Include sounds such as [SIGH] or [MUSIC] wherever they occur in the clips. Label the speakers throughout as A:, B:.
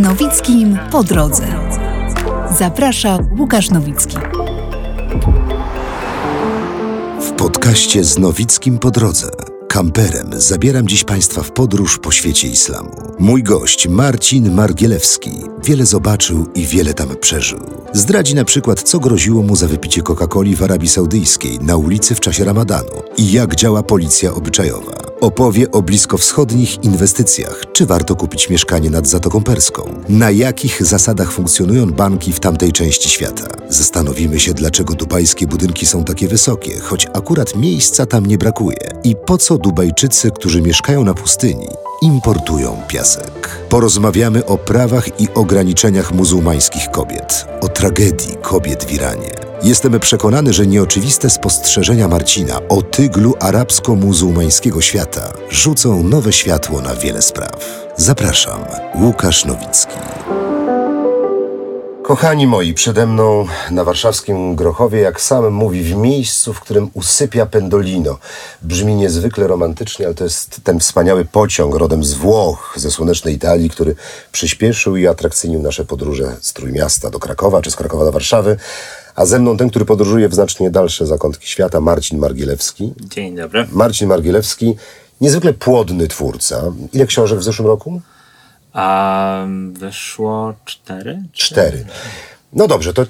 A: Nowickim po drodze. Zaprasza Łukasz Nowicki.
B: W podcaście z Nowickim po drodze. Kamperem zabieram dziś Państwa w podróż po świecie islamu. Mój gość Marcin Margielewski wiele zobaczył i wiele tam przeżył. Zdradzi na przykład, co groziło mu za wypicie Coca-Coli w Arabii Saudyjskiej na ulicy w czasie ramadanu i jak działa policja obyczajowa. Opowie o bliskowschodnich inwestycjach. Czy warto kupić mieszkanie nad Zatoką Perską? Na jakich zasadach funkcjonują banki w tamtej części świata? Zastanowimy się, dlaczego dubajskie budynki są takie wysokie, choć akurat miejsca tam nie brakuje. I po co Dubajczycy, którzy mieszkają na pustyni, importują piasek. Porozmawiamy o prawach i ograniczeniach muzułmańskich kobiet, o tragedii kobiet w Iranie. Jestem przekonany, że nieoczywiste spostrzeżenia Marcina o tyglu arabsko-muzułmańskiego świata rzucą nowe światło na wiele spraw. Zapraszam, Łukasz Nowicki. Kochani moi, przede mną na warszawskim Grochowie, jak sam mówi, w miejscu, w którym usypia Pendolino. Brzmi niezwykle romantycznie, ale to jest ten wspaniały pociąg rodem z Włoch, ze słonecznej Italii, który przyspieszył i atrakcyjnił nasze podróże z Trójmiasta do Krakowa, czy z Krakowa do Warszawy. A ze mną ten, który podróżuje w znacznie dalsze zakątki świata, Marcin Margielewski.
C: Dzień dobry.
B: Marcin Margielewski, niezwykle płodny twórca. Ile książek w zeszłym roku?
C: A wyszło cztery?
B: Cztery. No dobrze, to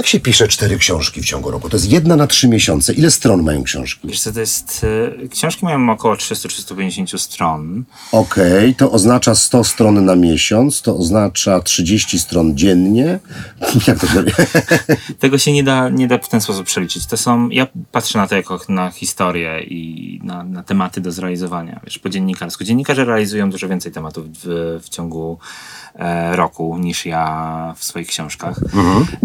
B: jak się pisze cztery książki w ciągu roku? To jest jedna na trzy miesiące. Ile stron mają książki?
C: Wiesz co, to jest... y, Książki mają około 300-350 stron.
B: Okej, to oznacza 100 stron na miesiąc, to oznacza 30 stron dziennie. [LAUGHS] Jak to [LAUGHS]
C: Tego się nie da, nie da w ten sposób przeliczyć. To są... Ja patrzę na to jako na historię i na, na tematy do zrealizowania. Wiesz, po dziennikarsku. Dziennikarze realizują dużo więcej tematów w, w ciągu e, roku niż ja w swoich książkach.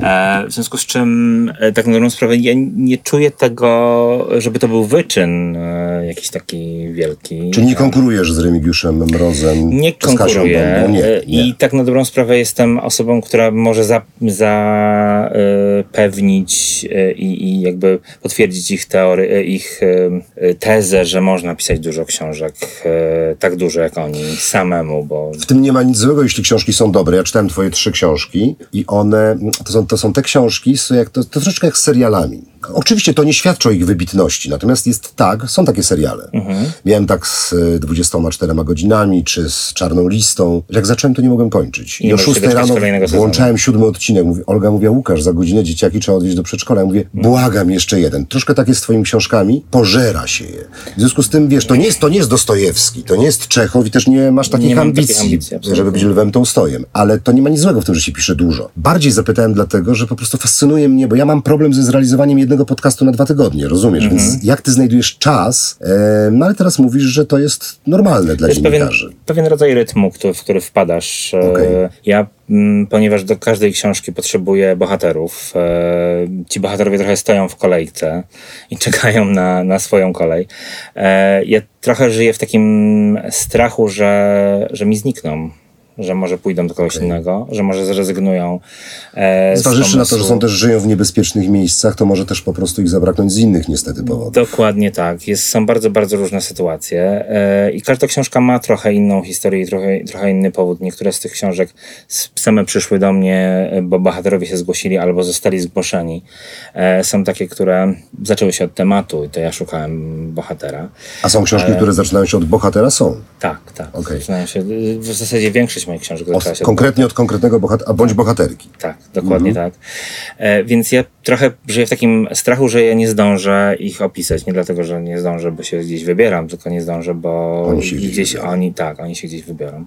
C: E, w związku z czym, e, tak na dobrą sprawę, ja nie czuję tego, żeby to był wyczyn e, jakiś taki wielki.
B: Czy nie konkurujesz z Remigiuszem Mrozem?
C: Nie konkuruję.
B: Nie, nie.
C: I tak na dobrą sprawę jestem osobą, która może zapewnić e, i, i jakby potwierdzić ich teory, ich tezę, że można pisać dużo książek, tak dużo jak oni samemu, bo
B: W tym nie ma nic złego, jeśli książki są dobre. Ja czytałem twoje trzy książki i one, to są, to są te książki, są jak, to, to troszeczkę jak z serialami. Oczywiście to nie świadczy o ich wybitności, natomiast jest tak, są takie seriale. Miałem tak z y, 24 godzinami, czy z Czarną Listą. Jak zacząłem, to nie mogłem kończyć.
C: nie
B: I o
C: możesz
B: 6
C: doczekać
B: rano włączałem siódmy odcinek. Mówi, Olga mówi, Łukasz, za godzinę dzieciaki trzeba odwieźć do przedszkola. Ja mówię, błagam, jeszcze jeden. Troszkę tak jest z twoimi książkami, pożera się je. W związku z tym, wiesz, to nie jest, to nie jest Dostojewski, to nie jest Czechow i też nie masz takich
C: Nie takich
B: ambicji,
C: ambicji,
B: żeby być lwem Tołstojem. Ale to nie ma nic złego w tym, że się pisze dużo. Bardziej zapytałem dlatego, że po prostu fascynuje mnie, bo ja mam problem ze zrealizowaniem jednego podcastu na dwa tygodnie, rozumiesz?
C: Mhm.
B: Więc jak ty znajdujesz czas, e, no ale teraz mówisz, że to jest normalne dla
C: To jest pewien,
B: dziennikarzy.
C: pewien rodzaj rytmu, który, w który wpadasz. E,
B: Okej.
C: Ja, mm, ponieważ do każdej książki potrzebuję bohaterów, e, ci bohaterowie trochę stoją w kolejce i [LAUGHS] czekają na, na swoją kolej. Ja trochę żyję w takim strachu, że, że mi znikną. Że może pójdą do kogoś innego, że może zrezygnują. E,
B: Zważywszy na to, że są też żyją w niebezpiecznych miejscach, to może też po prostu ich zabraknąć z innych niestety powodów.
C: Dokładnie tak. Jest, są bardzo, bardzo różne sytuacje e, i każda książka ma trochę inną historię i trochę, trochę inny powód. Niektóre z tych książek same przyszły do mnie, e, bo bohaterowie się zgłosili albo zostali zgłoszeni. E, są takie, które zaczęły się od tematu i to ja szukałem bohatera.
B: A są książki, które zaczynają się od bohatera? Są.
C: Tak, tak.
B: Okej.
C: Zaczynają się, w zasadzie większość moich książek zaczęła się
B: konkretnie od konkretnego bohatera, bądź bohaterki.
C: Tak, dokładnie tak. E, więc ja trochę żyję w takim strachu, że ja nie zdążę ich opisać. Nie dlatego, że nie zdążę, bo się gdzieś wybieram, tylko nie zdążę, bo
B: Oni gdzieś
C: oni, tak, oni się gdzieś wybiorą.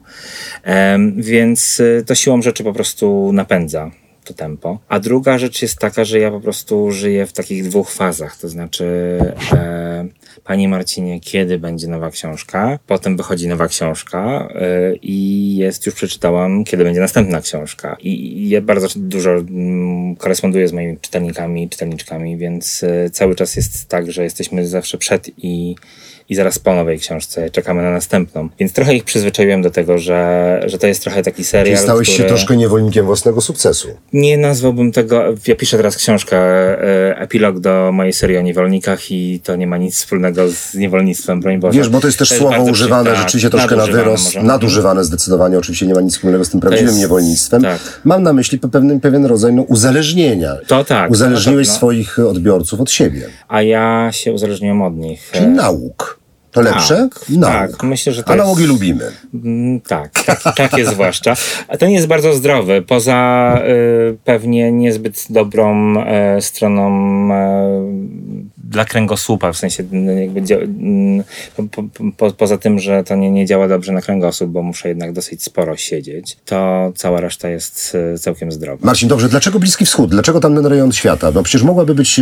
C: Em, więc to siłą rzeczy po prostu napędza to tempo. A druga rzecz jest taka, że ja po prostu żyję w takich dwóch fazach. To znaczy, e, Panie Marcinie, kiedy będzie nowa książka? Potem wychodzi nowa książka e, i jest, już przeczytałam, kiedy będzie następna książka. I, ja bardzo dużo mm, koresponduję z moimi czytelnikami czytelniczkami, więc e, cały czas jest tak, że jesteśmy zawsze przed i i zaraz po nowej książce czekamy na następną. Więc trochę ich przyzwyczaiłem do tego, że, że to jest trochę taki serial,
B: Czyli stałeś
C: który...
B: się troszkę niewolnikiem własnego sukcesu.
C: Nie nazwałbym tego. Ja piszę teraz książkę, e, epilog do mojej serii o niewolnikach i to nie ma nic wspólnego z niewolnictwem, broń Boże.
B: Wiesz, bo to jest też słowo
C: bardzo
B: używane
C: tak,
B: rzeczywiście troszkę na wyrost,
C: może.
B: nadużywane zdecydowanie, oczywiście nie ma nic wspólnego z tym prawdziwym
C: jest-
B: niewolnictwem.
C: tak.
B: Mam na myśli pewien, pewien rodzaj no, uzależnienia.
C: To tak,
B: Uzależniłeś
C: to pewno.
B: swoich odbiorców od siebie.
C: A ja się uzależniłem od nich.
B: Czyli nauk. To lepsze?
C: tak,
B: nauk.
C: tak, myślę, że to
B: A
C: jest-
B: lubimy.
C: Mm, Tak, tak, takie [LAUGHS] zwłaszcza. A ten jest bardzo zdrowy, poza y, pewnie niezbyt dobrą e, stroną e, dla kręgosłupa, w sensie mm, jakby mm, po, po, po, poza tym, że to nie, nie działa dobrze na kręgosłup, bo muszę jednak dosyć sporo siedzieć, to cała reszta jest e, całkiem zdrowa.
B: Marcin, dobrze, dlaczego Bliski Wschód? Dlaczego tamten rejon świata? No przecież mogłaby być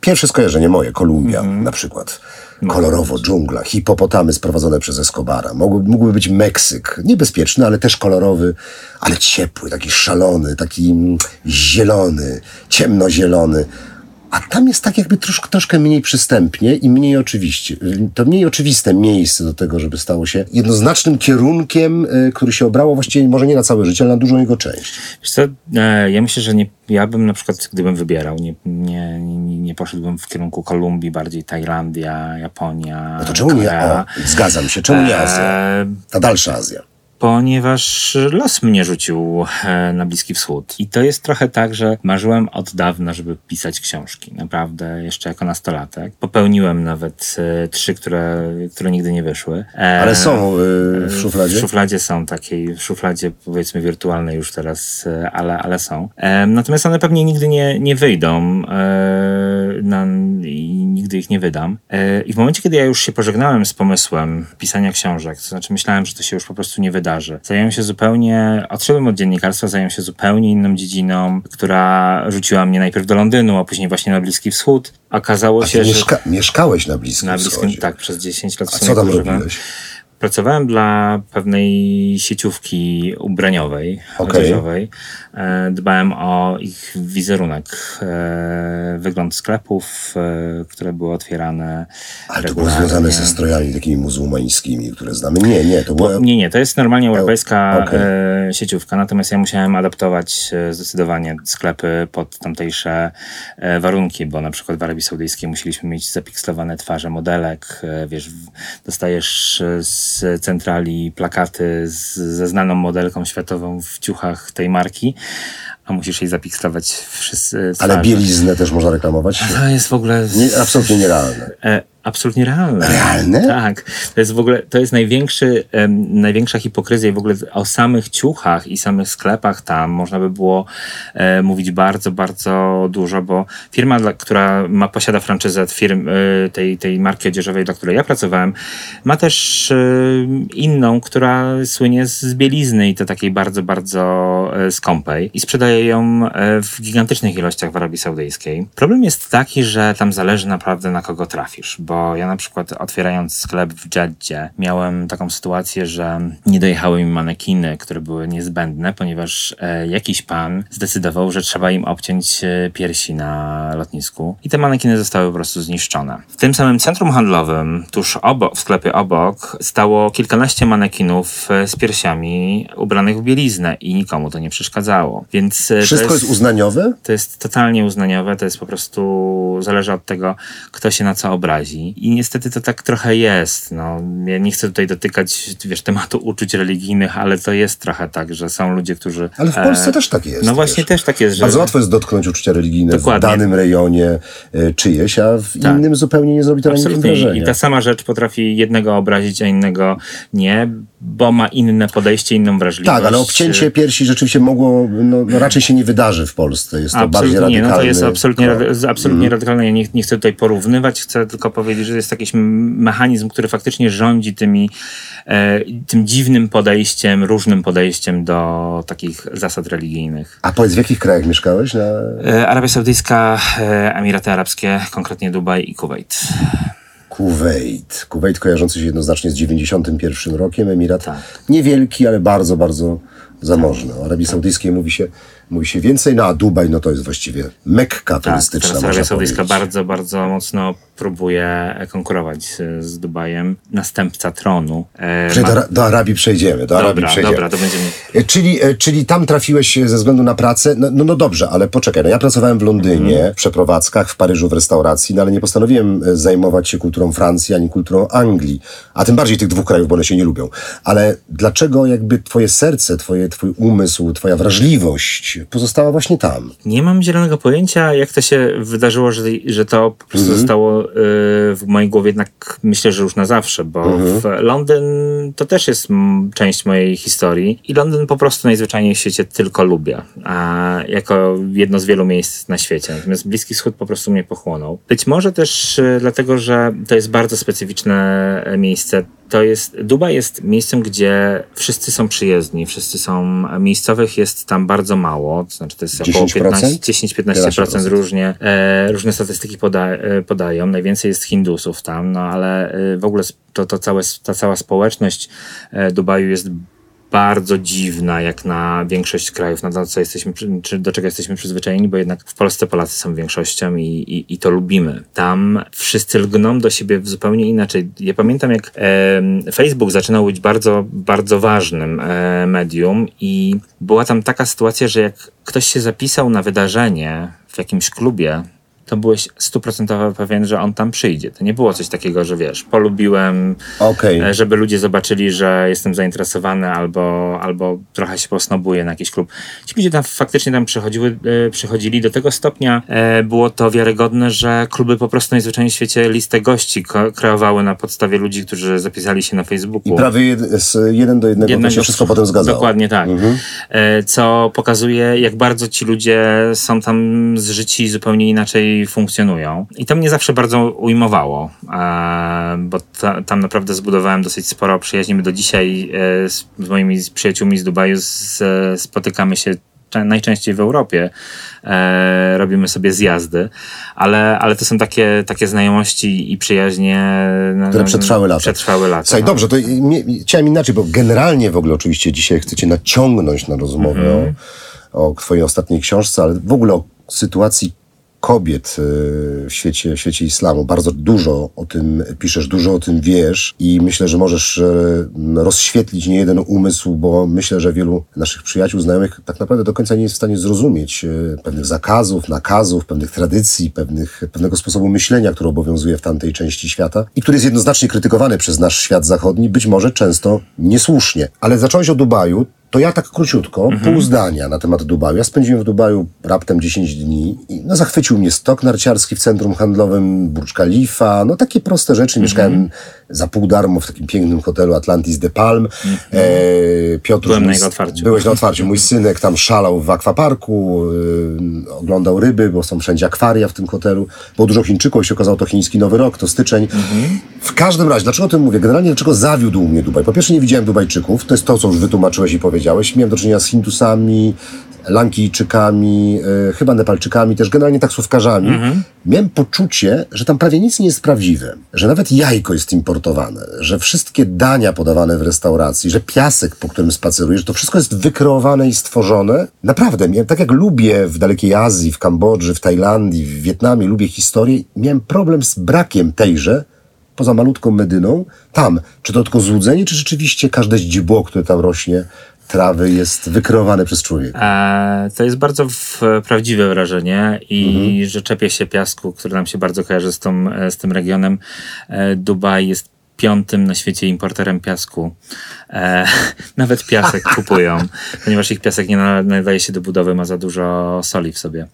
B: pierwsze skojarzenie moje, Kolumbia
C: Mhm.
B: na przykład. Kolorowo, dżungla, hipopotamy sprowadzone przez Escobara. Mógłby, mógłby być Meksyk, niebezpieczny, ale też kolorowy, ale ciepły, taki szalony, taki mm, zielony, ciemnozielony. A tam jest tak jakby troszkę, troszkę mniej przystępnie i mniej oczywiście. To mniej oczywiste miejsce do tego, żeby stało się jednoznacznym kierunkiem, y, który się obrało właściwie może nie na całe życie, ale na dużą jego część.
C: Wiesz co, e, ja myślę, że nie, ja bym na przykład, gdybym wybierał, nie, nie, nie, nie poszedłbym w kierunku Kolumbii, bardziej Tajlandia, Japonia,
B: No to czemu nie?
C: Korea.
B: O, zgadzam się. Czemu nie Azja?
C: E,
B: Ta dalsza Azja.
C: Ponieważ los mnie rzucił e, na Bliski Wschód. I to jest trochę tak, że marzyłem od dawna, żeby pisać książki. Naprawdę, jeszcze jako nastolatek. Popełniłem nawet e, trzy, które, które nigdy nie wyszły. E,
B: Ale są w szufladzie?
C: W szufladzie są takiej, w szufladzie powiedzmy wirtualnej już teraz, ale, ale są. Natomiast one pewnie nigdy nie, nie wyjdą na, i nigdy ich nie wydam. I w momencie, kiedy ja już się pożegnałem z pomysłem pisania książek, to znaczy myślałem, że to się już po prostu nie wydarzy. Zająłem się zupełnie, odszedłem od dziennikarstwa, zająłem się zupełnie inną dziedziną, która rzuciła mnie najpierw do Londynu, a później właśnie na Bliski Wschód. Okazało
B: A
C: się, że...
B: mieszka mieszkałeś na Bliskim
C: Na Bliskim,
B: Wschodzie.
C: tak, przez 10 lat
B: A co tam robiłeś?
C: Pracowałem dla pewnej sieciówki ubraniowej, odzieżowej. E, Dbałem o ich wizerunek, e, wygląd sklepów, e, które były otwierane
B: Ale to było związane ze strojami takimi muzułmańskimi, które znamy. Nie, nie, to było...
C: Nie, nie, to jest normalnie europejska e, sieciówka, natomiast ja musiałem adaptować zdecydowanie sklepy pod tamtejsze warunki, bo na przykład w Arabii Saudyjskiej musieliśmy mieć zapikslowane twarze modelek, wiesz, dostajesz e, z centrali plakaty z, ze znaną modelką światową w ciuchach tej marki, a musisz jej zapikslować wszyscy
B: Ale bieliznę też można reklamować?
C: To jest w ogóle...
B: Nie, absolutnie nierealne.
C: E, absolutnie realne.
B: Realne?
C: Tak. To jest w ogóle, to jest największy, em, największa hipokryzja i w ogóle o samych ciuchach i samych sklepach tam można by było e, mówić bardzo, bardzo dużo, bo firma, dla, która ma, posiada franczyzę firm, e, tej, tej marki odzieżowej, dla której ja pracowałem, ma też e, inną, która słynie z bielizny i to takiej bardzo, bardzo e, skąpej i sprzedaje ją w gigantycznych ilościach w Arabii Saudyjskiej. Problem jest taki, że tam zależy naprawdę na kogo trafisz, bo ja na przykład otwierając sklep w Jeddzie miałem taką sytuację, że nie dojechały mi manekiny, które były niezbędne, ponieważ e, jakiś pan zdecydował, że trzeba im obciąć e, piersi na lotnisku i te manekiny zostały po prostu zniszczone. W tym samym centrum handlowym, tuż obok, w sklepie obok, stało kilkanaście manekinów e, z piersiami ubranych w bieliznę i nikomu to nie przeszkadzało. Więc
B: Wszystko
C: to
B: jest uznaniowe?
C: to jest totalnie uznaniowe, to jest po prostu, zależy od tego, kto się na co obrazi. I niestety to tak trochę jest. No, ja nie chcę tutaj dotykać, wiesz, tematu uczuć religijnych, ale to jest trochę tak, że są ludzie, którzy...
B: Ale w Polsce
C: e,
B: też tak jest.
C: No właśnie
B: wiesz.
C: też tak jest, że...
B: Bardzo łatwo jest dotknąć uczucia religijne
C: Dokładnie.
B: w danym rejonie e, czyjeś, a w
C: Tak.
B: innym zupełnie nie zrobi to
C: Absolutnie.
B: wrażenia.
C: I ta sama rzecz potrafi jednego obrazić, a innego nie, bo ma inne podejście, inną wrażliwość.
B: Tak, ale obcięcie piersi rzeczywiście mogło, no, no raczej się nie wydarzy w Polsce. Jest to bardziej
C: Absolutnie nie,
B: radykalny
C: no to jest absolutnie, rady- absolutnie radykalne. Ja nie, nie chcę tutaj porównywać, chcę tylko powiedzieć, że jest jakiś mechanizm, który faktycznie rządzi tymi, e, tym dziwnym podejściem, różnym podejściem do takich zasad religijnych.
B: A powiedz, w jakich krajach mieszkałeś? Na...
C: E, Arabia Saudyjska, e, Emiraty Arabskie, konkretnie Dubaj i Kuwait.
B: Kuwait. Kuwait kojarzący się jednoznacznie z 91 rokiem. Emirat
C: Tak.
B: niewielki, ale bardzo, bardzo zamożne. O Arabii Saudyjskiej mówi się, mówi się więcej, no a Dubaj no to jest właściwie mekka
C: Tak,
B: turystyczna,
C: teraz
B: można
C: Arabia Saudyjska bardzo, bardzo mocno próbuje konkurować z, z Dubajem. Następca tronu. E, ma-
B: do, do Arabii przejdziemy, do Arabii
C: Dobra,
B: przejdziemy.
C: dobra, to będziemy...
B: E, Czyli, e, czyli tam trafiłeś ze względu na pracę? No, no, no dobrze, ale poczekaj. No ja pracowałem w Londynie,
C: Mhm.
B: w przeprowadzkach, w Paryżu, w restauracji, no ale nie postanowiłem e, zajmować się kulturą Francji ani kulturą Anglii, a tym bardziej tych dwóch krajów, bo one się nie lubią. Ale dlaczego jakby twoje serce, twoje, twój umysł, twoja wrażliwość pozostała właśnie tam?
C: Nie mam zielonego pojęcia, jak to się wydarzyło, że, że to po prostu zostało y, w mojej głowie jednak myślę, że już na zawsze, bo w Londyn to też jest część mojej historii i Londyn po prostu najzwyczajniej w świecie tylko lubię, a jako jedno z wielu miejsc na świecie. Natomiast Bliski Wschód po prostu mnie pochłonął. Być może też y, dlatego, że to jest bardzo specyficzne e, miejsce. To jest, Dubaj jest miejscem, gdzie wszyscy są przyjezdni, wszyscy są, miejscowych jest tam bardzo mało, to znaczy to jest około
B: 10%?
C: 15 10-15%
B: 11%.
C: różnie, e, różne statystyki poda, e, podają. Najwięcej jest Hindusów tam, no ale e, w ogóle to, to całe, ta cała społeczność e, Dubaju jest bardzo dziwna, jak na większość krajów, na to, co jesteśmy, czy do czego jesteśmy przyzwyczajeni, bo jednak w Polsce Polacy są większością i, i, i to lubimy. Tam wszyscy lgną do siebie zupełnie inaczej. Ja pamiętam, jak em, Facebook zaczynał być bardzo, bardzo ważnym e, medium i była tam taka sytuacja, że jak ktoś się zapisał na wydarzenie w jakimś klubie, to byłeś stuprocentowo pewien, że on tam przyjdzie. To nie było coś takiego, że wiesz, polubiłem,
B: Okej.
C: e, żeby ludzie zobaczyli, że jestem zainteresowany albo, albo trochę się posnobuję na jakiś klub. Ci ludzie tam faktycznie tam przychodziły, e, przychodzili. Do tego stopnia e, było to wiarygodne, że kluby po prostu najzwyczajniej w świecie listę gości kreowały na podstawie ludzi, którzy zapisali się na Facebooku.
B: I prawie jed, z jeden do jednego to
C: Jednego
B: się wszystko potem zgadzało.
C: Dokładnie tak. E, Co pokazuje, jak bardzo ci ludzie są tam zżyci zupełnie inaczej funkcjonują. I to mnie zawsze bardzo ujmowało, e, bo ta, tam naprawdę zbudowałem dosyć sporo przyjaźni. My do dzisiaj e, z, moimi przyjaciółmi z Dubaju z, spotykamy się najczęściej w Europie. E, robimy sobie zjazdy, ale, ale to są takie, takie znajomości i przyjaźnie, no,
B: Które
C: no,
B: przetrwały lata.
C: Przetrwały lata.
B: Słuchaj,
C: no.
B: dobrze, to mnie, chciałem inaczej, bo generalnie w ogóle oczywiście dzisiaj chcecie naciągnąć na rozmowę
C: Mhm.
B: o, o twojej ostatniej książce, ale w ogóle o sytuacji kobiet y, w świecie, w świecie islamu. Bardzo dużo o tym piszesz, dużo o tym wiesz i myślę, że możesz y, rozświetlić nie jeden umysł, bo myślę, że wielu naszych przyjaciół, znajomych tak naprawdę do końca nie jest w stanie zrozumieć y, pewnych zakazów, nakazów, pewnych tradycji, pewnych, pewnego sposobu myślenia, który obowiązuje w tamtej części świata i który jest jednoznacznie krytykowany przez nasz świat zachodni, być może często niesłusznie. Ale zacząłeś o Dubaju, to ja tak króciutko, pół zdania na temat Dubaju. Ja spędziłem w Dubaju raptem 10 dni i no, zachwycił mnie stok narciarski w centrum handlowym, Burj Khalifa, no takie proste rzeczy. Mieszkałem za pół darmo w takim pięknym hotelu Atlantis de Palm. E, Piotr
C: Byłem
B: mój
C: na jego otwarciu.
B: Byłeś na [LAUGHS] otwarciu. Mój synek tam szalał w akwaparku, y, oglądał ryby, bo są wszędzie akwaria w tym hotelu. Było dużo Chińczyków, się okazało to chiński Nowy Rok, to styczeń. W każdym razie, dlaczego o tym mówię? Generalnie dlaczego zawiódł mnie Dubaj? Po pierwsze nie widziałem Dubajczyków, to jest to, co już wytłumaczyłeś i powiedziałeś. Miałem do czynienia z Hindusami, Lankijczykami, y, chyba Nepalczykami, też generalnie taksówkarzami. Miałem poczucie, że tam prawie nic nie jest prawdziwe, że nawet jajko jest importowane, że wszystkie dania podawane w restauracji, że piasek, po którym spacerujesz, to wszystko jest wykreowane i stworzone. Naprawdę, miałem, tak jak lubię w dalekiej Azji, w Kambodży, w Tajlandii, w Wietnamie, lubię historię, miałem problem z brakiem tejże, poza malutką Medyną, tam. Czy to tylko złudzenie, czy rzeczywiście każde źdźbło, które tam rośnie, trawy, jest wykreowane przez człowieka?
C: E, to jest bardzo w, prawdziwe wrażenie i że czepie się piasku, który nam się bardzo kojarzy z, tą, z tym regionem. E, Dubaj jest piątym na świecie importerem piasku. E, [LAUGHS] nawet piasek [LAUGHS] kupują, ponieważ ich piasek nie na- nadaje się do budowy, ma za dużo soli w sobie.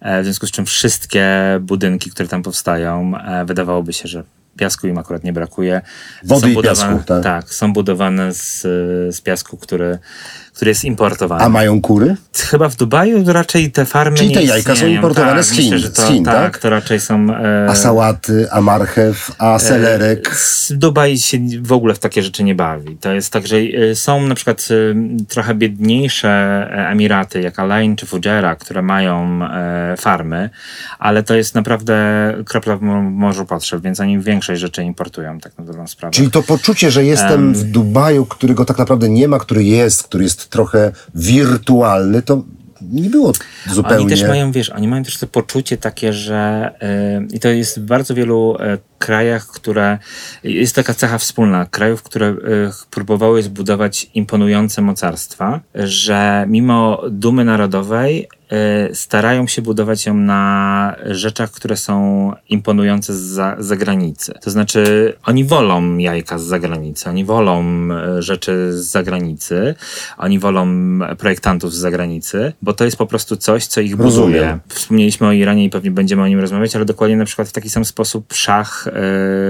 C: E, w związku z czym wszystkie budynki, które tam powstają, e, wydawałoby się, że piasku im akurat nie brakuje.
B: Wody
C: Są
B: i
C: budowane,
B: piasku, tak.
C: tak, są budowane z, z piasku, który, który jest importowany.
B: A mają kury?
C: Chyba w Dubaju raczej te farmy
B: Czyli te jajka są importowane
C: tak,
B: z Chin,
C: Myślę, to,
B: z Chin, tak?
C: to raczej są... E,
B: A sałaty, a marchew, a selerek?
C: z Dubaj się w ogóle w takie rzeczy nie bawi. To jest tak, że e, są na przykład e, trochę biedniejsze e, Emiraty, jak Alain czy Fujairah, które mają e, farmy, ale to jest naprawdę kropla w mo- morzu potrzeb, więc oni większość rzeczy importują, tak na dobrą sprawę.
B: Czyli to poczucie, że jestem w Dubaju, którego tak naprawdę nie ma, który jest, który jest trochę wirtualny, to nie było zupełnie...
C: Oni też mają, wiesz, oni mają też to poczucie takie, że yy, i to jest bardzo wielu yy, krajach, które jest taka cecha wspólna krajów, które yy, próbowały zbudować imponujące mocarstwa, że mimo dumy narodowej y, starają się budować ją na rzeczach, które są imponujące z za, z zagranicy. To znaczy, oni wolą jajka z zagranicy, oni wolą y, rzeczy z zagranicy, oni wolą projektantów z zagranicy, bo to jest po prostu coś, co ich buduje.
B: Rozumiem.
C: Wspomnieliśmy o Iranie i pewnie będziemy o nim rozmawiać, ale dokładnie na przykład w taki sam sposób szach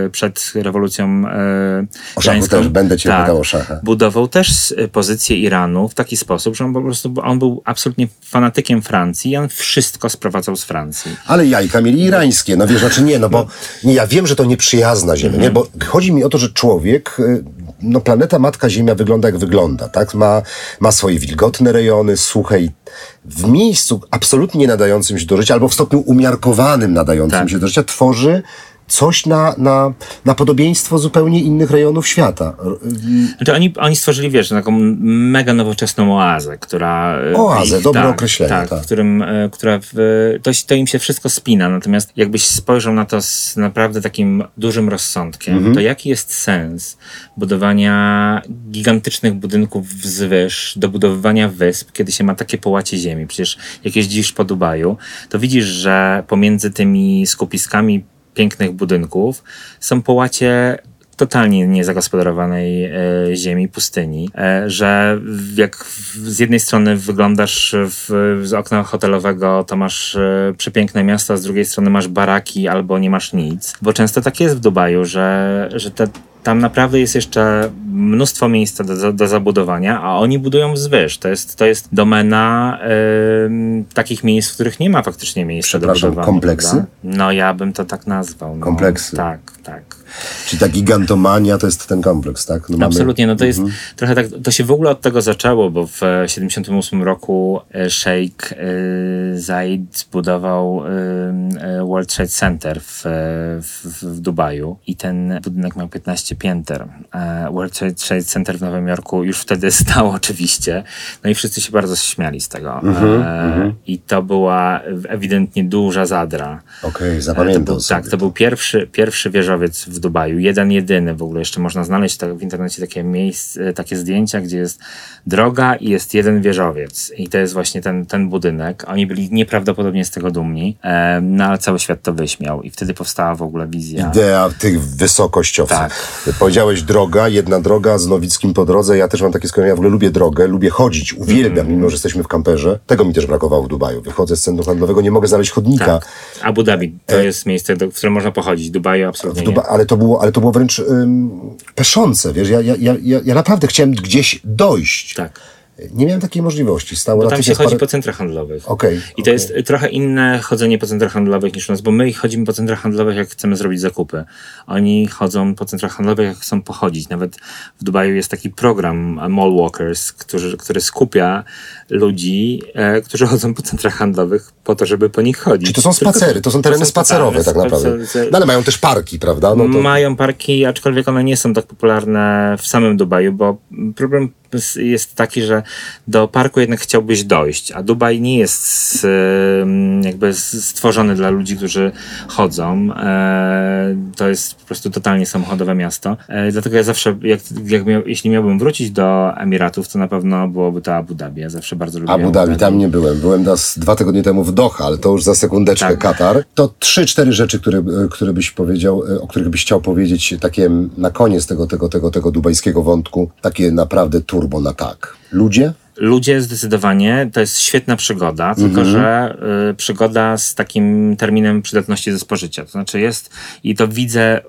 C: y, przed rewolucją y,
B: O
C: irańską-
B: też będę cię
C: tak,
B: pytał o szacha.
C: budował też y, pozycję Iranu w taki sposób, że on po prostu on był absolutnie fanatykiem Francji i on wszystko sprowadzał z Francji.
B: Ale jajka mieli irańskie, no wiesz, znaczy nie, no bo nie, ja wiem, że to nieprzyjazna Ziemia, nie, bo chodzi mi o to, że człowiek, y, no planeta Matka Ziemia wygląda jak wygląda, tak, ma, ma swoje wilgotne rejony, suche i w miejscu absolutnie nie nadającym się do życia, albo w stopniu umiarkowanym nadającym
C: Tak.
B: się do życia, tworzy coś na, na, na podobieństwo zupełnie innych rejonów świata. R-
C: Znaczy oni, oni stworzyli, wiesz, taką mega nowoczesną oazę, która... y,
B: Oazę, dobre
C: tak,
B: określenie,
C: Tak,
B: tak.
C: w którym, y, która w, to, to im się wszystko spina, natomiast jakbyś spojrzał na to z naprawdę takim dużym rozsądkiem,
B: Mhm.
C: to jaki jest sens budowania gigantycznych budynków wzwyż, dobudowywania wysp, kiedy się ma takie połacie ziemi? Przecież jak jeździsz po Dubaju, to widzisz, że pomiędzy tymi skupiskami pięknych budynków są połacie totalnie niezagospodarowanej e, ziemi, pustyni, e, że jak z jednej strony wyglądasz w, z okna hotelowego, to masz e, przepiękne miasto, a z drugiej strony masz baraki albo nie masz nic. Bo często tak jest w Dubaju, że, że te, tam naprawdę jest jeszcze mnóstwo miejsca do, do, do zabudowania, a oni budują wzwyż. To jest, to jest domena takich miejsc, w których nie ma faktycznie miejsca do budowania.
B: kompleksy?
C: prawda? No ja bym to tak nazwał. No.
B: Kompleksy.
C: Tak, tak.
B: Czyli ta gigantomania to jest ten kompleks, tak? No mamy-
C: Absolutnie, no to jest trochę tak, to się w ogóle od tego zaczęło, bo w e, 78 roku e, szejk e, Zaid zbudował e, e, World Trade Center w, e, w, w Dubaju i ten budynek miał 15 pięter. E, World Trade Center w Nowym Jorku już wtedy [LAUGHS] stał oczywiście, no i wszyscy się bardzo śmiali z tego. E, I to była ewidentnie duża zadra.
B: Okej,
C: To
B: zapamiętam
C: był,
B: sobie.
C: tak, to był pierwszy, pierwszy wieżowiec w Dubaju, jeden jedyny w ogóle. Jeszcze można znaleźć tak, w internecie takie miejsce, takie zdjęcia, gdzie jest droga i jest jeden wieżowiec. I to jest właśnie ten, ten budynek. Oni byli nieprawdopodobnie z tego dumni, em, no ale cały świat to wyśmiał. I wtedy powstała w ogóle wizja.
B: Idea tych wysokościowców.
C: Tak.
B: Powiedziałeś droga, jedna droga z Nowickim po drodze. Ja też mam takie skojarzenia, ja w ogóle lubię drogę, lubię chodzić, uwielbiam,
C: Mhm.
B: mimo że jesteśmy w kamperze. Tego mi też brakowało w Dubaju. Wychodzę z centrum handlowego, nie mogę znaleźć chodnika.
C: Tak. Abu Dhabi to jest miejsce, do, w którym można pochodzić. Dubaju absolutnie
B: Duba- ale, to było, ale to było wręcz ym, peszące, wiesz, ja, ja, ja, ja naprawdę chciałem gdzieś dojść.
C: Tak.
B: Nie miałem takiej możliwości. Stało
C: Bo tam się chodzi
B: parę-
C: po centrach handlowych.
B: Okej,
C: I to
B: okej.
C: jest trochę inne chodzenie po centrach handlowych niż u nas, bo my chodzimy po centrach handlowych, jak chcemy zrobić zakupy. Oni chodzą po centrach handlowych, jak chcą pochodzić. Nawet w Dubaju jest taki program e, Mall Walkers, który, który skupia ludzi, e, którzy chodzą po centrach handlowych po to, żeby po nich chodzić.
B: Czy to są spacery, to są tereny spacerowe tak naprawdę. No ale mają też parki, prawda? No to...
C: Mają parki, aczkolwiek one nie są tak popularne w samym Dubaju, bo problem jest taki, że do parku jednak chciałbyś dojść, a Dubaj nie jest jakby stworzony dla ludzi, którzy chodzą. E, To jest po prostu totalnie samochodowe miasto. E, Dlatego ja zawsze, jak, jak miał, jeśli miałbym wrócić do Emiratów, to na pewno byłoby to Abu Dhabi. Ja zawsze bardzo lubię
B: Abu Dhabi, tam nie byłem. Byłem das, dwa tygodnie temu w Doha, ale to już za sekundeczkę
C: Tak.
B: Katar. To trzy, cztery rzeczy, które, e, które byś powiedział, o których byś chciał powiedzieć, takie na koniec tego, tego, tego, tego dubajskiego wątku, takie naprawdę turbo na tak. Ludzie?
C: Ludzie zdecydowanie, to jest świetna przygoda, tylko że y, przygoda z takim terminem przydatności do spożycia. To znaczy jest, i to widzę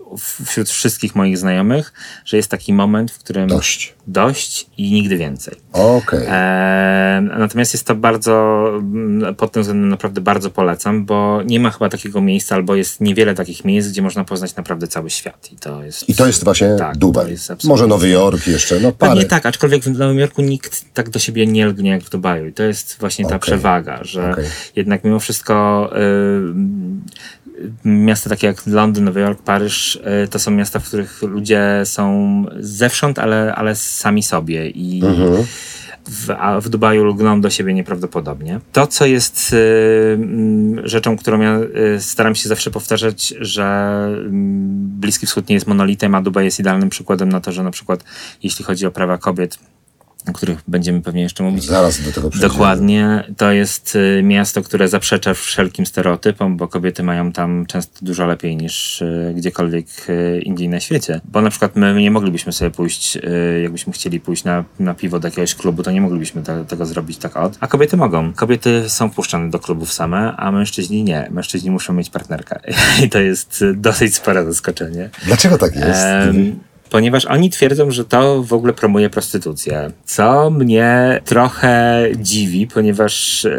C: wśród wszystkich moich znajomych, że jest taki moment, w którym
B: Dość.
C: dość i nigdy więcej.
B: Okej.
C: E, natomiast jest to bardzo, mm, pod tym względem naprawdę bardzo polecam, bo nie ma chyba takiego miejsca, albo jest niewiele takich miejsc, gdzie można poznać naprawdę cały świat. I to jest,
B: I to jest właśnie
C: tak,
B: Dubaj.
C: jest
B: Może Nowy Jork jeszcze, no parę.
C: Pewnie tak, aczkolwiek w Nowym Jorku nikt tak do siebie siebie nie lgnie jak w Dubaju. I to jest właśnie ta
B: Okej.
C: przewaga, że
B: Okej.
C: jednak mimo wszystko y, miasta takie jak Londyn, Nowy Jork, Paryż y, to są miasta, w których ludzie są zewsząd, ale, ale sami sobie i w, a w Dubaju lgną do siebie nieprawdopodobnie. To, co jest y, rzeczą, którą ja y, staram się zawsze powtarzać, że Bliski Wschód nie jest monolitem, a Dubaj jest idealnym przykładem na to, że na przykład jeśli chodzi o prawa kobiet, o których będziemy pewnie jeszcze mówić,
B: Zaraz do tego przejdziemy.
C: Dokładnie. To jest y, miasto, które zaprzecza wszelkim stereotypom, bo kobiety mają tam często dużo lepiej niż y, gdziekolwiek y, indziej na świecie. Bo na przykład my nie moglibyśmy sobie pójść, jakbyśmy chcieli pójść na, na piwo do jakiegoś klubu, to nie moglibyśmy te, tego zrobić tak od. A kobiety mogą. Kobiety są wpuszczane do klubów same, a mężczyźni nie. Mężczyźni muszą mieć partnerkę. [LAUGHS] I to jest dosyć spore zaskoczenie.
B: Dlaczego tak jest?
C: Em, ponieważ oni twierdzą, że to w ogóle promuje prostytucję. Co mnie trochę dziwi, ponieważ e,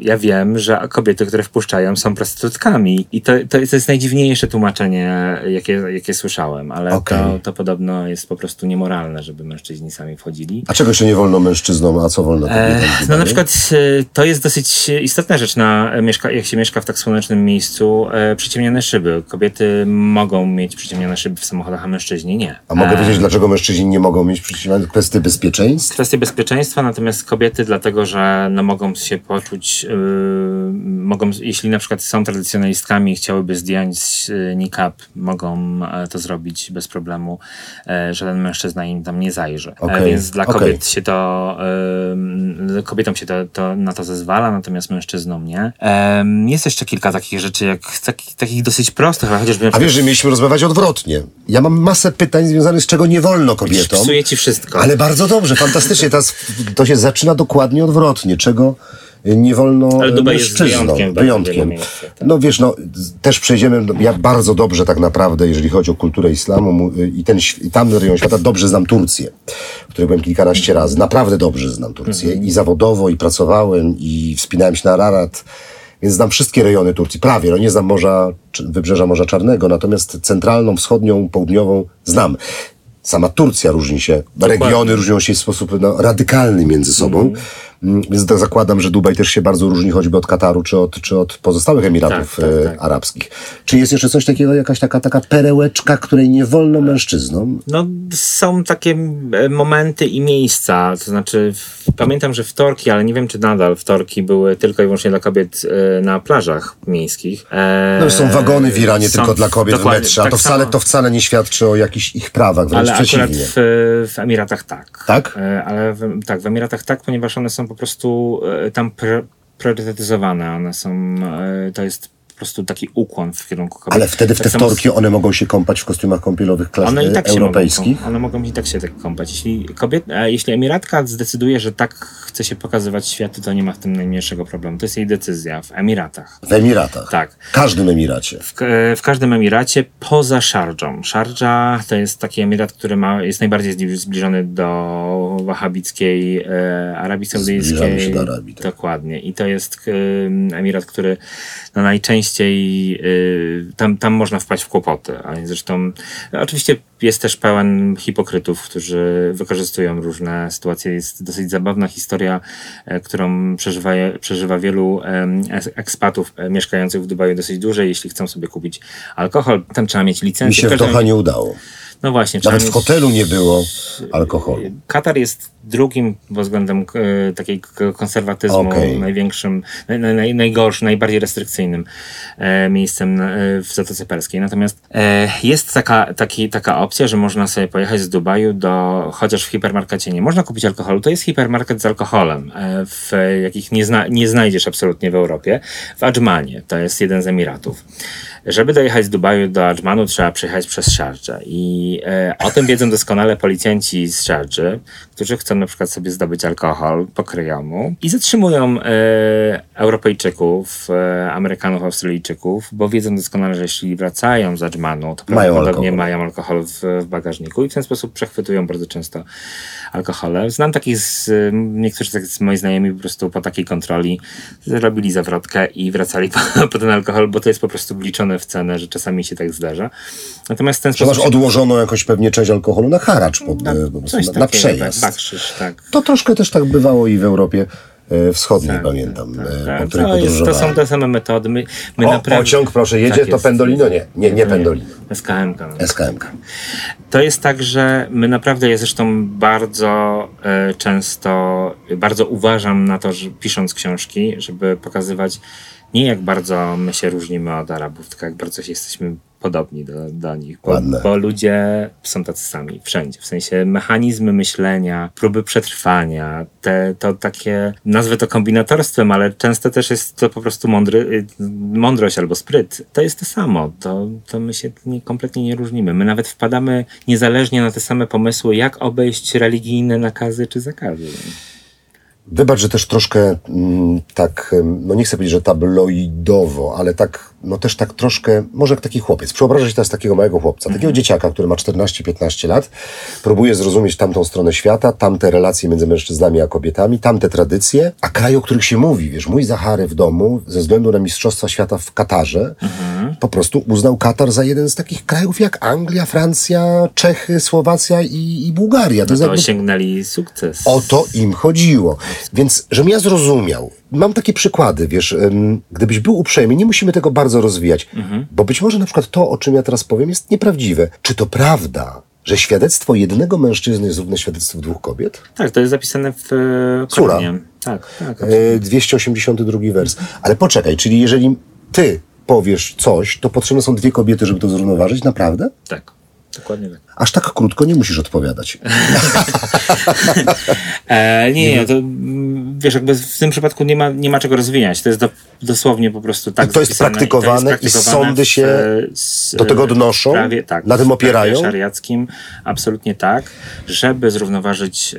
C: ja wiem, że kobiety, które wpuszczają, są prostytutkami. I to, to, jest, najdziwniejsze tłumaczenie, jakie, jakie słyszałem, ale
B: Okej.
C: to, to podobno jest po prostu niemoralne, żeby mężczyźni sami wchodzili.
B: A czego jeszcze nie wolno mężczyznom, a co wolno kobietom?
C: E,
B: w
C: no na przykład e, to jest dosyć istotna rzecz, na, mieszka, jak się mieszka w tak słonecznym miejscu, e, przyciemniane szyby. Kobiety mogą mieć przyciemniane szyby w samochodach, a mężczyźni nie.
B: A mogę
C: E,
B: wiedzieć, dlaczego mężczyźni nie mogą mieć przyciśnięte kwestie bezpieczeństwa?
C: kwestie bezpieczeństwa, natomiast kobiety dlatego, że no, mogą się poczuć, yy, mogą, jeśli na przykład są tradycjonalistkami i chciałyby zdjąć yy, niqab, mogą e, to zrobić bez problemu. E, żaden mężczyzna im tam nie zajrzy.
B: Okej,
C: więc dla kobiet się to, yy, kobietom się to, to, na to zezwala, natomiast mężczyznom nie. Jest jeszcze kilka takich rzeczy, jak taki, takich dosyć prostych, ale chociażby
B: A wiesz, że mieliśmy rozmawiać odwrotnie. Ja mam masę pytań związanych z czego nie wolno kobietom.
C: psuje ci wszystko.
B: Ale bardzo dobrze, fantastycznie. Teraz to się zaczyna dokładnie odwrotnie. Czego nie wolno
C: Ale Dubaj jest
B: mężczyznom.
C: wyjątkiem w bardzo wielu miejscach, tak.
B: No wiesz, no też przejdziemy, no, ja bardzo dobrze tak naprawdę, jeżeli chodzi o kulturę islamu mu- i ten i tamten rejon świata, dobrze znam Turcję, w której byłem kilkanaście razy. Naprawdę dobrze znam Turcję
C: Mhm.
B: i zawodowo, i pracowałem, i wspinałem się na Ararat. Więc znam wszystkie rejony Turcji, prawie. No nie znam morza, wybrzeża Morza Czarnego, natomiast centralną, wschodnią, południową znam. Sama Turcja różni się, regiony różnią się w sposób no, radykalny między sobą. Mm, Więc tak zakładam, że Dubaj też się bardzo różni choćby od Kataru czy od, czy od pozostałych Emiratów
C: Tak, tak,
B: e,
C: tak.
B: arabskich. Czy jest jeszcze coś takiego, jakaś taka, taka perełeczka, której nie wolno mężczyznom?
C: No, są takie momenty i miejsca. To znaczy, w, pamiętam, że wtorki, ale nie wiem, czy nadal wtorki były tylko i wyłącznie dla kobiet e, na plażach miejskich. E,
B: No, są wagony w Iranie
C: są
B: tylko dla kobiet w metrze, a
C: tak
B: to, wcale,
C: samo.
B: to wcale nie świadczy o jakichś ich prawach, wręcz
C: Ale akurat
B: przeciwnie.
C: w, w Emiratach tak.
B: Tak?
C: E, Ale w, tak, w Emiratach tak, ponieważ one są po prostu e, tam pr, priorytetyzowane. One są, e, to jest po prostu taki ukłon w kierunku kobiet.
B: Ale wtedy w
C: Tak
B: te wtorki one mogą się kąpać w kostiumach kąpielowych klas
C: One i tak się
B: europejskich.
C: mogą, one mogą i tak się tak kąpać. Jeśli, kobiet, e, jeśli Emiratka zdecyduje, że tak chce się pokazywać światu, to nie ma w tym najmniejszego problemu. To jest jej decyzja w Emiratach.
B: W Emiratach.
C: Tak.
B: W każdym Emiracie.
C: W, k- w każdym Emiracie poza Szardżą. Szardża to jest taki emirat, który ma, jest najbardziej zbli- zbliżony do wahabickiej e, Arabii
B: Zbliżamy
C: Saudyjskiej.
B: się do Arabii, tak.
C: Dokładnie. I to jest e, emirat, który no, najczęściej e, tam, tam można wpaść w kłopoty. A zresztą no, oczywiście jest też pełen hipokrytów, którzy wykorzystują różne sytuacje. Jest dosyć zabawna historia, e, którą przeżywa, przeżywa wielu ekspatów e, mieszkających w Dubaju dosyć dłużej, jeśli chcą sobie kupić alkohol. Tam trzeba mieć licencję.
B: Mi się w Doha nie udało.
C: No właśnie.
B: Nawet w hotelu nie było alkoholu.
C: Katar jest drugim pod względem e, takiego konserwatyzmu
B: Okej.
C: największym, naj, naj, najgorszym, najbardziej restrykcyjnym e, miejscem na, e, w Zatoce Perskiej. Natomiast e, jest taka, taki, taka opcja, że można sobie pojechać z Dubaju do, chociaż w hipermarkecie nie można kupić alkoholu, to jest hipermarket z alkoholem, e, w jakich nie, zna, nie znajdziesz absolutnie w Europie. W Adżmanie, to jest jeden z Emiratów. Żeby dojechać z Dubaju do Adżmanu, trzeba przejechać przez Sharjah. I e, o tym wiedzą doskonale policjanci z Sharjah, którzy chcą na przykład sobie zdobyć alkohol po kryjomu i zatrzymują e, Europejczyków, e, Amerykanów, Australijczyków, bo wiedzą doskonale, że jeśli wracają z Adżmanu, to
B: Mają
C: prawdopodobnie
B: alkohol.
C: mają alkohol w, w bagażniku i w ten sposób przechwytują bardzo często alkohole. Znam takich, z, niektórzy tak z moi znajomi po prostu po takiej kontroli zrobili zawrotkę i wracali [LAUGHS] po, po ten alkohol, bo to jest po prostu wliczone w cenę, że czasami się tak zdarza. Natomiast ten
B: Że masz
C: sposób...
B: odłożoną jakąś pewnie część alkoholu na haracz, e, po prostu na, na
C: takiego,
B: przejazd.
C: Bakrzyż, tak.
B: To troszkę też tak bywało i w Europie e, Wschodniej,
C: Tak,
B: pamiętam,
C: tak,
B: e,
C: tak.
B: po której
C: To, jest, to
B: podróżowałem.
C: są te same metody. My, my
B: O,
C: naprawdę...
B: pociąg, proszę, jedzie,
C: Tak
B: to. Pendolino? Nie, nie, nie Pendolino.
C: SKM. No.
B: SKMK.
C: To jest tak, że my naprawdę, ja zresztą bardzo e, często, bardzo uważam na to, że pisząc książki, żeby pokazywać nie jak bardzo my się różnimy od Arabów, tylko jak bardzo się jesteśmy podobni do, do nich. Bo, bo ludzie są tacy sami, wszędzie. W sensie mechanizmy myślenia, próby przetrwania, te, to takie, nazwę to kombinatorstwem, ale często też jest to po prostu mądry, y, mądrość albo spryt. To jest to samo. To, to my się nie, kompletnie nie różnimy. My nawet wpadamy niezależnie na te same pomysły, jak obejść religijne nakazy czy zakazy.
B: Wybacz, że też troszkę mm, tak, no nie chcę powiedzieć, że tabloidowo, ale tak, no też tak troszkę, może jak taki chłopiec. Przeobrażę się teraz takiego małego chłopca, takiego dzieciaka, który ma 14-15 lat, próbuje zrozumieć tamtą stronę świata, tamte relacje między mężczyznami a kobietami, tamte tradycje, a kraje, o których się mówi, wiesz, mój Zachary w domu, ze względu na Mistrzostwa Świata w Katarze, po prostu uznał Katar za jeden z takich krajów jak Anglia, Francja, Czechy, Słowacja i, i Bułgaria.
C: To
B: jest jakby-
C: osiągnęli sukces.
B: o to im chodziło. Więc, żebym ja zrozumiał, mam takie przykłady, wiesz, gdybyś był uprzejmy, nie musimy tego bardzo rozwijać, bo być może na przykład to, o czym ja teraz powiem, jest nieprawdziwe. Czy to prawda, że świadectwo jednego mężczyzny jest równe świadectwu dwóch kobiet?
C: Tak, to jest zapisane w e,
B: Sura.
C: Koranie. Tak, tak.
B: E, 282 wers. Ale poczekaj, czyli jeżeli ty powiesz coś, to potrzebne są dwie kobiety, żeby to zrównoważyć? Naprawdę?
C: tak. Dokładnie tak.
B: Aż tak krótko nie musisz odpowiadać. [LAUGHS]
C: E, nie, nie, to wiesz, jakby w tym przypadku nie ma, nie ma czego rozwijać. To jest do, dosłownie po prostu tak
B: to jest
C: zapisane
B: praktykowane i sądy się
C: w, s-
B: do tego odnoszą?
C: Prawie, tak,
B: Na tym
C: w
B: opierają?
C: prawie szariackim absolutnie tak, żeby zrównoważyć e,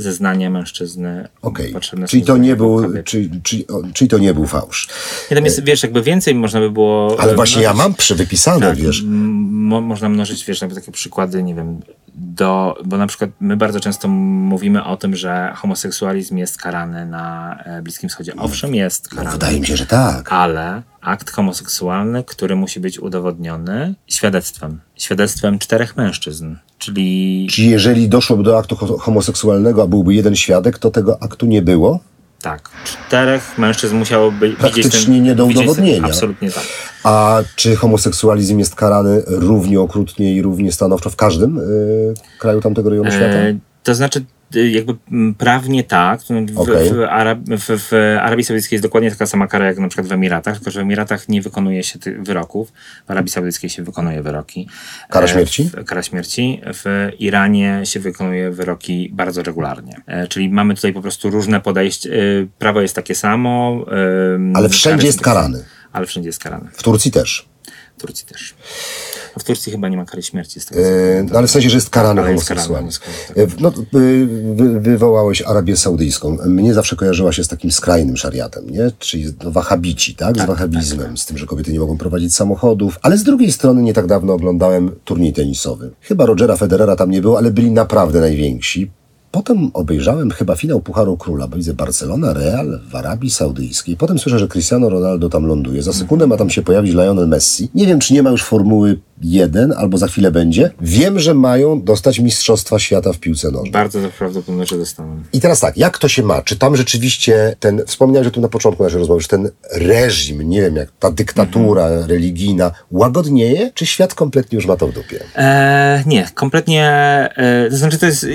C: zeznania mężczyzny.
B: Okej,
C: potrzebne
B: czyli to nie był, czyli, czyli, czyli to nie był fałsz.
C: Nie, tam jest, wiesz, jakby więcej można by było...
B: Ale
C: e,
B: właśnie ja
C: mnożyć.
B: mam przy wypisane,
C: Tak,
B: wiesz.
C: mo, można mnożyć, wiesz, jakby takie przykłady, nie wiem, do, bo na przykład my bardzo często mówimy o tym, że homoseksualizm jest karany na e, Bliskim Wschodzie. Owszem, jest
B: No,
C: karany,
B: wydaje mi się, że tak.
C: ale akt homoseksualny, który musi być udowodniony świadectwem. Świadectwem czterech mężczyzn, czyli
B: Czyli jeżeli doszłoby do aktu ho- homoseksualnego, a byłby jeden świadek, to tego aktu nie było?
C: Tak, czterech mężczyzn musiałoby widzieć
B: Praktycznie
C: ten,
B: nie do udowodnienia.
C: Absolutnie tak.
B: A czy homoseksualizm jest karany równie okrutnie i równie stanowczo w każdym y, kraju tamtego rejonu świata?
C: E, to znaczy, jakby prawnie tak. W,
B: Okej.
C: w, Arab, w, w Arabii Saudyjskiej jest dokładnie taka sama kara jak na przykład w Emiratach, tylko że w Emiratach nie wykonuje się tych wyroków. W Arabii Saudyjskiej się wykonuje wyroki.
B: Kara
C: E,
B: śmierci?
C: W, kara śmierci. W Iranie się wykonuje wyroki bardzo regularnie. E, czyli mamy tutaj po prostu różne podejście. E, prawo jest takie samo.
B: Ale wszędzie jest karany.
C: Ale wszędzie jest karany.
B: W Turcji też.
C: W Turcji też. A w Turcji chyba nie ma kary śmierci. Z tego,
B: E, no ale w sensie, że jest karany homoseksualizm.
C: tak.
B: E, No, y, wy, wywołałeś Arabię Saudyjską. Mnie zawsze kojarzyła się z takim skrajnym szariatem, nie? Czyli no, wahabici, tak? Z wahabizmem, z tym, że kobiety nie mogą prowadzić samochodów. Ale z drugiej strony nie tak dawno oglądałem turniej tenisowy. Chyba Rogera Federera tam nie było, ale byli naprawdę najwięksi. Potem obejrzałem chyba finał Pucharu Króla, bo widzę Barcelona, Real w Arabii Saudyjskiej. Potem słyszę, że Cristiano Ronaldo tam ląduje. Za sekundę ma tam się pojawić Lionel Messi. Nie wiem, czy nie ma już Formuły 1, albo za chwilę będzie. Wiem, że mają dostać Mistrzostwa Świata w piłce nożnej.
C: Bardzo prawdopodobne, że dostaną.
B: I teraz tak, jak to się ma? Czy tam rzeczywiście ten, wspomniałeś o tym na początku naszej rozmowy, że ten reżim, nie wiem, jak ta dyktatura religijna łagodnieje, czy świat kompletnie już ma to w dupie?
C: E, nie, kompletnie. E, to znaczy, to jest.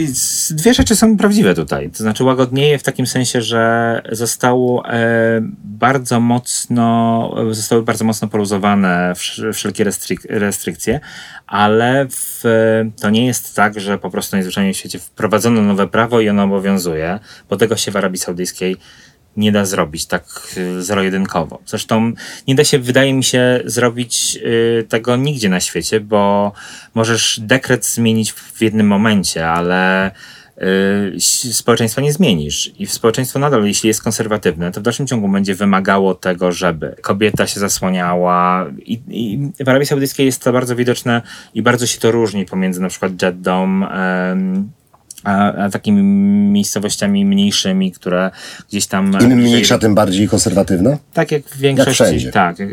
C: Dwie rzeczy są prawdziwe tutaj. To znaczy, łagodnieje w takim sensie, że zostało e, bardzo mocno, zostały bardzo mocno poluzowane wsz- wszelkie restryk- restrykcje, ale w, to nie jest tak, że po prostu najzwyczajniej w świecie wprowadzono nowe prawo i ono obowiązuje, bo tego się w Arabii Saudyjskiej nie da zrobić tak y, zero-jedynkowo. Zresztą nie da się, wydaje mi się, zrobić y, tego nigdzie na świecie, bo możesz dekret zmienić w jednym momencie, ale społeczeństwa nie zmienisz. I społeczeństwo nadal, jeśli jest konserwatywne, to w dalszym ciągu będzie wymagało tego, żeby kobieta się zasłaniała. I, i w Arabii Saudyjskiej jest to bardzo widoczne i bardzo się to różni pomiędzy na przykład Jeddą, a, a takimi miejscowościami mniejszymi, które gdzieś tam...
B: Im mniejsza, tym bardziej konserwatywna?
C: Tak jak w większości
B: wszędzie.
C: tak, e,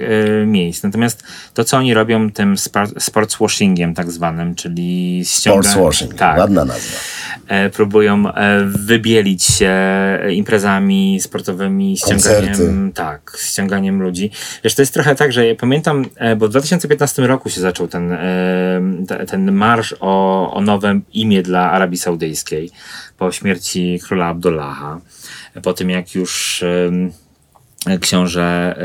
C: miejsc. Natomiast to, co oni robią tym sportswashingiem tak zwanym, czyli ściąganiem...
B: Sportswashing,
C: Tak,
B: ładna nazwa.
C: e, próbują e, wybielić się imprezami sportowymi, ściąganiem,
B: Koncerty.
C: tak, ściąganiem ludzi. Wiesz, to jest trochę tak, że ja pamiętam, e, bo w 2015 roku się zaczął ten, e, te- ten marsz o, o nowe imię dla Arabii Saudyjskiej po śmierci króla Abdullaha. Po tym, jak już książę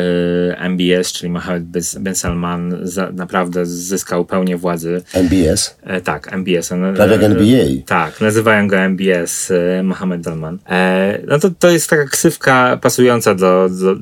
C: y, MBS, czyli Mohammed Ben Salman, za, naprawdę zyskał pełnię władzy.
B: MBS?
C: E, tak, MBS. on-
B: Prawie jak
C: e,
B: NBA.
C: Tak, nazywają go MBS, e, Mohammed Salman. E, no to, to jest taka ksywka pasująca do, do,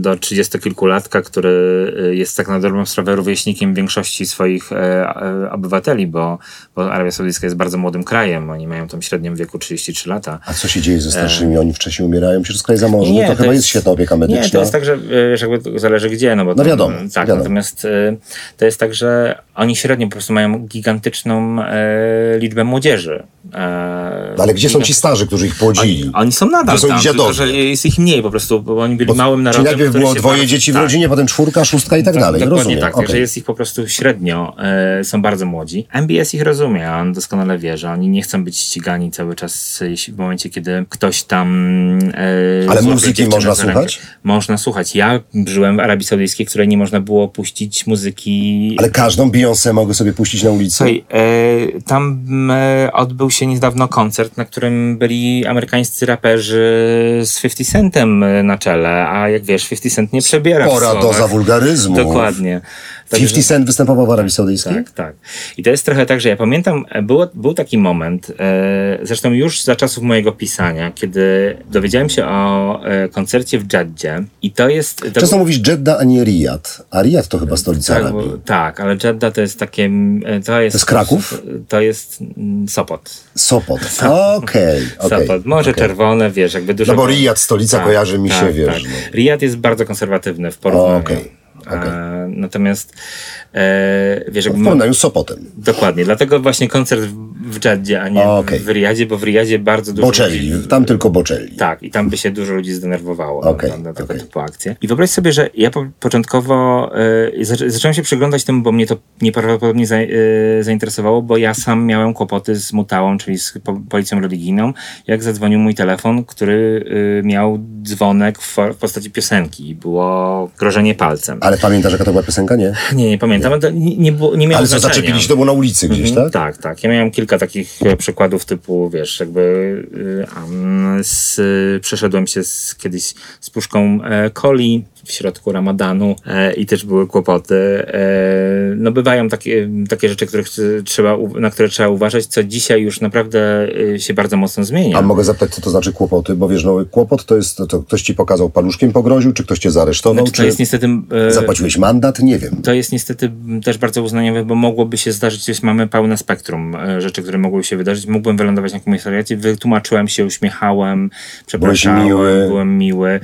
C: do 30 kilkulatka, który e, jest tak na dobrą sprawę rówieśnikiem większości swoich e, e, obywateli, bo, bo Arabia Saudyjska jest bardzo młodym krajem. Oni mają tam średnią wieku 33 lata.
B: A co się dzieje ze starszymi? Oni wcześniej umierają? Przecież kraj zamożny.
C: Nie,
B: to,
C: to
B: chyba jest
C: jest-
B: świetna opieka medyczna.
C: Nie, to jest tak, że e, wiesz, jakby zależy gdzie, no bo
B: No wiadomo,
C: Tak,
B: wiadomo.
C: natomiast e, to jest tak, że oni średnio po prostu mają gigantyczną e, liczbę młodzieży. E,
B: Ale gdzie są ci starzy, którzy ich płodzili?
C: Oni są nadal
B: Gdzie są
C: tam, tylko że jest ich mniej po prostu, bo oni byli małym
B: Czyli
C: narodem.
B: najpierw
C: który
B: było dwoje
C: bardzo-
B: dzieci w
C: tak.
B: rodzinie, potem czwórka, szóstka i tak dalej.
C: Dokładnie
B: Rozumiem.
C: tak,
B: okej.
C: także jest ich po prostu średnio, e, są bardzo młodzi. MBS ich rozumie, on doskonale wie, że oni nie chcą być ścigani cały czas w momencie, kiedy ktoś tam e,
B: Ale muzyki można
C: za rękę. Można słuchać. Ja żyłem w Arabii Saudyjskiej, w której nie można było puścić muzyki
B: Ale każdą Beyoncé mogę sobie puścić na ulicy?
C: Słuchaj, e, tam e, odbył się niedawno koncert, na którym byli amerykańscy raperzy z 50 Centem e, na czele, a jak wiesz, 50 Cent nie przebiera w
B: Pora
C: słowach.
B: doza wulgaryzmu.
C: Dokładnie. Także-
B: 50 Cent występował w Arabii Saudyjskiej?
C: tak, tak. I to jest trochę tak, że ja pamiętam, e, było, był taki moment, e, zresztą już za czasów mojego pisania, kiedy dowiedziałem się o e, koncercie w Jeddzie i to jest... To
B: Często mówisz Jeddah, a nie Riyadh. A Riyadh to chyba stolica
C: tak,
B: Arabii.
C: bo, tak, ale Jeddah to jest takie... e, To jest,
B: To jest Kraków?
C: To jest mm, Sopot.
B: Sopot. [LAUGHS] Okej, okej.
C: Sopot. Morze
B: okej.
C: Czerwone, wiesz, jakby dużo...
B: No bo Riyadh, stolica,
C: Tak,
B: kojarzy mi się,
C: tak,
B: wiesz.
C: tak.
B: No.
C: Riyadh jest bardzo konserwatywny w porównaniu.
B: Okej, okej.
C: E, natomiast e, wiesz, jakby...
B: W porównaniu z Sopotem.
C: Dokładnie, dlatego właśnie koncert w, w Jeddzie, a nie
B: Okej.
C: w Riyadzie, bo w Riyadzie bardzo dużo ludzi...
B: Tam tylko Bocelli.
C: Tak, i tam by się dużo ludzi zdenerwowało
B: Okej,
C: na, na tego
B: okej.
C: typu akcje. I wyobraź sobie, że ja po, początkowo zaczę, zacząłem się przyglądać temu, bo mnie to nieprawdopodobnie za, y, zainteresowało, bo ja sam miałem kłopoty z Mutałą, czyli z po, policją religijną, jak zadzwonił mój telefon, który y, miał dzwonek w, w postaci piosenki. i Było grożenie palcem.
B: Ale pamiętasz, jaka to była piosenka? Nie?
C: Nie, nie pamiętam, ale nie, nie, było, nie miało
B: Ale co,
C: znaczenia.
B: zaczepili się, to było na ulicy gdzieś,
C: Mhm,
B: tak?
C: Tak, tak. Ja miałem kilka takich e, przykładów typu, wiesz, jakby y, z, przeszedłem się z, kiedyś z puszką e, coli w środku ramadanu e, i też były kłopoty. E, no bywają takie, takie rzeczy, których trzeba, na które trzeba uważać, co dzisiaj już naprawdę e, się bardzo mocno zmienia.
B: A mogę zapytać, co to znaczy kłopoty? Bo wiesz, no kłopot to jest, to, to ktoś ci pokazał paluszkiem, pogroził, czy ktoś cię zaresztował,
C: Znaczy, to
B: czy
C: jest niestety...
B: zapłaciłeś mandat? Nie wiem.
C: To jest niestety też bardzo uznaniowe, bo mogłoby się zdarzyć, jest, mamy pełne spektrum rzeczy, które mogły się wydarzyć. Mógłbym wylądować na komisariacie, wytłumaczyłem się, uśmiechałem, przepraszałem,
B: miły.
C: byłem miły.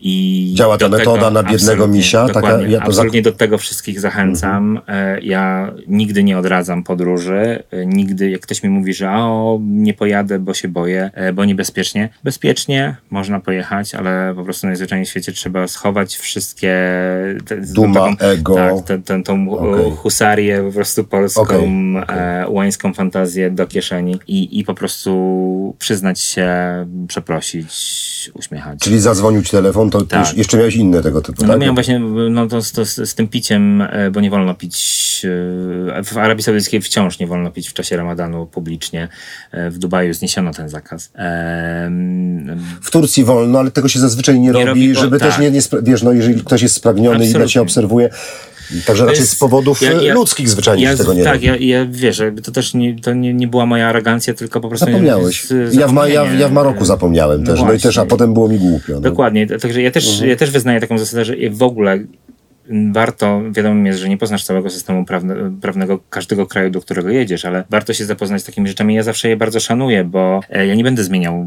C: I
B: Działa ta metoda na biednego misia, taka- ja to
C: absolutnie do tego wszystkich zachęcam. E, Ja nigdy nie odradzam podróży. E, Nigdy, jak ktoś mi mówi, że o, nie pojadę, bo się boję, e, bo niebezpiecznie. Bezpiecznie można pojechać, ale po prostu najzwyczajniej w świecie trzeba schować wszystkie... te-
B: Duma, ego.
C: Tak, tę- tę- tą
B: Okej.
C: husarię po prostu polską,
B: Okej,
C: e, łańską fantazję do kieszeni i, i po prostu przyznać się, przeprosić, uśmiechać.
B: Czyli zadzwonił ci telefon, to
C: Tak.
B: już, jeszcze miałeś inne tego typu,
C: No
B: tak?
C: miałem właśnie, no to, to z, z tym piciem, e, bo nie wolno pić, e, w Arabii Saudyjskiej wciąż nie wolno pić w czasie ramadanu publicznie. E, W Dubaju zniesiono ten zakaz. Em,
B: W Turcji wolno, ale tego się zazwyczaj nie,
C: Nie
B: robi,
C: robi, bo-
B: żeby też
C: tak.
B: nie, nie spra- wiesz, no jeżeli ktoś jest spragniony i
C: Absolutnie.
B: cię obserwuje, także raczej z powodów
C: ja- ja-
B: e, ludzkich zwyczajnie
C: ja,
B: tego nie
C: Tak,
B: robi.
C: ja, ja wiesz, jakby to też nie, to nie, nie była moja arogancja, tylko po prostu...
B: Zapomniałeś.
C: z-
B: Ja w, ma, ja, ja w Maroku zapomniałem
C: No
B: też, no i też, a
C: właśnie.
B: potem było mi głupio. No.
C: Dokładnie, także ja też,
B: Mhm.
C: ja też wyznaję taką zasadę, że w ogóle warto, wiadomo jest, że nie poznasz całego systemu prawne, prawnego każdego kraju, do którego jedziesz, ale warto się zapoznać z takimi rzeczami. Ja zawsze je bardzo szanuję, bo e, ja nie będę zmieniał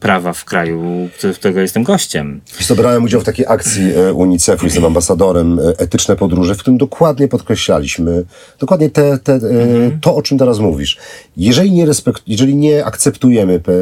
C: prawa w kraju, w którego jestem gościem.
B: Wiesz co, brałem udział w takiej akcji e, UNICEF-u, jestem ambasadorem e, Etyczne Podróże, w którym dokładnie podkreślaliśmy, dokładnie te, te, mhm. to, o czym teraz mówisz. Jeżeli nie, respekt, jeżeli nie akceptujemy pe,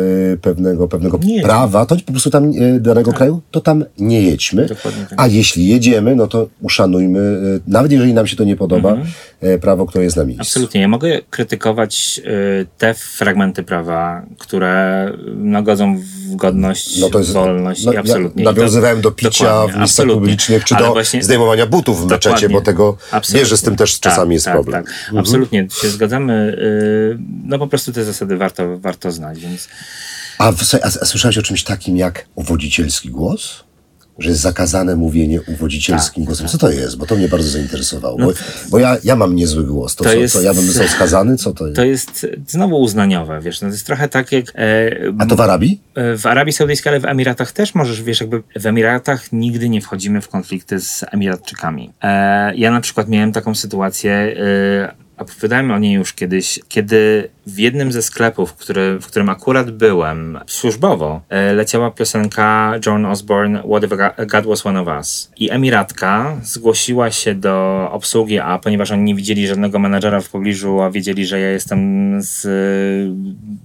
B: pewnego, pewnego prawa, to po prostu tam danego tak. kraju, to tam nie jedźmy. Tak. A jeśli jedziemy, no to uszanujmy, e, nawet jeżeli nam się to nie podoba, mhm. E, prawo, które jest na miejscu.
C: Absolutnie. Ja mogę krytykować e, te fragmenty prawa, które no, godzą w godność, no to jest, wolność no, i absolutnie.
B: Ja nawiązywałem do picia w miejscach publicznych, czy Ale do właśnie, zdejmowania butów w meczecie, bo tego bierze z tym też tak, czasami jest
C: tak,
B: problem.
C: Tak. Mhm. Absolutnie się zgadzamy. No po prostu te zasady warto, warto znać, więc...
B: A, a, a słyszałeś o czymś takim jak uwodzicielski głos? Że jest zakazane mówienie uwodzicielskim tak, głosem. Co to jest? Bo to mnie bardzo zainteresowało. No, bo, bo ja, ja mam niezły głos. To, to, co, jest, to ja bym został skazany? Co to jest?
C: To jest znowu uznaniowe, wiesz. No to jest trochę tak jak... E,
B: A to w Arabii?
C: W Arabii Saudyjskiej, ale w Emiratach też możesz, wiesz, jakby w Emiratach nigdy nie wchodzimy w konflikty z Emiratczykami. E, ja na przykład miałem taką sytuację, e, opowiadałem o niej już kiedyś, kiedy w jednym ze sklepów, który, w którym akurat byłem służbowo, e, leciała piosenka John Osborne What if God was one of us. I Emiratka zgłosiła się do obsługi, a ponieważ oni nie widzieli żadnego menadżera w pobliżu, a wiedzieli, że ja jestem z,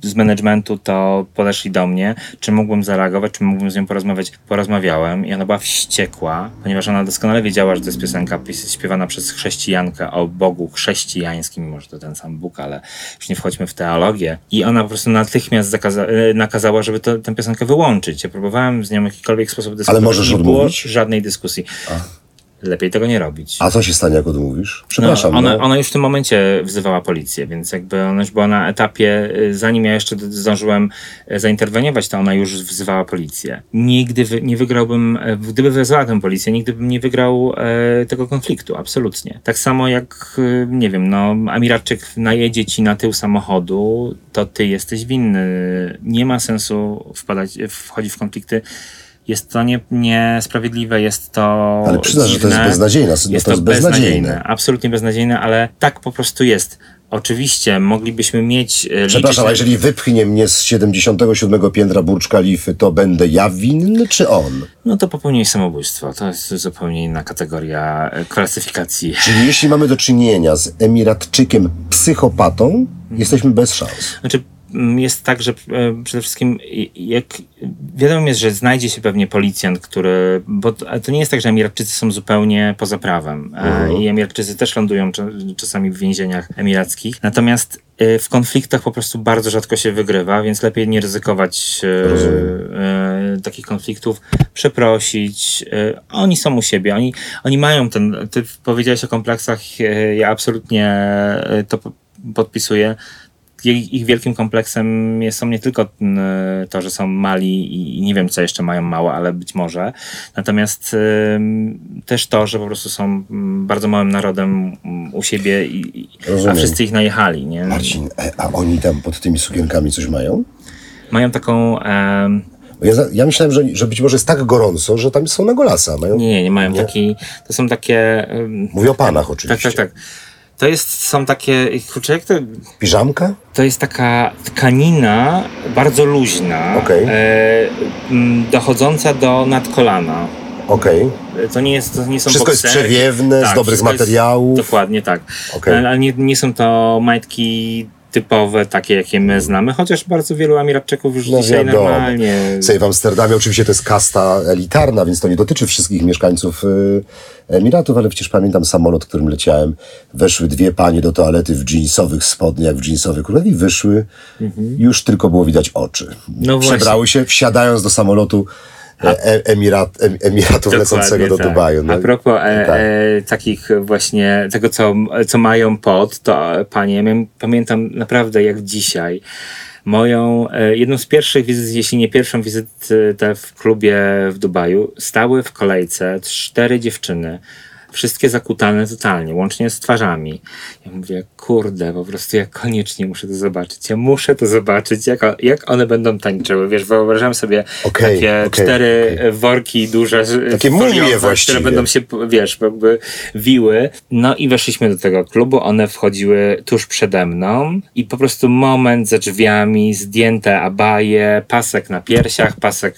C: z managementu, to podeszli do mnie, czy mógłbym zareagować, czy mógłbym z nią porozmawiać. Porozmawiałem i ona była wściekła, ponieważ ona doskonale wiedziała, że to jest piosenka śpiewana przez chrześcijankę o Bogu chrześcijańskim, mimo że to ten sam Bóg, ale już nie wchodźmy w teologię i ona po prostu natychmiast zakaza, e, nakazała, żeby to, tę piosenkę wyłączyć. Ja próbowałem z nią w jakikolwiek sposób dyskutować.
B: Ale możesz
C: nie
B: odmówić?
C: było żadnej dyskusji. A lepiej tego nie robić.
B: A co się stanie, jak odmówisz? Przepraszam.
C: No, ona, no. ona już w tym momencie wzywała policję, więc jakby ona już była na etapie, y, zanim ja jeszcze zdążyłem y, zainterweniować, to ona już wzywała policję. Nigdy wy, nie wygrałbym, y, gdyby wezwała tę policję, nigdy bym nie wygrał e, tego konfliktu, absolutnie. Tak samo jak, nie wiem, no, Emiratczyk najedzie ci na tył samochodu, to ty jesteś winny. Nie ma sensu wpadać, wchodzić w konflikty jest to nie, niesprawiedliwe, jest to.
B: Ale przyznasz, że to jest beznadziejne. No jest to, jest beznadziejne. beznadziejne.
C: Absolutnie beznadziejne, ale tak po prostu jest. Oczywiście moglibyśmy mieć.
B: E, Przepraszam, a jeżeli wypchnie mnie z 77 piętra Burcz Kalify, to będę ja winny, czy on?
C: No to popełniłeś samobójstwo. To jest zupełnie inna kategoria e, klasyfikacji.
B: Czyli jeśli mamy do czynienia z Emiratczykiem psychopatą, jesteśmy bez szans.
C: Znaczy, jest tak, że e, przede wszystkim jak wiadomo jest, że znajdzie się pewnie policjant, który, bo to nie jest tak, że Emiratczycy są zupełnie poza prawem mhm. i Emiratczycy też lądują czasami w więzieniach emirackich, natomiast e, w konfliktach po prostu bardzo rzadko się wygrywa, więc lepiej nie ryzykować e, e, takich konfliktów, przeprosić. E, oni są u siebie, oni, oni mają ten, ty powiedziałeś o kompleksach, ja absolutnie to podpisuję ich wielkim kompleksem są nie tylko to, że są mali i nie wiem, co jeszcze mają mało, ale być może. Natomiast też to, że po prostu są bardzo małym narodem u siebie, i, a wszyscy ich najechali. Nie?
B: Marcin, e, a oni tam pod tymi sukienkami coś mają?
C: Mają taką...
B: Ja, ja, myślałem, że, że być może jest tak gorąco, że tam są na golasa. Mają...
C: Nie, nie mają nie? taki. To są takie.
B: Mówię o panach oczywiście.
C: Tak, tak, tak. To jest, są takie, kurczę, jak to...
B: Piżamka?
C: To jest taka tkanina bardzo luźna, okay. e, dochodząca do nadkolana.
B: Okej.
C: Okay. To nie jest, to nie są
B: Wszystko boksery. jest przewiewne, tak, z dobrych materiałów.
C: Jest, dokładnie tak. Okay. Ale nie, nie są to majtki typowe, takie jakie my znamy, chociaż bardzo wielu Emiratczyków już no, dzisiaj wiadomo. normalnie...
B: Sobie w Amsterdamie oczywiście to jest kasta elitarna, więc to nie dotyczy wszystkich mieszkańców y, Emiratów, ale przecież pamiętam samolot, którym leciałem, weszły dwie panie do toalety w jeansowych spodniach, w jeansowych kurach i wyszły, mhm. już tylko było widać oczy. No Przebrały się, wsiadając do samolotu, Emirat, Emiratów lecącego do tak. Dubaju.
C: No. A propos e, tak. e, takich właśnie, tego co, co mają pod, to panie, ja pamiętam naprawdę jak dzisiaj, moją, e, jedną z pierwszych wizyt, jeśli nie pierwszą wizytę w klubie w Dubaju, stały w kolejce cztery dziewczyny wszystkie zakutane totalnie, łącznie z twarzami. Ja mówię, kurde, po prostu ja koniecznie muszę to zobaczyć. Ja muszę to zobaczyć, jak, jak one będą tańczyły. Wiesz, wyobrażam sobie
B: Okej,
C: takie
B: okej,
C: cztery
B: okej.
C: worki duże,
B: Takie mumie właściwie.
C: które będą się, wiesz, jakby wiły. No i weszliśmy do tego klubu, one wchodziły tuż przede mną i po prostu moment za drzwiami, zdjęte abaje, pasek na piersiach, pasek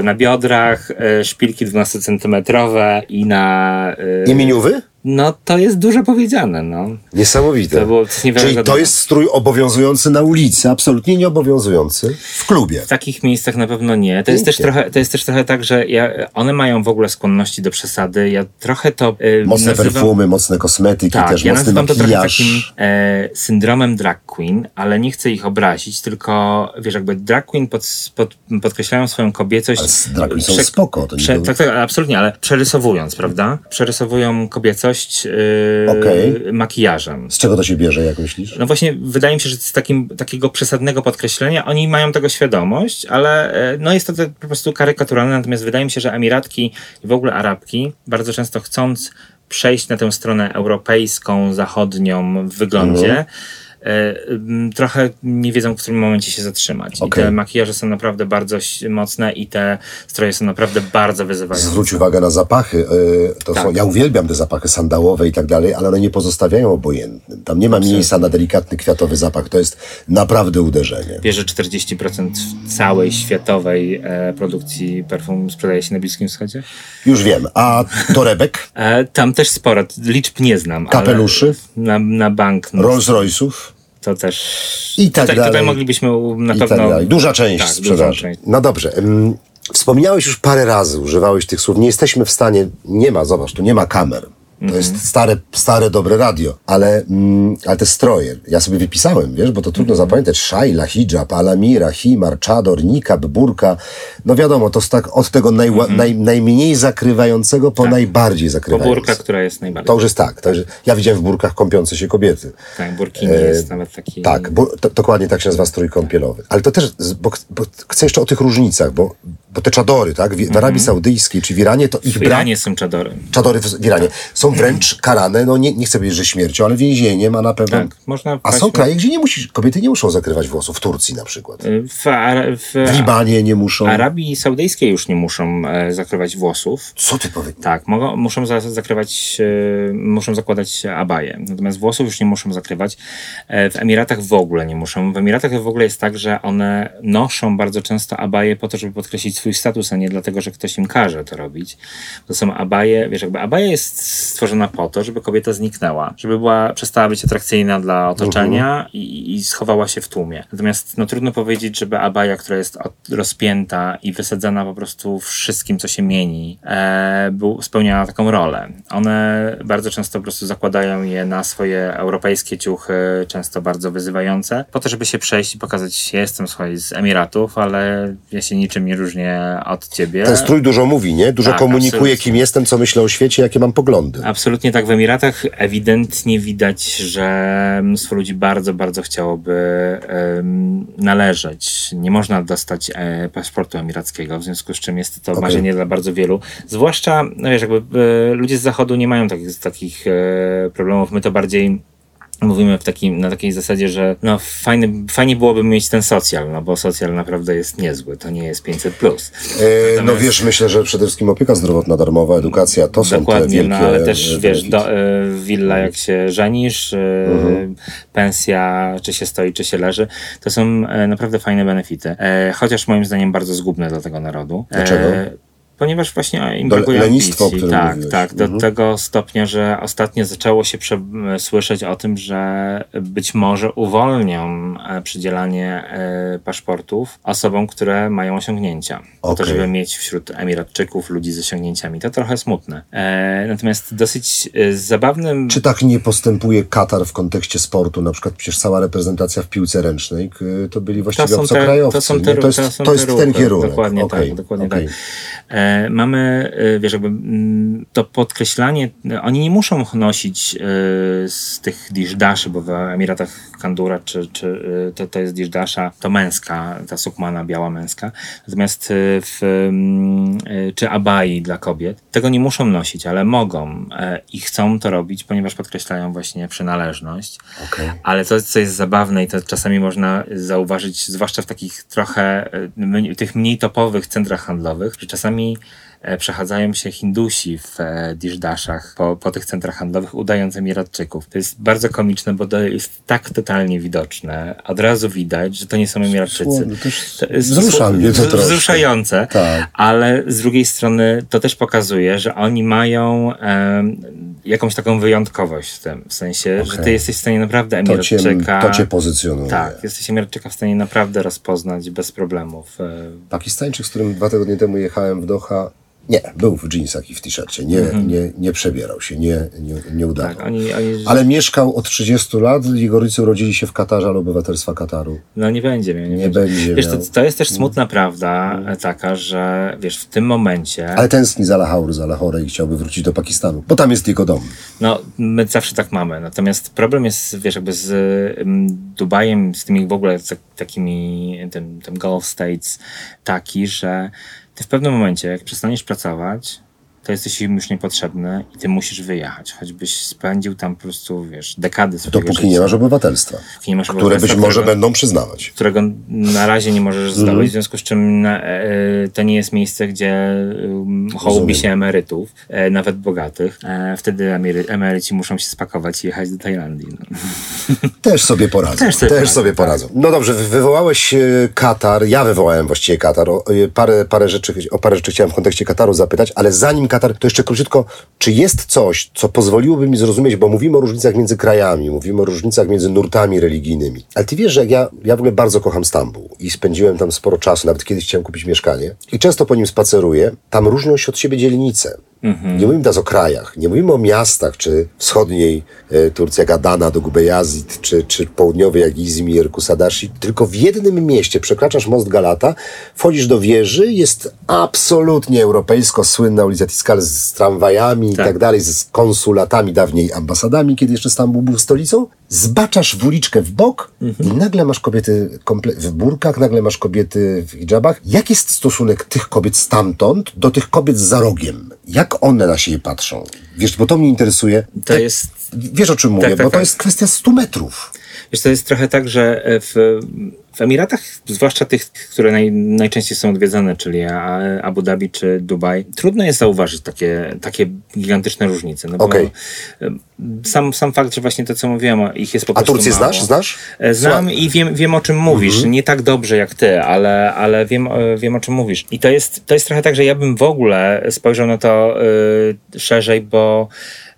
C: y, na biodrach, y, szpilki 12-centymetrowe i na...
B: Imieniowy?
C: No to jest dużo powiedziane, no.
B: Niesamowite.
C: To było
B: Czyli to jest strój obowiązujący na ulicy, absolutnie nieobowiązujący w klubie.
C: W takich miejscach na pewno nie. To jest, też trochę, to jest też trochę tak, że ja, one mają w ogóle skłonności do przesady. Ja trochę to y,
B: Mocne
C: nazywam...
B: perfumy, mocne kosmetyki,
C: Tak,
B: też
C: ja
B: mocny
C: nazywam to trochę takim e, syndromem drag queen, ale nie chcę ich obrazić, tylko wiesz, jakby drag queen pod, pod, podkreślają swoją kobiecość.
B: Ale drag queen są spoko, to
C: prze, tak, tak, absolutnie, ale przerysowując, prawda? Przerysowują kobiecość y,
B: Okej.
C: makijażem.
B: Z czego to się bierze, jak myślisz?
C: No właśnie, wydaje mi się, że z takim, takiego przesadnego podkreślenia, oni mają tego świadomość, ale e, no jest to tak po prostu karykaturalne, natomiast wydaje mi się, że Emiratki i w ogóle Arabki bardzo często chcąc przejść na tę stronę europejską, zachodnią w wyglądzie,
B: Mhm.
C: E, m, trochę nie wiedzą, w którym momencie się zatrzymać.
B: Okej.
C: I te makijaże są naprawdę bardzo mocne i te stroje są naprawdę bardzo wyzywające.
B: Zwróć uwagę na zapachy. yy, To
C: Tak.
B: są, ja uwielbiam te zapachy sandałowe i tak dalej, ale one nie pozostawiają obojętnym. Tam nie ma miejsca na delikatny kwiatowy zapach. To jest naprawdę uderzenie.
C: Wiesz, że 40% całej światowej e, produkcji perfum sprzedaje się na Bliskim Wschodzie?
B: Już wiem. A torebek,
C: E, tam też sporo, liczb nie znam.
B: Kapeluszy?
C: Na, na bank no,
B: Rolls Royce'ów
C: to też.
B: I tak
C: tutaj,
B: dalej.
C: Tutaj moglibyśmy na
B: i
C: pewno.
B: tak dalej. Duża część
C: tak,
B: sprzedaży.
C: część.
B: No dobrze. Wspomniałeś już parę razy, używałeś tych słów. Nie jesteśmy w stanie, nie ma, zobacz, tu nie ma kamer. To
C: Mhm.
B: jest stare, stare, dobre radio, ale, mm, ale te stroje, ja sobie wypisałem, wiesz, bo to trudno
C: Mhm.
B: zapamiętać. Szajla, hijab, alamira, himar, czador, nikab, burka. No wiadomo, to jest tak od tego najła, naj, najmniej zakrywającego po najbardziej
C: Bo
B: zakrywające.
C: burka, która jest najbardziej.
B: To już jest tak. To już, ja widziałem w burkach kąpiące się kobiety.
C: Tak, burkini jest nawet taki.
B: Tak, bo, to, dokładnie tak się nazywa strój kąpielowy. Ale to też, bo, bo chcę jeszcze o tych różnicach, bo, bo te czadory, tak, w, w Arabii Saudyjskiej czy w Iranie, to ich
C: Mhm. w
B: brak,
C: Iranie są czadory.
B: czadory w, w Iranie, są wręcz karane, no nie, nie chcę powiedzieć, że śmiercią, ale więzieniem, a na pewno...
C: Tak, można
B: a są kraje, gdzie nie musisz, kobiety nie muszą zakrywać włosów, w Turcji na przykład.
C: W, Ara- w,
B: W Libanie nie muszą.
C: Arabii Saudyjskiej już nie muszą e, zakrywać włosów.
B: Co ty powiesz?
C: Tak, mogą, muszą za, zakrywać, e, muszą zakładać abaje. Natomiast włosów już nie muszą zakrywać. E, w Emiratach w ogóle nie muszą. W Emiratach w ogóle jest tak, że one noszą bardzo często abaje po to, żeby podkreślić swój status, a nie dlatego, że ktoś im każe to robić. To są abaje, wiesz, jakby abaja jest stworzona po to, żeby kobieta zniknęła, żeby była, przestała być atrakcyjna dla otoczenia i, i schowała się w tłumie. Natomiast no, trudno powiedzieć, żeby abaja, która jest od, rozpięta i wysadzana po prostu wszystkim, co się mieni, e, był, spełniała taką rolę. One bardzo często po prostu zakładają je na swoje europejskie ciuchy, często bardzo wyzywające, po to, żeby się przejść i pokazać, ja jestem słuchaj, z Emiratów, ale ja się niczym nie różnię od ciebie.
B: Ten strój dużo mówi, nie? Dużo
C: Tak,
B: komunikuje,
C: absolutnie.
B: kim jestem, co myślę o świecie, jakie mam poglądy.
C: Absolutnie tak. W Emiratach ewidentnie widać, że mnóstwo ludzi bardzo, bardzo chciałoby należeć. Nie można dostać e, paszportu emirackiego, w związku z czym jest to
B: Okej.
C: marzenie dla bardzo wielu. Zwłaszcza, no wiesz, jakby e, ludzie z zachodu nie mają takich, takich e, problemów. My to bardziej Mówimy w takim, na takiej zasadzie, że no fajny, fajnie byłoby mieć ten socjal, no bo socjal naprawdę jest niezły, to nie jest 500+. Plus.
B: E, no
C: Natomiast-
B: wiesz, myślę, że przede wszystkim opieka zdrowotna, darmowa, edukacja, to są te
C: Dokładnie,
B: wielkie
C: no ale też
B: e,
C: wiesz, do, y, willa jak się żenisz, y,
B: Mhm.
C: pensja, czy się stoi, czy się leży, to są e, naprawdę fajne benefity. E, chociaż moim zdaniem bardzo zgubne dla tego narodu.
B: Dlaczego?
C: Ponieważ właśnie im
B: Do
C: brakuje
B: lenistwa, o
C: ambicji.
B: którym
C: Tak,
B: mówiłeś.
C: tak. Do
B: Mhm.
C: tego stopnia, że ostatnio zaczęło się słyszeć o tym, że być może uwolnią e, przydzielanie e, paszportów osobom, które mają osiągnięcia. Po to, żeby mieć wśród Emiratczyków ludzi z osiągnięciami. To trochę smutne. E, natomiast dosyć zabawnym...
B: Czy tak nie postępuje Katar w kontekście sportu? Na przykład przecież cała reprezentacja w piłce ręcznej to byli właściwie
C: te-
B: obcokrajowcy.
C: to są
B: nie?
C: te-
B: to jest,
C: to
B: jest ten kierunek.
C: Dokładnie
B: Okej,
C: tak, dokładnie
B: okej.
C: tak. Mamy, e, wiesz, jakby mm, to podkreślanie, oni nie muszą nosić e, z tych dishdaszy, bo w Emiratach Kandura czy, czy e, to, to jest dishdasza, to męska, ta sukmana biała męska. Natomiast e, w, mm, e, czy abai dla kobiet, tego nie muszą nosić, ale mogą e, i chcą to robić, ponieważ podkreślają właśnie przynależność.
B: Okej.
C: Ale to, co jest zabawne i to czasami można zauważyć, zwłaszcza w takich trochę tych mniej topowych centrach handlowych, że czasami przechadzają się Hindusi w e, dishdashach po, po tych centrach handlowych, udając Emiratczyków. To jest bardzo komiczne, bo to jest tak totalnie widoczne. Od razu widać, że to nie są Emiratczycy. To jest
B: wzrusza mnie to
C: wz-
B: troszkę.
C: Wzruszające,
B: Tak.
C: ale z drugiej strony to też pokazuje, że oni mają em, jakąś taką wyjątkowość w tym, w sensie, że ty jesteś w stanie naprawdę
B: To cię,
C: Emiratczyka...
B: to cię pozycjonuje.
C: Tak, jesteś Emiratczyka w stanie naprawdę rozpoznać bez problemów. E,
B: Pakistańczyk, z którym dwa tygodnie temu jechałem w Doha, nie, był w dżinsach i w t-shircie, nie, nie, nie przebierał się, nie, nie, nie udawał.
C: Mhm. tak, oni, oni
B: Ale mieszkał od 30 lat, jego rodzice urodzili się w Katarze, ale obywatelstwa Kataru.
C: no nie będzie miał. Nie,
B: Nie
C: będzie.
B: będzie
C: Wiesz, to, to jest też smutna prawda e, taka, że wiesz, w tym momencie,
B: Ale tęskni za Lahore, za Lahore i chciałby wrócić do Pakistanu, bo tam jest jego dom.
C: no my zawsze tak mamy, natomiast problem jest, wiesz, jakby z Dubajem, z tymi w ogóle tak, takimi, tym, tym Gulf States, taki, że ty w pewnym momencie, jak przestaniesz pracować, to jesteś im już niepotrzebny i ty musisz wyjechać, choćbyś spędził tam po prostu, wiesz, dekady swojego
B: Dopóki
C: życia.
B: nie masz obywatelstwa,
C: nie masz
B: które być
C: obywatelstwa,
B: może
C: którego-
B: będą przyznawać.
C: którego na razie nie możesz zdobyć, w związku z czym na, e, to nie jest miejsce, gdzie um, hołubi
B: Rozumiem.
C: się emerytów, e, nawet bogatych. E, wtedy emery, emeryci muszą się spakować i jechać do Tajlandii. No. [LAUGHS]
B: Też sobie poradzą.
C: Też sobie poradzą,
B: sobie
C: tak.
B: poradzą. No dobrze, wy- wywołałeś e, Katar, ja wywołałem właściwie Katar. O, e, parę, parę rzeczy, o parę rzeczy chciałem w kontekście Kataru zapytać, ale zanim Katar, to jeszcze króciutko, czy jest coś, co pozwoliłoby mi zrozumieć, bo mówimy o różnicach między krajami, mówimy o różnicach między nurtami religijnymi. Ale ty wiesz, że jak ja, ja w ogóle bardzo kocham Stambuł i spędziłem tam sporo czasu, nawet kiedyś chciałem kupić mieszkanie i często po nim spaceruję. Tam różnią się od siebie dzielnice. Nie mówimy teraz o krajach, nie mówimy o miastach, czy wschodniej e, Turcji jak Adana do Gubejazid, czy, czy południowej jak Izmir, Kusadashi, tylko w jednym mieście przekraczasz most Galata, wchodzisz do wieży, jest absolutnie europejsko słynna ulica Z tramwajami i
C: Tak.
B: tak dalej, z konsulatami, dawniej ambasadami, kiedy jeszcze Stambuł był stolicą. Zbaczasz w uliczkę w bok i nagle masz kobiety w burkach, nagle masz kobiety w hijabach. Jak jest stosunek tych kobiet stamtąd do tych kobiet za rogiem? Jak one na siebie patrzą? Wiesz, bo to mnie interesuje.
C: To
B: Jak-
C: jest
B: Wiesz o czym mówię,
C: tak,
B: bo to
C: tak.
B: jest kwestia 100 metrów.
C: Wiesz, to jest trochę tak, że w, w Emiratach, zwłaszcza tych, które naj, najczęściej są odwiedzane, czyli A- Abu Dhabi czy Dubaj, trudno jest zauważyć takie, takie gigantyczne różnice. No em, sam, sam fakt, że właśnie to, co mówiłem, ich jest po
B: A
C: prostu
B: Turcję
C: mało.
B: znasz? Znasz?
C: E, Znam
B: Słuchaj.
C: i wiem, wiem o czym mówisz. Nie tak dobrze jak ty, ale, ale wiem, e, wiem o czym mówisz. I to jest, to jest trochę tak, że ja bym w ogóle spojrzał na to y, szerzej, bo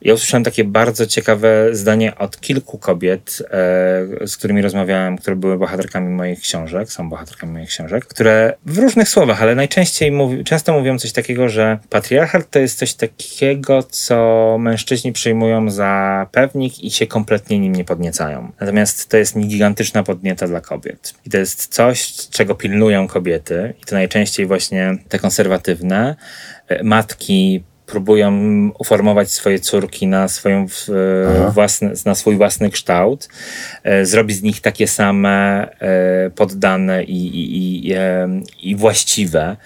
C: ja usłyszałem takie bardzo ciekawe zdanie od kilku kobiet, z którymi rozmawiałem, które były bohaterkami moich książek, są bohaterkami moich książek, które w różnych słowach, ale najczęściej mówi, często mówią coś takiego, że patriarchat to jest coś takiego, co mężczyźni przyjmują za pewnik i się kompletnie nim nie podniecają. Natomiast to jest gigantyczna podnieta dla kobiet. I to jest coś, czego pilnują kobiety, i to najczęściej właśnie te konserwatywne e, matki próbują uformować swoje córki na, swoją własny, na swój własny kształt, e, zrobić z nich takie same e, poddane i, i, i, e, i właściwe.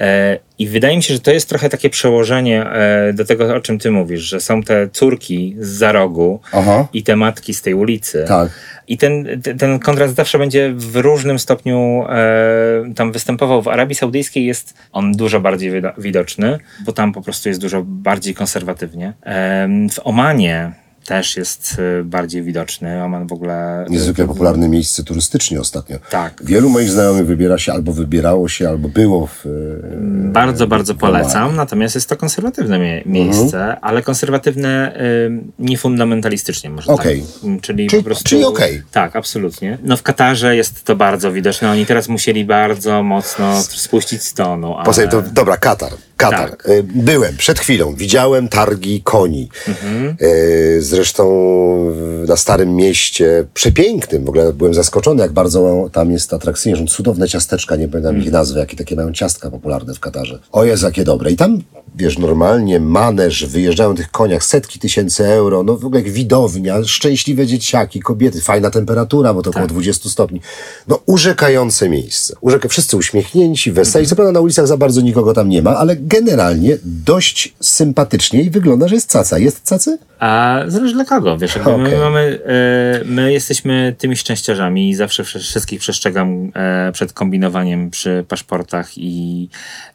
C: E, I wydaje mi się, że to jest trochę takie przełożenie e, do tego, o czym ty mówisz, że są te córki z za rogu
B: Aha.
C: i te matki z tej ulicy.
B: Tak.
C: I ten, ten, kontrast zawsze będzie w różnym stopniu e, tam występował. W Arabii Saudyjskiej jest on dużo bardziej wido- widoczny, bo tam po prostu jest dużo bardziej konserwatywnie. Em, w Omanie też jest e, bardziej widoczny. Oman w ogóle...
B: Niezwykle popularne miejsce turystycznie ostatnio.
C: Tak.
B: Wielu moich znajomych wybiera się, albo wybierało się, albo było w... e,
C: Bardzo, bardzo polecam. Natomiast jest to konserwatywne mie- miejsce, ale konserwatywne niefundamentalistycznie, może
B: Okej.
C: tak. Ym, Czyli,
B: Czyli-
C: po prostu.
B: czyli okej.
C: Tak, absolutnie. No w Katarze jest to bardzo widoczne. Oni teraz musieli bardzo mocno spuścić z tonu. Ale...
B: Poza tym to, dobra, Katar. Katar.
C: Tak.
B: E, Byłem przed chwilą, widziałem targi koni.
C: Mhm.
B: Zresztą na Starym Mieście, przepięknym, w ogóle byłem zaskoczony, jak bardzo tam jest atrakcyjnie. Są cudowne ciasteczka, nie pamiętam
C: Mhm.
B: ich nazwy, jakie takie mają ciastka popularne w Katarze. O jest jakie dobre. I tam, wiesz, normalnie maneż, wyjeżdżają tych koniach setki tysięcy euro, no w ogóle jak widownia, szczęśliwe dzieciaki, kobiety, fajna temperatura, bo to
C: Tak.
B: około 20 stopni. No urzekające miejsce. Urzeka, wszyscy uśmiechnięci, weseli. Co prawda na ulicach za bardzo nikogo tam nie ma, ale generalnie dość sympatycznie i wygląda, że jest caca. Jest cacy?
C: A zależy dla kogo, wiesz,
B: Okej.
C: my mamy, e, my jesteśmy tymi szczęściarzami i zawsze wsze- wszystkich przestrzegam e, przed kombinowaniem przy paszportach i,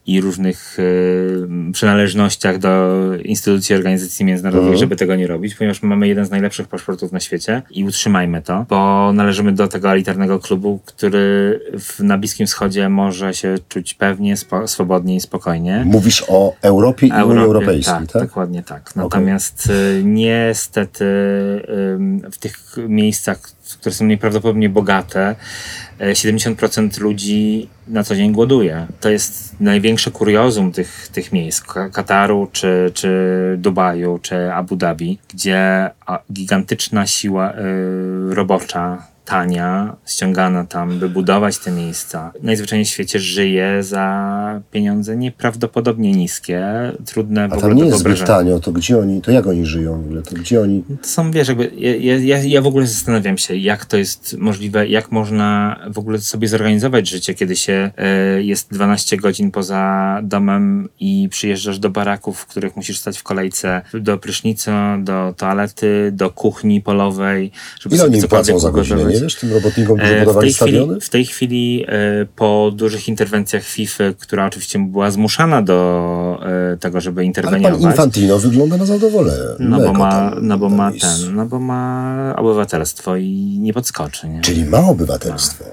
C: i różnych e, przynależnościach do instytucji organizacji międzynarodowych, żeby tego nie robić, ponieważ my mamy jeden z najlepszych paszportów na świecie i utrzymajmy to, bo należymy do tego elitarnego klubu, który w, na Bliskim Wschodzie może się czuć pewnie, spo, swobodnie i spokojnie.
B: Mówisz o Europie i Unii
C: Europie,
B: Europejskiej,
C: tak,
B: tak?
C: Dokładnie tak. Natomiast y, niestety w tych miejscach, które są nieprawdopodobnie bogate, y, 70% ludzi na co dzień głoduje. To jest największe kuriozum tych, tych miejsc, Ka- Kataru, czy, czy Dubaju, czy Abu Dhabi, gdzie gigantyczna siła y, robocza tania, ściągana tam, by budować te miejsca. Najzwyczajniej w świecie żyje za pieniądze nieprawdopodobnie niskie, trudne w
B: A tam nie jest zbyt tanio, to gdzie oni, to jak oni żyją w ogóle, to gdzie oni...
C: To są, wiesz, jakby, ja, ja- ja, w ogóle zastanawiam się, jak to jest możliwe, jak można w ogóle sobie zorganizować życie, kiedy się e, jest 12 godzin poza domem i przyjeżdżasz do baraków, w których musisz stać w kolejce do prysznica, do toalety, do kuchni polowej, żeby
B: Ile
C: sobie
B: oni im płacą
C: cokolwiek
B: za godzinę,
C: ugotować.
B: Wiesz, tym robotnikom, którzy
C: E, W
B: budowali
C: tej, chwili,
B: stadiony?
C: w tej chwili e, po dużych interwencjach FIFA, która oczywiście była zmuszana do e, tego, żeby
B: Ale
C: interweniować.
B: pan Infantino wygląda na zadowolenie.
C: no, bo ma,
B: tam
C: no bo ma ten, no bo ma obywatelstwo i nie podskoczy. Nie?
B: Czyli ma obywatelstwo.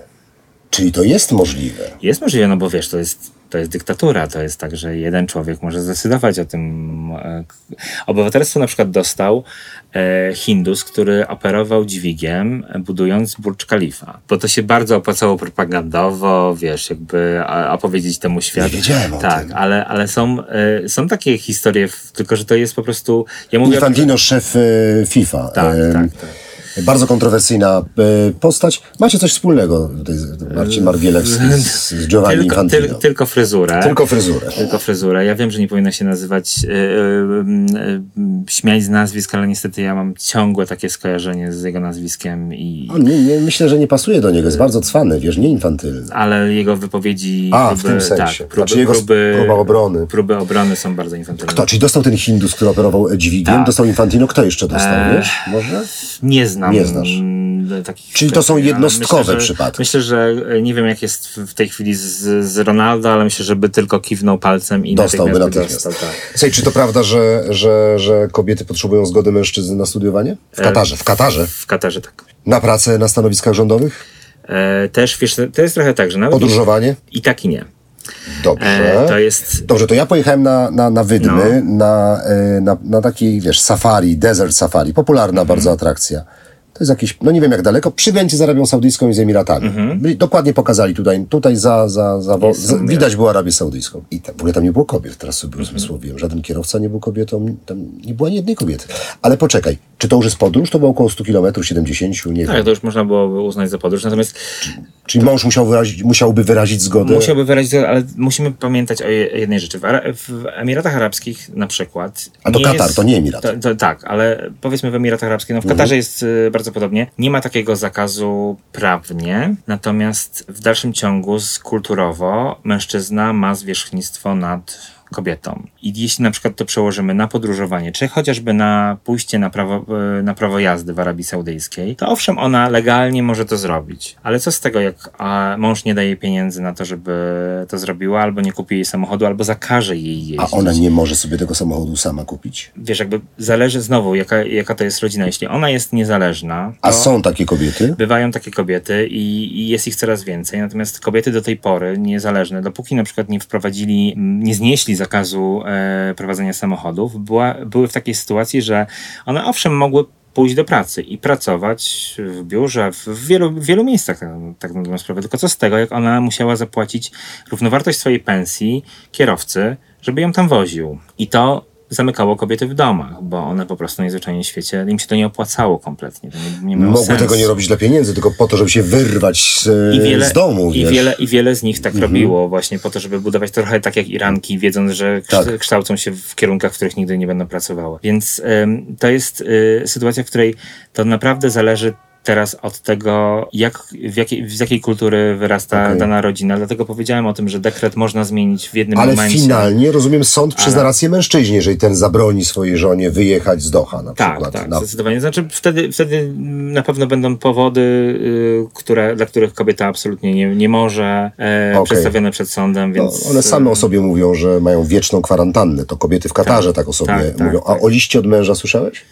B: Czyli to jest możliwe.
C: Jest możliwe, no bo wiesz, to jest, to jest dyktatura, to jest tak, że jeden człowiek może zdecydować o tym. e, Obywatelstwo na przykład dostał e, Hindus, który operował dźwigiem, budując Burcz Khalifa, bo to się bardzo opłacało propagandowo, wiesz, jakby opowiedzieć temu światu.
B: wiedziałem o
C: Tak,
B: tym.
C: ale, ale są, e, są takie historie, tylko że to jest po prostu... Ja mówię o
B: Infantino, szef e, FIFA.
C: Tak, tak, tak.
B: Bardzo kontrowersyjna e, postać. Macie coś wspólnego, Marcin Margielewski z, z [LAUGHS] Giovanni
C: tylko,
B: Infantino.
C: tyl, tylko fryzurę.
B: Tylko fryzurę.
C: Tylko fryzurę. Ja wiem, że nie powinna się nazywać e, e, e, śmiać z nazwisk, ale niestety ja mam ciągłe takie skojarzenie z jego nazwiskiem i
B: nie, nie, myślę, że nie pasuje do niego. Jest bardzo cwany, wiesz, nie infantylny.
C: ale jego wypowiedzi
B: A, w tym sensie.
C: tak, próby,
B: Znaczy jego
C: próby,
B: próba obrony.
C: próby obrony są bardzo infantylne.
B: Kto? Czyli dostał ten Hindus, który operował dźwigiem,
C: Tak.
B: dostał Infantino. Kto jeszcze dostał,
C: Eee,
B: wiesz? Może?
C: Nie znam.
B: Nie znasz.
C: mm, Takich
B: Czyli to są jednostkowe
C: myślę, że,
B: przypadki.
C: Myślę, że e, nie wiem jak jest w tej chwili z, z Ronaldo, ale myślę, żeby tylko kiwnął palcem i
B: Dostałby
C: natychmiast dostał. Tak.
B: Słuchaj, czy to prawda, że, że, że kobiety potrzebują zgody mężczyzn na studiowanie? W
C: E,
B: Katarze, w Katarze.
C: W Katarze tak.
B: Na pracę na stanowiskach rządowych?
C: E, też wiesz, to jest trochę tak, że nawet
B: Podróżowanie?
C: i tak i nie.
B: Dobrze.
C: E, to jest
B: Dobrze, to ja pojechałem na, na, na Wydmy, na, e, na, na taki, wiesz, safari, desert safari, popularna
C: Mhm.
B: bardzo atrakcja. To jest jakieś, no nie wiem jak daleko, przy granicy z Arabią Saudyjską i z Emiratami. Byli, dokładnie pokazali tutaj, tutaj za, za, za,
C: Mhm. Jest
B: za widać było Arabię Saudyjską. I tam, w ogóle tam nie było kobiet, teraz sobie
C: Mhm.
B: uzmysłowiłem. Żaden kierowca nie był kobietą, tam nie było ani jednej kobiety. Ale poczekaj, czy to już jest podróż? To było około 100 km, 70, nie wiem.
C: tak, to już można byłoby uznać za podróż. Natomiast
B: Czyli mąż musiał wyrazić, musiałby wyrazić zgodę?
C: musiałby wyrazić, ale musimy pamiętać o je- jednej rzeczy. W, Ara- w Emiratach Arabskich na przykład.
B: A to Katar,
C: jest,
B: to nie Emirat. Mhm.
C: To, to, tak, ale powiedzmy w Emiratach Arabskich, no w Katarze jest y, bardzo podobnie. Nie ma takiego zakazu prawnie, natomiast w dalszym ciągu kulturowo mężczyzna ma zwierzchnictwo nad kobietą. I jeśli na przykład to przełożymy na podróżowanie, czy chociażby na pójście na prawo, y, na prawo jazdy w Arabii Saudyjskiej, to owszem, ona legalnie może to zrobić. Ale co z tego, jak mąż nie daje pieniędzy na to, żeby to zrobiła, albo nie kupi jej samochodu, albo zakaże jej jeździć.
B: A ona nie może sobie tego samochodu sama kupić?
C: Wiesz, jakby zależy znowu, jaka, jaka to jest rodzina. Jeśli ona jest niezależna,
B: A są takie kobiety?
C: bywają takie kobiety i, i jest ich coraz więcej. Natomiast kobiety do tej pory niezależne, dopóki na przykład nie wprowadzili, nie znieśli zakazu e, prowadzenia samochodów, była, były w takiej sytuacji, że one owszem mogły pójść do pracy i pracować w biurze, w wielu, w wielu miejscach, tak, tak na sprawę. Tylko co z tego, jak ona musiała zapłacić równowartość swojej pensji kierowcy żeby ją tam woził. I to zamykało kobiety w domach, bo one po prostu najzwyczajniej w świecie, im się to nie opłacało kompletnie. To nie, nie
B: Mogły
C: sensu.
B: tego nie robić dla pieniędzy, tylko po to, żeby się wyrwać z,
C: I wiele,
B: z domu.
C: i,
B: wiesz.
C: wiele, I wiele z nich tak robiło właśnie po to, żeby budować trochę tak jak Iranki, wiedząc, że
B: Tak.
C: kształcą się w kierunkach, w których nigdy nie będą pracowały. Więc ym, to jest y, sytuacja, w której to naprawdę zależy teraz od tego, jak, w jakiej, z jakiej kultury wyrasta
B: Okej.
C: dana rodzina. Dlatego powiedziałem o tym, że dekret można zmienić w jednym
B: Ale
C: momencie.
B: finalnie, rozumiem, sąd przyzna rację mężczyźnie, jeżeli ten zabroni swojej żonie wyjechać z Doha na
C: Tak,
B: przykład.
C: tak,
B: na,
C: zdecydowanie. Znaczy wtedy, wtedy na pewno będą powody, y, które, dla których kobieta absolutnie nie, nie może e,
B: Okej.
C: przedstawione przed sądem,
B: no,
C: więc...
B: one same
C: y,
B: o sobie mówią, że mają wieczną kwarantannę. To kobiety w Katarze tak, o sobie
C: tak, tak,
B: mówią. A
C: tak.
B: o liście od męża słyszałeś?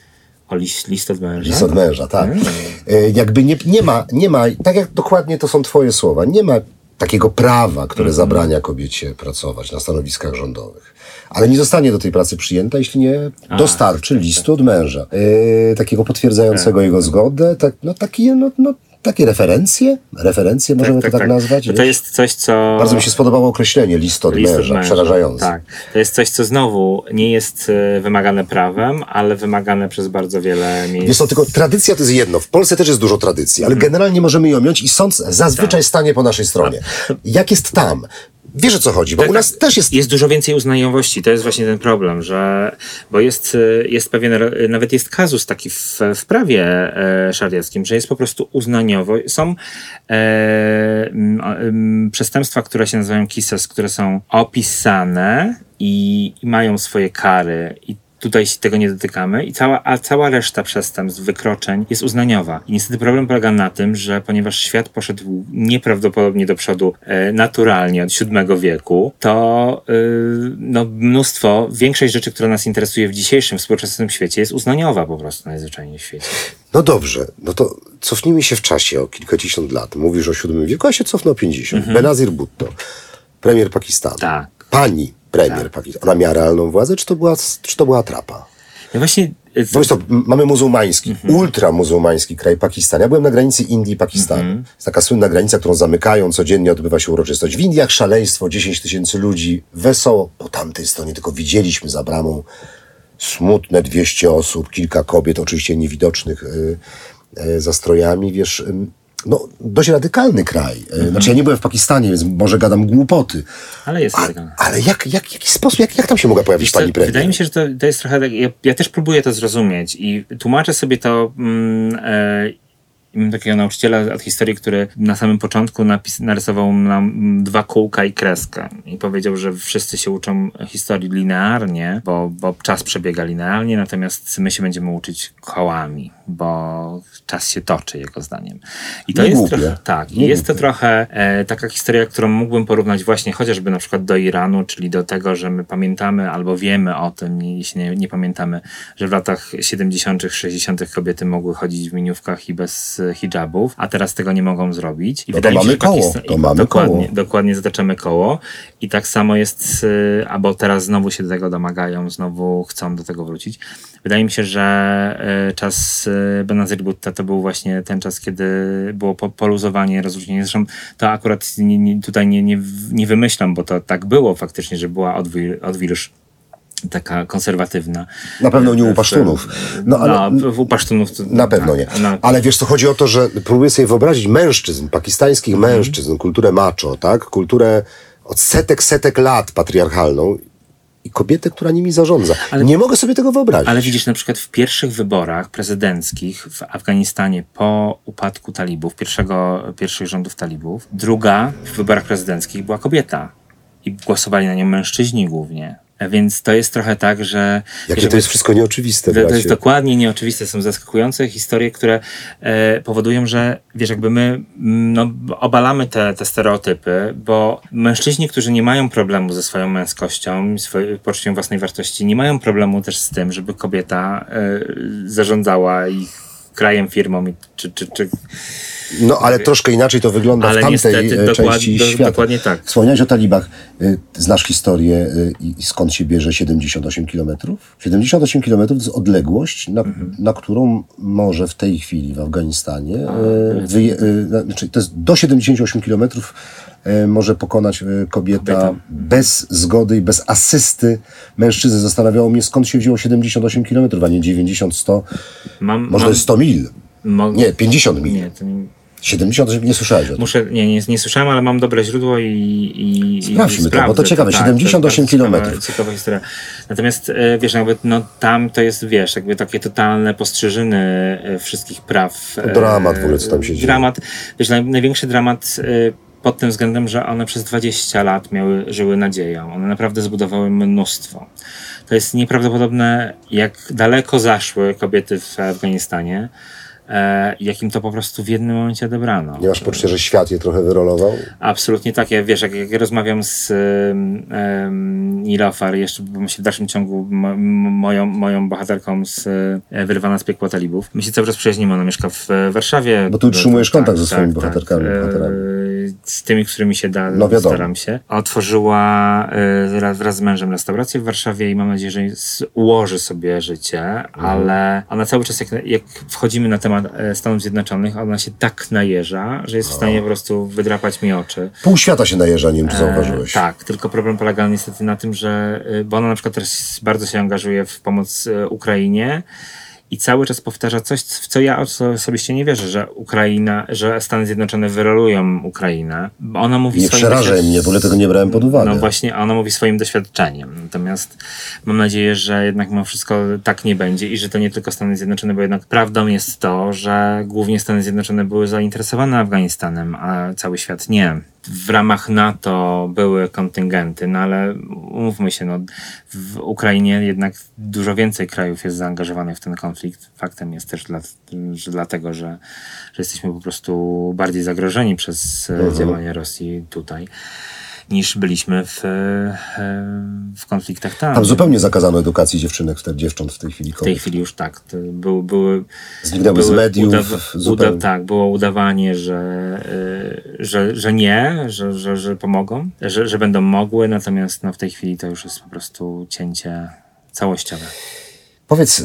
C: O list, list od męża?
B: List od męża, tak.
C: Mm.
B: E, Jakby nie, nie ma, nie ma, tak jak dokładnie to są twoje słowa, nie ma takiego prawa, które
C: Mhm.
B: zabrania kobiecie pracować na stanowiskach rządowych. Ale nie zostanie do tej pracy przyjęta, jeśli nie dostarczy listu od męża. E, takiego potwierdzającego
C: Tak.
B: jego zgodę, tak, no, takie, no, no, takie referencje, referencje możemy to tak nazwać.
C: To jest coś, co...
B: Bardzo mi się spodobało określenie list od
C: List
B: męża,
C: męża,
B: przerażające.
C: Tak. To jest coś, co znowu nie jest e, wymagane prawem, ale wymagane przez bardzo wiele miejsc.
B: Wiesz co, tylko tradycja to jest jedno. W Polsce też jest dużo tradycji, ale generalnie możemy ją mieć i sąd zazwyczaj stanie po naszej stronie. Jak jest tam? Wiesz o co chodzi, bo u nas też jest...
C: Jest dużo więcej uznajowości. To jest właśnie ten problem, że bo jest, e, jest pewien, nawet jest kazus taki w, w prawie e, szariackim, że jest po prostu uznaniowo. Są e, m, m, przestępstwa, które się nazywają kisas, które są opisane i, i mają swoje kary i Tutaj się tego nie dotykamy i cała, a cała reszta przestępstw, wykroczeń jest uznaniowa. I niestety problem polega na tym, że ponieważ świat poszedł nieprawdopodobnie do przodu e, naturalnie od VII wieku, to e, no, mnóstwo, większość rzeczy, która nas interesuje w dzisiejszym współczesnym świecie jest uznaniowa po prostu najzwyczajniej w świecie.
B: No dobrze, no to cofnijmy się w czasie o kilkadziesiąt lat. Mówisz o VII wieku, a się cofnę o 50. Benazir Bhutto, premier Pakistanu.
C: Tak.
B: Pani premier Pakistanu. Ona miała realną władzę, czy to była, czy to była trapa?
C: Ja właśnie... e,
B: Bo to, mamy muzułmański, ultramuzułmański kraj Pakistan. Ja byłem na granicy Indii i Pakistanu. Jest taka słynna granica, którą zamykają, codziennie odbywa się uroczystość. W Indiach szaleństwo, 10 tysięcy ludzi, wesoło. Po tamtej stronie tylko widzieliśmy za bramą smutne 200 osób, kilka kobiet, oczywiście niewidocznych y, y, za strojami, wiesz... ym, no, dość radykalny kraj. Y, Znaczy, ja nie byłem w Pakistanie, więc może gadam głupoty.
C: Ale jest
B: A,
C: tego.
B: ale jak, jak, jaki sposób, jak, jak tam się mogła pojawić
C: Wiesz
B: pani premier?
C: Wydaje mi się, że to, to jest trochę tak. Ja, ja też próbuję to zrozumieć i tłumaczę sobie to. Mm, e, Mam takiego nauczyciela od historii, który na samym początku napis, narysował nam dwa kółka i kreskę. I powiedział, że wszyscy się uczą historii linearnie, bo, bo czas przebiega linearnie, natomiast my się będziemy uczyć kołami, bo czas się toczy, jego zdaniem. I to
B: Nie
C: jest trochę. Tak,
B: Nie
C: jest to trochę e, taka historia, którą mógłbym porównać właśnie chociażby na przykład do Iranu, czyli do tego, że my pamiętamy albo wiemy o tym, jeśli nie, nie pamiętamy, że w latach 70., 60. kobiety mogły chodzić w miniówkach i bez hijabów, a teraz tego nie mogą zrobić. I
B: No to
C: się,
B: mamy
C: że
B: koło,
C: Pakistan-
B: to mamy
C: dokładnie,
B: koło.
C: dokładnie zataczamy koło. I tak samo jest, e, albo teraz znowu się do tego domagają, znowu chcą do tego wrócić. Wydaje mi się, że e, czas e, Benazir Bhutta to był właśnie ten czas, kiedy było po, poluzowanie, rozróżnienie. Zresztą to akurat nie, nie, tutaj nie, nie, nie wymyślam, bo to tak było faktycznie, że była odwil, odwilż taka konserwatywna.
B: Na pewno nie u
C: W-
B: Pasztunów. No, ale,
C: no, u Pasztunów to,
B: Na pewno nie.
C: No,
B: Ale wiesz co, chodzi o to, że próbuję sobie wyobrazić mężczyzn, pakistańskich
C: Mhm.
B: mężczyzn, kulturę macho, tak? Kulturę od setek, setek lat patriarchalną i kobietę, która nimi zarządza.
C: Ale-
B: nie mogę sobie tego wyobrazić.
C: Ale widzisz, na przykład w pierwszych wyborach prezydenckich w Afganistanie po upadku talibów, pierwszego, pierwszych rządów talibów, druga w wyborach prezydenckich była kobieta. I głosowali na nią mężczyźni głównie. Więc to jest trochę tak, że...
B: Jakie to jest wszystko nieoczywiste,
C: to, to jest dokładnie nieoczywiste. Są zaskakujące historie, które e, powodują, że wiesz, jakby my no, obalamy te, te stereotypy, bo mężczyźni, którzy nie mają problemu ze swoją męskością, swoim poczuciem własnej wartości, nie mają problemu też z tym, żeby kobieta e, zarządzała ich krajem, firmą czy, czy, czy
B: No, ale troszkę inaczej to wygląda
C: Ale
B: w tamtej
C: niestety
B: e,
C: dokład-
B: części
C: do-
B: świata.
C: dokładnie tak.
B: Wspomniałeś o talibach. Y, Znasz historię y, i skąd się bierze 78 kilometrów? 78 kilometrów to jest odległość, na,
C: Mhm.
B: na którą może w tej chwili w Afganistanie, y, wyje, na- znaczy to jest do 78 kilometrów e, może pokonać e, kobieta,
C: Kobieta.
B: bez zgody i bez asysty mężczyzny. Zastanawiało mnie, skąd się wzięło 78 km, a nie 90, 100,
C: Mam,
B: może
C: mam,
B: to jest 100 mil. Nie, 50 mil.
C: Nie, to nie,
B: 78, nie słyszałeś o tym.
C: Muszę, nie, nie, nie słyszałem, ale mam dobre źródło i, i i
B: Sprawdźmy to,
C: sprawdzę
B: bo to ciekawe,
C: tak,
B: 78
C: to
B: kilometrów.
C: Ciekawa, ciekawa historia. Natomiast e, wiesz, jakby, no, tam to jest, wiesz, jakby takie totalne postrzyżyny e, wszystkich praw. e,
B: dramat w ogóle, co tam się dzieje.
C: Dramat, wiesz, naj, największy dramat e, pod tym względem, że one przez 20 lat miały, żyły nadzieją. One naprawdę zbudowały mnóstwo. To jest nieprawdopodobne, jak daleko zaszły kobiety w Afganistanie, e, jakim to po prostu w jednym momencie odebrano.
B: Nie masz poczucia, że świat je trochę wyrolował?
C: Absolutnie tak. Ja, wiesz, jak, jak rozmawiam z um, Nilofar, jeszcze myślę w dalszym ciągu moją, moją bohaterką z e, Wyrwana z piekła talibów. My się cały czas przyjaźnimy. Ona mieszka w e, Warszawie.
B: Bo ty utrzymujesz
C: Tak,
B: kontakt ze
C: tak,
B: swoimi
C: tak.
B: bohaterkami, bohaterami.
C: Z tymi, którymi się da,
B: No wiadomo.
C: staram się. Otworzyła e, wraz, z mężem restaurację w Warszawie i mam nadzieję, że ułoży sobie życie,
B: Mhm.
C: ale ona cały czas, jak, jak wchodzimy na temat e, Stanów Zjednoczonych, ona się tak najeża, że jest w stanie po prostu wydrapać mi oczy.
B: Pół świata się najeża, nie wiem, czy zauważyłeś.
C: E, tak, tylko problem polega niestety na tym, że y, bo ona na przykład też bardzo się angażuje w pomoc Ukrainie i cały czas powtarza coś, w co ja oso- osobiście nie wierzę, że Ukraina, że Stany Zjednoczone wyrolują Ukrainę. Ona mówi
B: Nie
C: swoim
B: przerażaj
C: doświad-
B: mnie, w ogóle tego nie brałem pod uwagę.
C: No właśnie, ona mówi swoim doświadczeniem. Natomiast mam nadzieję, że jednak mimo wszystko tak nie będzie i że to nie tylko Stany Zjednoczone, bo jednak prawdą jest to, że głównie Stany Zjednoczone były zainteresowane Afganistanem, a cały świat nie. W ramach NATO były kontyngenty, no ale umówmy się, no, w Ukrainie jednak dużo więcej krajów jest zaangażowanych w ten konflikt. Faktem jest też, dla, że dlatego, że, że jesteśmy po prostu bardziej zagrożeni przez e, działania Rosji tutaj niż byliśmy w, e, w konfliktach tam.
B: Tam zupełnie zakazano edukacji dziewczynek, dziewcząt w tej chwili.
C: W tej chwili już tak. To Były,
B: Zniknęły z mediów zupełnie.
C: uda, tak, było udawanie, że, y, że, że nie, że, że, że pomogą, że, że będą mogły, natomiast no, w tej chwili to już jest po prostu cięcie całościowe.
B: Powiedz,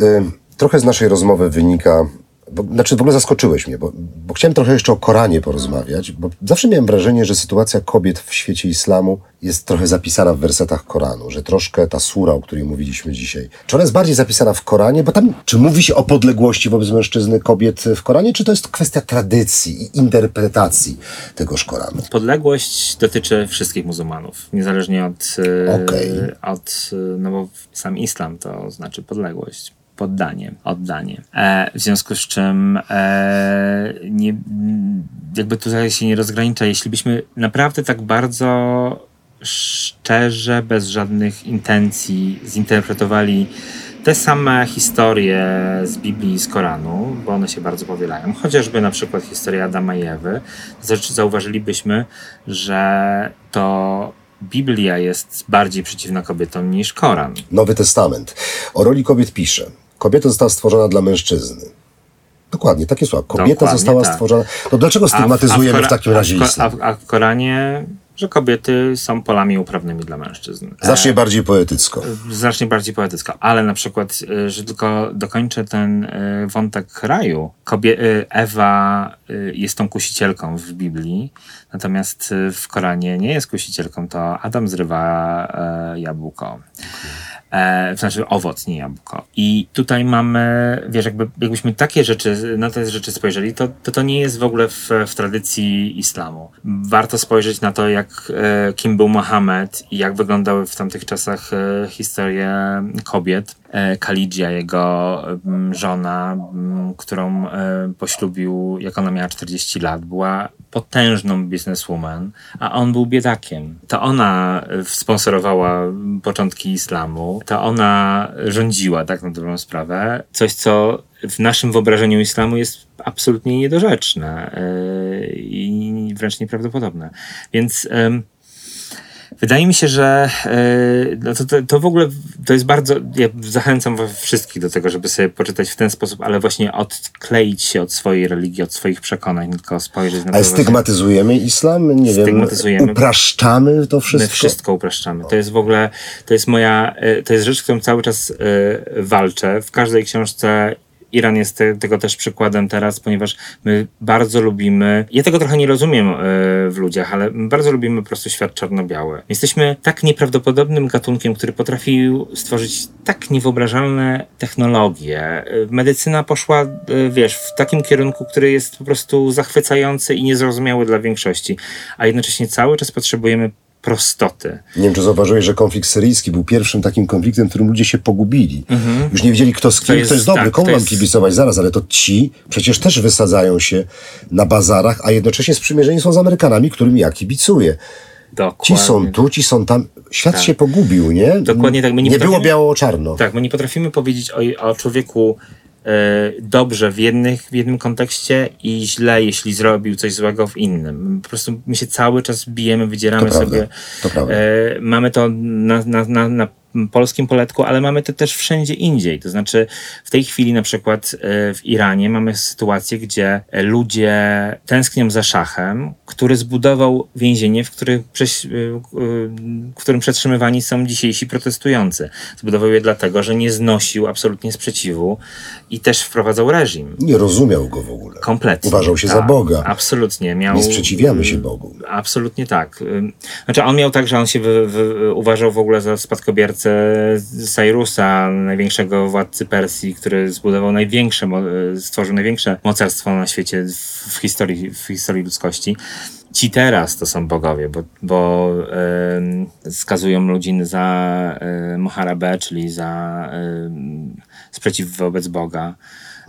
B: trochę z naszej rozmowy wynika, bo, znaczy w ogóle zaskoczyłeś mnie, bo, bo chciałem trochę jeszcze o Koranie porozmawiać, bo zawsze miałem wrażenie, że sytuacja kobiet w świecie islamu jest trochę zapisana w wersetach Koranu, że troszkę ta sura, o której mówiliśmy dzisiaj, czy ona jest bardziej zapisana w Koranie, bo tam, czy mówi się o podległości wobec mężczyzny kobiet w Koranie, czy to jest kwestia tradycji i interpretacji tegoż Koranu?
C: Podległość dotyczy wszystkich muzułmanów, niezależnie od, y,
B: Okej.
C: od y, no bo sam islam to znaczy podległość. Poddanie, oddanie. E, w związku z czym e, nie, jakby tutaj się nie rozgranicza. Jeśli byśmy naprawdę tak bardzo szczerze, bez żadnych intencji zinterpretowali te same historie z Biblii i z Koranu, bo one się bardzo powielają, chociażby na przykład historia Adama i Ewy, znaczy zauważylibyśmy, że to Biblia jest bardziej przeciwna kobietom niż Koran.
B: Nowy Testament. O roli kobiet pisze. Kobieta została stworzona dla mężczyzny. Dokładnie, takie słowa. Kobieta
C: Dokładnie
B: została
C: tak.
B: stworzona. To dlaczego stygmatyzujemy w,
C: Kora-
B: takim razie
C: a w, Ko-
B: islam?
C: a, w, a w Koranie, że kobiety są polami uprawnymi dla mężczyzn.
B: Znacznie bardziej poetycko.
C: znacznie bardziej poetycko, ale na przykład, y, że tylko dokończę ten y, wątek raju. Kobie- Ewa jest tą kusicielką w Biblii, natomiast w Koranie nie jest kusicielką, to Adam zrywa e, jabłko. E, znaczy owoc, nie jabłko. I tutaj mamy, wiesz, jakby, jakbyśmy takie rzeczy, na te rzeczy spojrzeli, to to, to nie jest w ogóle w, w tradycji islamu. Warto spojrzeć na to, jak, e, kim był Mohamed i jak wyglądały w tamtych czasach e, historie kobiet. E, Kalidia, jego mm, żona, mm, którą e, poślubił, jak ona miała 40 lat, była potężną bizneswoman, a on był biedakiem. To ona e, sponsorowała początki islamu, to ona rządziła, tak na dobrą sprawę. Coś, co w naszym wyobrażeniu islamu jest absolutnie niedorzeczne i wręcz nieprawdopodobne. Więc Wydaje mi się, że e, no to, to, to w ogóle to jest bardzo. Ja zachęcam wszystkich do tego, żeby sobie poczytać w ten sposób, ale właśnie odkleić się od swojej religii, od swoich przekonań, tylko spojrzeć na to.
B: Ale
C: właśnie-
B: stygmatyzujemy islam? Nie
C: Stygmatyzujemy.
B: wiem. Upraszczamy to wszystko?
C: My wszystko upraszczamy. To jest w ogóle, to jest moja, e, to jest rzecz, którą cały czas e, walczę. W każdej książce Iran jest te, tego też przykładem teraz, ponieważ my bardzo lubimy, ja tego trochę nie rozumiem e, w ludziach, ale bardzo lubimy po prostu świat czarno-biały. Jesteśmy tak nieprawdopodobnym gatunkiem, który potrafił stworzyć tak niewyobrażalne technologie. E, Medycyna poszła, e, wiesz, w takim kierunku, który jest po prostu zachwycający i niezrozumiały dla większości, a jednocześnie cały czas potrzebujemy prostoty.
B: Nie wiem, czy zauważyłeś, że konflikt syryjski był pierwszym takim konfliktem, w którym ludzie się pogubili. Już nie wiedzieli, kto z kim, kto jest,
C: jest-
B: dobry,
C: tak,
B: komu
C: to
B: mam
C: jest-
B: kibicować zaraz, ale to ci przecież też wysadzają się na bazarach, a jednocześnie sprzymierzeni są z Amerykanami, którym ja kibicuję.
C: Dokładnie.
B: Ci są tu, ci są tam. Świat
C: Tak.
B: się pogubił, nie?
C: Dokładnie tak. Nie
B: nie było biało-czarno.
C: Tak, my nie potrafimy powiedzieć o, o człowieku dobrze w, jednych, w jednym kontekście i źle, jeśli zrobił coś złego w innym. Po prostu my się cały czas bijemy, wydzieramy
B: To prawda,
C: sobie.
B: to prawda.
C: E, mamy to na, na, na, na polskim poletku, ale mamy to też wszędzie indziej. To znaczy w tej chwili na przykład e, w Iranie mamy sytuację, gdzie ludzie tęsknią za szachem, który zbudował więzienie, w, prześ- e, w którym przetrzymywani są dzisiejsi protestujący. Zbudował je dlatego, że nie znosił absolutnie sprzeciwu i też wprowadzał reżim.
B: Nie rozumiał go w ogóle.
C: Kompletnie.
B: Uważał się za
C: Tak,
B: Boga.
C: Absolutnie. Miał,
B: Nie sprzeciwiamy się Bogu.
C: Absolutnie tak. Znaczy on miał tak, że on się wy, wy, uważał w ogóle za spadkobiercę Cyrusa, największego władcy Persji, który zbudował największe, stworzył największe mocarstwo na świecie w, historii, w historii ludzkości. Ci teraz to są bogowie, bo, bo skazują ludzi za y, Moharabę, czyli za sprzeciw wobec Boga.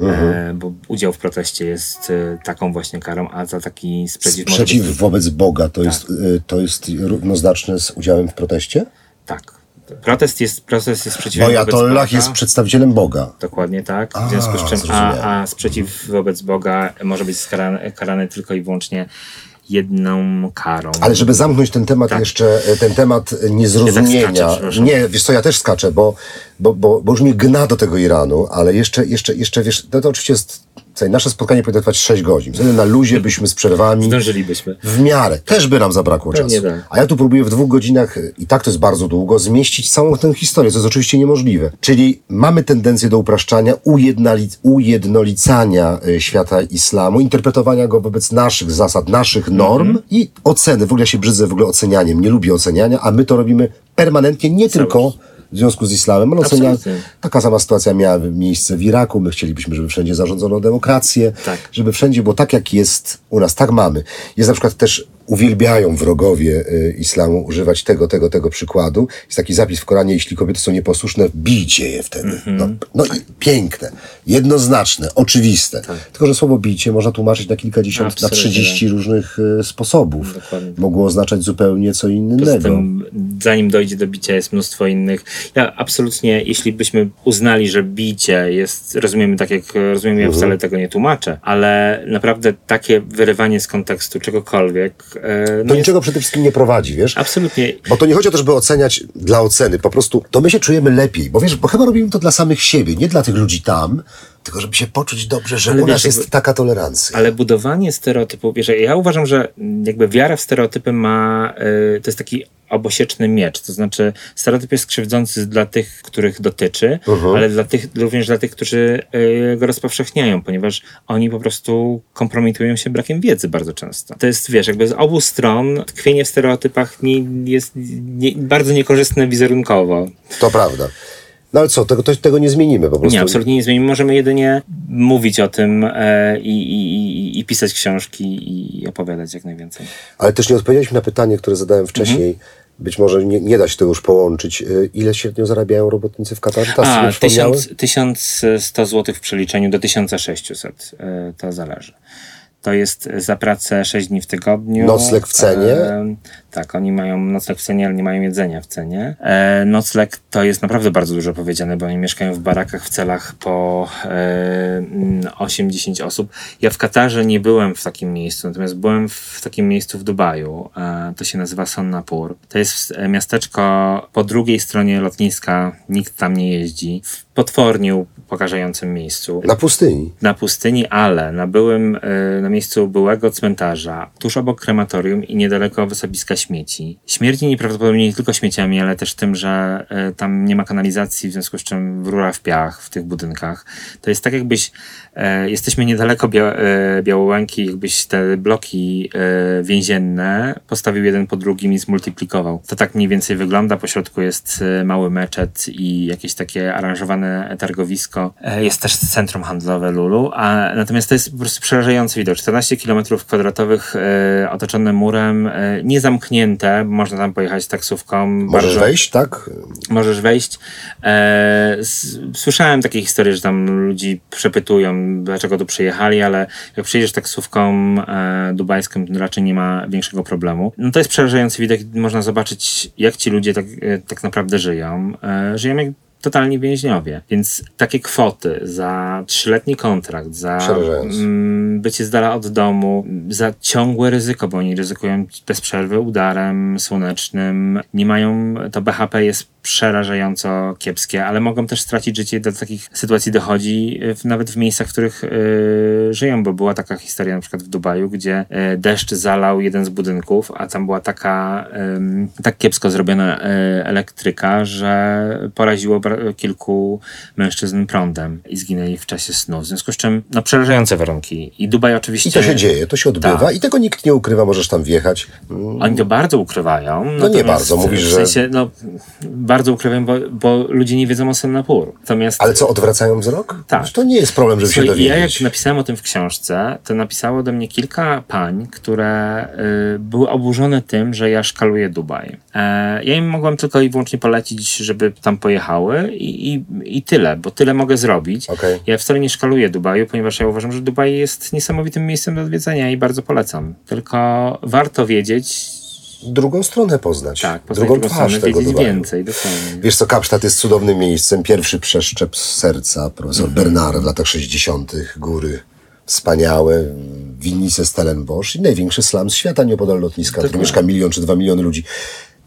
C: E, bo udział w proteście jest e, taką właśnie karą, a za taki sprzeciw,
B: Sprzeciw wobec Boga to, jest, y, to jest równoznaczne z udziałem w proteście?
C: Tak. Protest jest, protest jest sprzeciwem
B: Bo jest przedstawicielem Boga.
C: Dokładnie tak. W
B: A,
C: związku z czym a, a sprzeciw wobec Boga może być skarany, karany tylko i wyłącznie jedną karą.
B: Ale żeby zamknąć ten temat
C: Tak.
B: jeszcze, ten temat
C: Ja tak
B: niezrozumienia.
C: skaczę,
B: nie, wiesz co, ja też skaczę, bo, bo, bo, bo już mnie gna do tego Iranu, ale jeszcze, jeszcze, jeszcze wiesz, to, to oczywiście jest, słuchaj, nasze spotkanie powinno trwać 6 godzin. Wtedy na luzie byśmy z przerwami.
C: Zdążylibyśmy.
B: W miarę. Też by nam zabrakło
C: Pewnie
B: czasu.
C: tak.
B: A ja tu próbuję w dwóch godzinach, i tak to jest bardzo długo, zmieścić całą tę historię, co jest oczywiście niemożliwe. Czyli mamy tendencję do upraszczania, ujednolicania y, świata islamu, interpretowania go wobec naszych zasad, naszych norm
C: Mhm.
B: i oceny. W ogóle ja się brzydzę w ogóle ocenianiem. Nie lubię oceniania, a my to robimy permanentnie, nie tylko w związku z islamem, ale ocenia,
C: Absolutnie.
B: taka sama sytuacja miała miejsce w Iraku. My chcielibyśmy, żeby wszędzie zarządzono demokrację,
C: Tak.
B: żeby wszędzie było tak, jak jest u nas. Tak mamy. Jest na przykład też, uwielbiają wrogowie y, islamu używać tego, tego, tego przykładu. Jest taki zapis w Koranie, jeśli kobiety są nieposłuszne, bijcie je wtedy.
C: Mhm.
B: No, no i piękne, jednoznaczne, oczywiste. Tylko, że słowo bicie można tłumaczyć na kilkadziesiąt,
C: Tak. Absolutnie,
B: na trzydzieści różnych y, sposobów.
C: Dokładnie.
B: Mogło oznaczać zupełnie co innego.
C: tym, zanim dojdzie do bicia, jest mnóstwo innych. Ja absolutnie, jeśli byśmy uznali, że bicie jest, rozumiemy tak jak rozumiem, ja wcale tego nie tłumaczę, ale naprawdę takie wyrywanie z kontekstu czegokolwiek, e, no
B: Do
C: jest
B: niczego przede wszystkim nie prowadzi, wiesz?
C: absolutnie
B: Bo to nie chodzi o to, żeby oceniać dla oceny. Po prostu to my się czujemy lepiej. Bo wiesz, bo chyba robimy to dla samych siebie, nie dla tych ludzi tam, tylko żeby się poczuć dobrze, że
C: Ale
B: u
C: wiesz,
B: nas jest taka tolerancja.
C: Ale budowanie stereotypów, wiesz, ja uważam, że jakby wiara w stereotypy ma, y, to jest taki obosieczny miecz, to znaczy stereotyp jest krzywdzący dla tych, których dotyczy, ale dla tych, również dla tych, którzy y, go rozpowszechniają, ponieważ oni po prostu kompromitują się brakiem wiedzy bardzo często. To jest, wiesz, jakby z obu stron tkwienie w stereotypach nie, jest nie, bardzo niekorzystne wizerunkowo.
B: To prawda. No ale co, tego, to, tego nie zmienimy po prostu.
C: Nie, absolutnie nie zmienimy. Możemy jedynie mówić o tym e, i, i, i, i pisać książki i opowiadać jak najwięcej.
B: Ale też nie odpowiedzieliśmy na pytanie, które zadałem wcześniej.
C: Mhm.
B: Być może nie, nie da się tego już połączyć. Y, Ile średnio zarabiają robotnicy w Katarze? Teraz
C: A,
B: sobie przypomniały?
C: 1000, 1100 zł w przeliczeniu do 1600. e, To zależy. To jest za pracę 6 dni w tygodniu.
B: Nocleg w cenie?
C: E, tak, oni mają nocleg w cenie, ale nie mają jedzenia w cenie. E, nocleg to jest naprawdę bardzo dużo powiedziane, bo oni mieszkają w barakach w celach po e, mm, 8-10 osób. Ja w Katarze nie byłem w takim miejscu, natomiast byłem w takim miejscu w Dubaju. E, to się nazywa Sonnapur. To jest e, miasteczko po drugiej stronie lotniska, nikt tam nie jeździ. Potwornie pokażającym miejscu.
B: Na pustyni.
C: Na pustyni, ale na byłym, y, na miejscu byłego cmentarza, tuż obok krematorium i niedaleko wysypiska śmieci. Śmierdzi nieprawdopodobnie nie tylko śmieciami, ale też tym, że y, tam nie ma kanalizacji, w związku z czym rura w piach w tych budynkach. To jest tak jakbyś, y, jesteśmy niedaleko Bia y, Białołęki, jakbyś te bloki więzienne postawił jeden po drugim i zmultiplikował. To tak mniej więcej wygląda. Po środku jest mały meczet i jakieś takie aranżowane targowisko. E, Jest też centrum handlowe Lulu, a natomiast to jest po prostu przerażający widok. 14 km kwadratowych e, otoczone murem, e, nie zamknięte, można tam pojechać taksówką.
B: Możesz
C: bardzo-
B: wejść, tak?
C: Możesz wejść. E, s- słyszałem takie historie, że tam ludzi przepytują, dlaczego tu przyjechali, ale jak przyjedziesz taksówką e, dubajską, to raczej nie ma większego problemu. No to jest przerażający widok. Można zobaczyć, jak ci ludzie tak, e, tak naprawdę żyją. E, żyją jak totalni więźniowie. Więc takie kwoty za trzyletni kontrakt, za
B: Przerażające.
C: mm, bycie z dala od domu, za ciągłe ryzyko, bo oni ryzykują bez przerwy udarem słonecznym. Nie mają, to BHP jest przerażająco kiepskie, ale mogą też stracić życie. Do takich sytuacji dochodzi y, w, nawet w miejscach, w których y, żyją, bo była taka historia na przykład w Dubaju, gdzie y, deszcz zalał jeden z budynków, a tam była taka ym, tak kiepsko zrobiona y, elektryka, że poraziło kilku mężczyzn prądem i zginęli w czasie snu. W związku z czym, no przerażające warunki. I Dubaj oczywiście...
B: I to się dzieje, to się odbywa
C: Tak.
B: i tego nikt nie ukrywa, możesz tam wjechać. Mm,
C: Oni to bardzo ukrywają.
B: nie
C: natomiast
B: bardzo, mówisz,
C: w
B: że-
C: sensie, no, bardzo ukrywają, bo, bo ludzie nie wiedzą o Singapuru. Natomiast
B: Ale co, odwracają wzrok?
C: Tak.
B: To nie jest problem, żeby się
C: Słuchaj, ja jak
B: dowiedzieć.
C: napisałem o tym w książce, to napisało do mnie kilka pań, które y, były oburzone tym, że ja szkaluję Dubaj. E, ja im mogłem tylko i wyłącznie polecić, żeby tam pojechały i, i, i tyle, bo tyle mogę zrobić.
B: Okej.
C: Ja wcale nie szkaluję Dubaju, ponieważ ja uważam, że Dubaj jest niesamowitym miejscem do odwiedzenia i bardzo polecam. Tylko warto wiedzieć,
B: Drugą stronę poznać.
C: tak, poznać
B: drugą
C: drugą
B: twarz
C: stronę,
B: tego Dubaju.
C: więcej, dokładnie.
B: Wiesz co, Kapsztad jest cudownym miejscem. Pierwszy przeszczep z serca, profesor
C: Mhm.
B: Bernard w latach 60. Góry wspaniałe, winnice Stellenbosch i największy slam świata nieopodal lotniska,
C: Tak
B: który mieszka milion czy dwa miliony ludzi.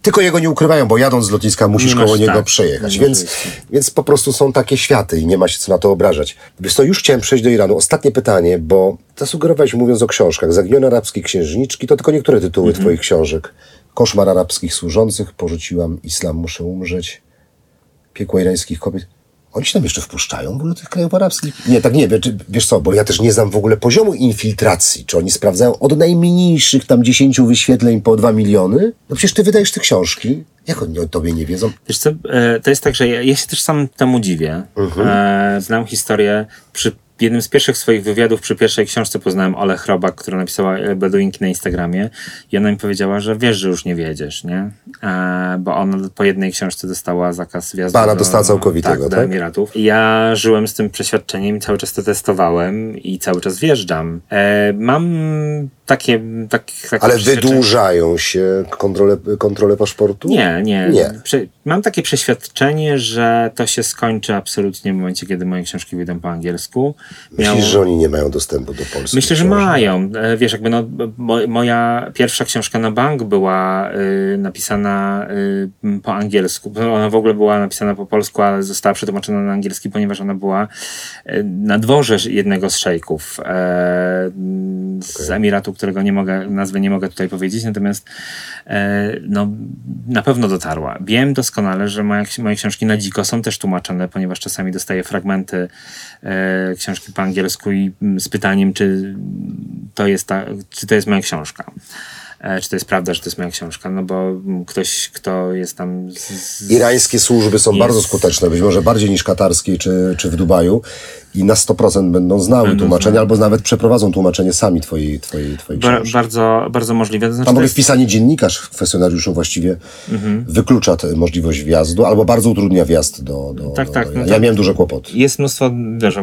B: Tylko jego nie ukrywają, bo jadąc z lotniska musisz
C: Nie masz,
B: koło niego
C: tak.
B: przejechać.
C: Nie
B: Więc, więc po prostu są takie światy i nie ma się co na to obrażać. Wiesz co, już chciałem przejść do Iranu. Ostatnie pytanie, bo zasugerowałeś mówiąc o książkach. Zaginione arabskie księżniczki, to tylko niektóre tytuły
C: Mhm.
B: twoich książek. Koszmar arabskich służących, porzuciłam islam, muszę umrzeć piekło irańskich kobiet. Oni się tam jeszcze wpuszczają w ogóle do tych krajów arabskich? Nie, tak nie, wiesz, wiesz co, bo ja też nie znam w ogóle poziomu infiltracji. Czy oni sprawdzają od najmniejszych tam 10 wyświetleń po 2 miliony? No przecież ty wydajesz te książki. Jak oni o tobie nie wiedzą?
C: Wiesz co, e, to jest tak, że ja, ja się też sam temu dziwię. E, znam historię, przy jednym z pierwszych swoich wywiadów, przy pierwszej książce poznałem Ole Chrobak, która napisała Beduinki na Instagramie i ona mi powiedziała, że wiesz, że już nie wiedziesz, nie? E, bo ona po jednej książce dostała zakaz wjazdu
B: A, ona
C: do,
B: dostała całkowitego,
C: tak, do
B: tak?
C: Emiratów. I Ja żyłem z tym przeświadczeniem i cały czas to testowałem i cały czas wjeżdżam. E, mam takie, tak, takie
B: Ale wydłużają się kontrole, kontrole paszportu?
C: nie, nie.
B: Nie.
C: Prze- mam takie przeświadczenie, że to się skończy absolutnie w momencie, kiedy moje książki wyjdą po angielsku. Miał-
B: Myślisz, że oni nie mają dostępu do Polski?
C: Myślę, że
B: książek?
C: mają. E, Wiesz, jakby no, mo, moja pierwsza książka na bank była y, napisana y, po angielsku. Ona w ogóle była napisana po polsku, ale została przetłumaczona na angielski, ponieważ ona była y, na dworze jednego z szejków e, z Emiratu, którego nie mogę, nazwy nie mogę tutaj powiedzieć, natomiast e, no, na pewno dotarła. Wiem doskonale, że moje, moje książki na dziko są też tłumaczone, ponieważ czasami dostaję fragmenty e, książki po angielsku i mm, z pytaniem, czy to jest, ta, czy to jest moja książka. E, czy to jest prawda, że to jest moja książka, no bo ktoś, kto jest tam z, z,
B: Irańskie służby są
C: Jest.
B: bardzo skuteczne, być może bardziej niż katarskie czy, czy w Dubaju i na 100% będą znały tłumaczenie, albo nawet przeprowadzą tłumaczenie sami twojej, twojej, twojej książki.
C: bardzo, bardzo możliwe. To znaczy,
B: Tam
C: to jest,
B: wpisanie dziennikarz w kwestionariuszu właściwie
C: Mhm.
B: wyklucza tę możliwość wjazdu, albo bardzo utrudnia wjazd do, do,
C: Tak,
B: do,
C: tak,
B: do
C: no
B: ja
C: tak.
B: miałem duże kłopoty.
C: jest mnóstwo, wiesz,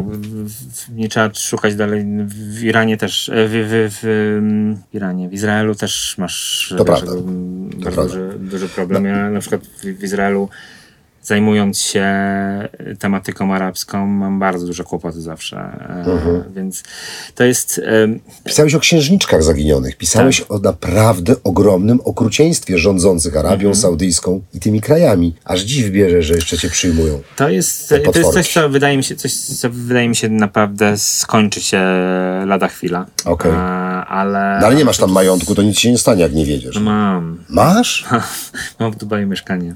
C: nie trzeba szukać dalej. W Iranie też, e, w, w, w, w Iranie, w Izraelu też masz
B: To
C: wiesz,
B: prawda.
C: bardzo duży, duży problem. Ja na przykład w Izraelu zajmując się tematyką arabską, mam bardzo duże kłopoty zawsze. E, Więc to jest. em,
B: Pisałeś o księżniczkach zaginionych, pisałeś
C: Tak.
B: o naprawdę ogromnym okrucieństwie rządzących Arabią
C: Mhm.
B: Saudyjską i tymi krajami. Aż dziw bierze, że jeszcze cię przyjmują.
C: To jest, to jest coś, co wydaje mi się, coś, co wydaje mi się naprawdę skończy się lada chwila.
B: Okej.
C: Ale.
B: No ale nie masz tam majątku, to nic się nie stanie, jak nie wiedziesz.
C: Mam.
B: Masz? [LAUGHS]
C: Mam w Dubaju mieszkanie.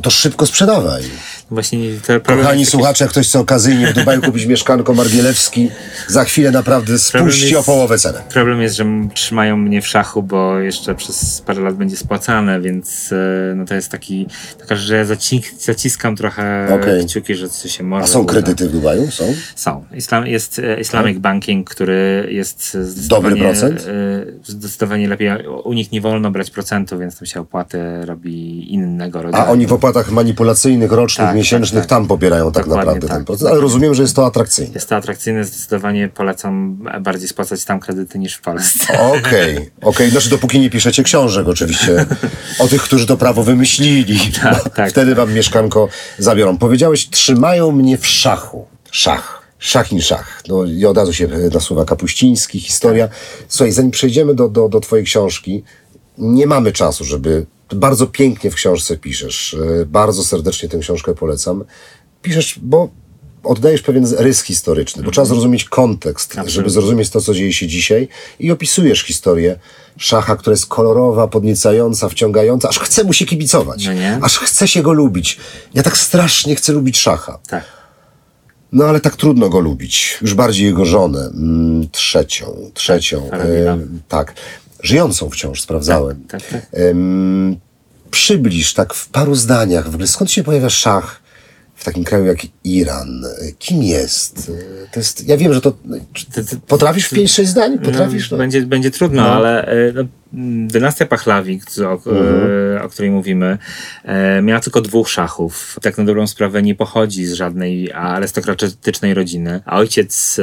B: No to szybko sprzedawaj.
C: Właśnie problem
B: Kochani
C: jest
B: słuchacze, jak ktoś chce okazyjnie w Dubaju kupić mieszkanko Margielewski, za chwilę naprawdę spuści
C: jest-
B: o połowę cenę.
C: Problem jest, że trzymają mnie w szachu, bo jeszcze przez parę lat będzie spłacane, więc e, no to jest taki, taka, że ja zacik, zaciskam trochę
B: Okej.
C: kciuki, że coś się może
B: A są
C: uda.
B: kredyty w Dubaju? Są?
C: Są. Islam, jest e, Islamic Banking, który jest zdecydowanie,
B: Dobry procent?
C: e, zdecydowanie lepiej. U nich nie wolno brać procentu, więc tam się opłaty robi innego rodzaju.
B: A oni w opłatach manipulacyjnych, rocznych,
C: Tak,
B: miesięcznych
C: tak, tak.
B: tam pobierają tak
C: Dokładnie
B: naprawdę
C: tak.
B: ten procent. Ale rozumiem, że jest to atrakcyjne.
C: Jest to atrakcyjne, zdecydowanie polecam bardziej spłacać tam kredyty niż w Polsce. [LAUGHS]
B: Okej, okej. Znaczy dopóki nie piszecie książek oczywiście o tych, którzy to prawo wymyślili. [LAUGHS]
C: Tak, tak.
B: Wtedy wam mieszkanko zabiorą. Powiedziałeś, trzymają mnie w szachu. Szach. Szach in szach. No, I od razu się nasuwa Kapuściński, historia. Słuchaj, zanim przejdziemy do, do, do twojej książki, nie mamy czasu, żeby... Bardzo pięknie w książce piszesz. E, Bardzo serdecznie tę książkę polecam. Piszesz, bo oddajesz pewien rys historyczny, bo trzeba zrozumieć kontekst, żeby zrozumieć to, co dzieje się dzisiaj i opisujesz historię szacha, która jest kolorowa, podniecająca, wciągająca, aż chce mu się kibicować,
C: No
B: aż chce się go lubić. Ja tak strasznie chcę lubić szacha.
C: Tak.
B: No ale tak trudno go lubić. Już bardziej jego żonę, mm, trzecią, trzecią, e, tak, żyjącą wciąż, sprawdzałem.
C: Tak, tak.
B: Em, przybliż tak w paru zdaniach, w ogóle skąd się pojawia szach w takim kraju jak Iran? Kim jest? To jest ja wiem, że to... ty- ty Potrafisz w 5-6 zdań? Potrafisz?
C: no,
B: No,
C: będzie, będzie trudno, ale e, no, dynastia Pachlawi, o, e, o której mówimy, e, miała tylko dwóch szachów. Tak na dobrą sprawę nie pochodzi z żadnej arystokratycznej rodziny. A ojciec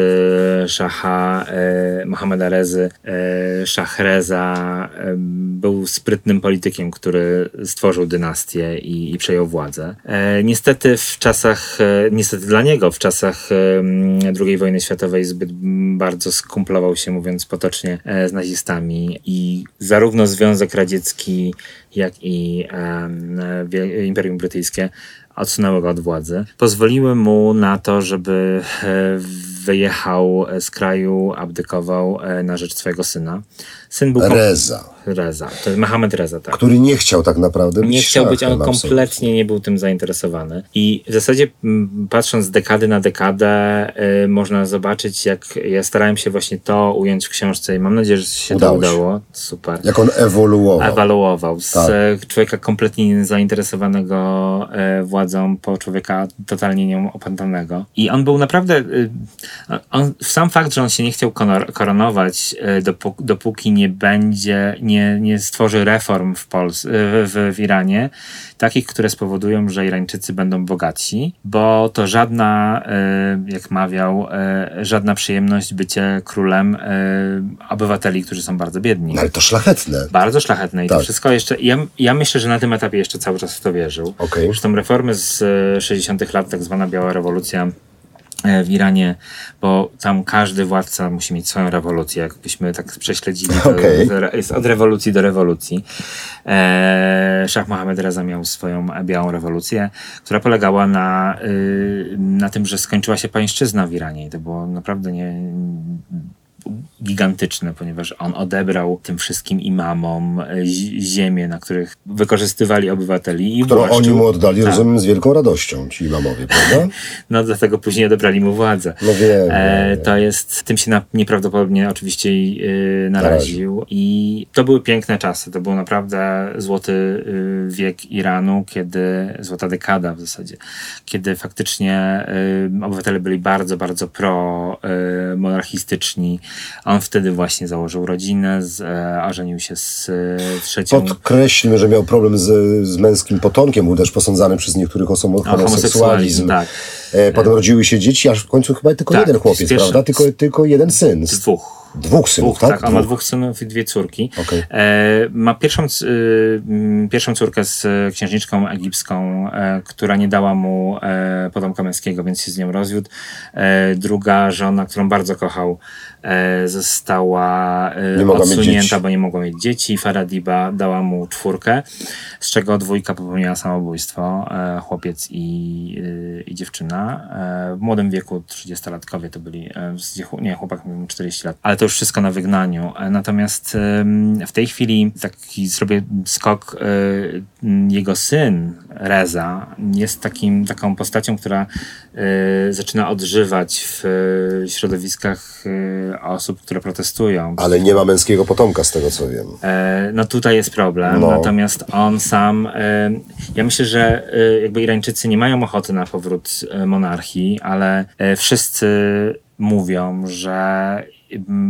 C: e, szacha e, Mohameda Rezy, szach Reza, e, był sprytnym politykiem, który stworzył dynastię i, i przejął władzę. Niestety w czasach, niestety dla niego, w czasach e, m, II wojny światowej zbyt bardzo skumplował się, mówiąc potocznie, z nazistami i zarówno Związek Radziecki, jak i wie- Imperium Brytyjskie odsunęły go od władzy. Pozwoliły mu na to, żeby e, wyjechał z kraju, abdykował e, na rzecz swojego syna. Syn był...
B: Reza,
C: Reza. To jest Mohamed Reza, tak.
B: który nie chciał tak naprawdę być
C: Nie chciał być, on
B: absolutnie.
C: kompletnie nie był tym zainteresowany. I w zasadzie patrząc z dekady na dekadę, y, można zobaczyć, jak ja starałem się właśnie to ująć w książce i mam nadzieję, że się
B: Udało
C: to
B: się.
C: udało. Super.
B: Jak on ewoluował.
C: Ewaluował z
B: Tak.
C: e, człowieka kompletnie niezainteresowanego e, władzą po człowieka totalnie nią opętanego. I on był naprawdę. On, sam fakt, że on się nie chciał koronować, e, dopó- dopóki nie będzie, nie, nie stworzy reform w, Pols- e, w, w Iranie, takich, które spowodują, że Irańczycy będą bogaci, bo to żadna, e, jak mawiał, żadna przyjemność bycie królem obywateli, którzy są bardzo biedni.
B: No, ale to szlachetne.
C: Bardzo szlachetne i
B: Tak.
C: to wszystko jeszcze. Ja, ja myślę, że na tym etapie jeszcze cały czas w to wierzył.
B: Okej.
C: Zresztą reformy z e, 60. lat, tak zwana biała rewolucja w Iranie, bo tam każdy władca musi mieć swoją rewolucję. Jakbyśmy tak prześledzili, to
B: Okej.
C: jest od rewolucji do rewolucji. E, Szach Mohamed Reza miał swoją e, białą rewolucję, która polegała na, y, na tym, że skończyła się pańszczyzna w Iranie. I to było naprawdę nie, gigantyczne, ponieważ on odebrał tym wszystkim imamom e, zi- ziemię, na których wykorzystywali obywateli i
B: Którą oni mu oddali,
C: Tak.
B: rozumiem, z wielką radością, ci imamowie, prawda? [LAUGHS]
C: No dlatego później odebrali mu władzę.
B: No wiem,
C: E, to jest, tym się na, nieprawdopodobnie oczywiście e, naraził. I to były piękne czasy. To był naprawdę złoty wiek Iranu, kiedy, złota dekada w zasadzie, kiedy faktycznie e, obywatele byli bardzo, bardzo pro e, monarchistyczni. On wtedy właśnie założył rodzinę, z, e, ożenił się z e, trzecią...
B: Podkreślmy, że miał problem z, z męskim potomkiem, był też posądzany przez niektórych osób o homoseksualizm.
C: homoseksualizm, tak.
B: E, potem rodziły się dzieci, aż w końcu chyba tylko
C: Tak,
B: jeden chłopiec,
C: pierwszy-
B: prawda? Tylko, tylko jeden syn. Z,
C: Dwóch.
B: Dwóch synów,
C: Dwóch,
B: tak?
C: tak, on ma dwóch synów i dwie córki.
B: Okej.
C: E, ma pierwszą, y, pierwszą córkę z e, księżniczką egipską, e, która nie dała mu e, potomka męskiego, więc się z nią rozwiódł. Druga żona, którą bardzo kochał, została odsunięta, bo nie mogła mieć dzieci. Faradiba dała mu czwórkę, z czego dwójka popełniła samobójstwo, chłopiec i, y, i dziewczyna. E, w młodym wieku, 30-latkowie to byli, e, nie, chłopak miał 40 lat, ale to już wszystko na wygnaniu. E, Natomiast w tej chwili taki zrobię skok, jego syn Reza jest takim, taką postacią, która zaczyna odżywać w e, środowiskach e, osób, które protestują.
B: Ale nie ma męskiego potomka, z tego co wiem.
C: E, No tutaj jest problem,
B: No.
C: natomiast on sam, e, ja myślę, że e, jakby Irańczycy nie mają ochoty na powrót monarchii, ale wszyscy mówią, że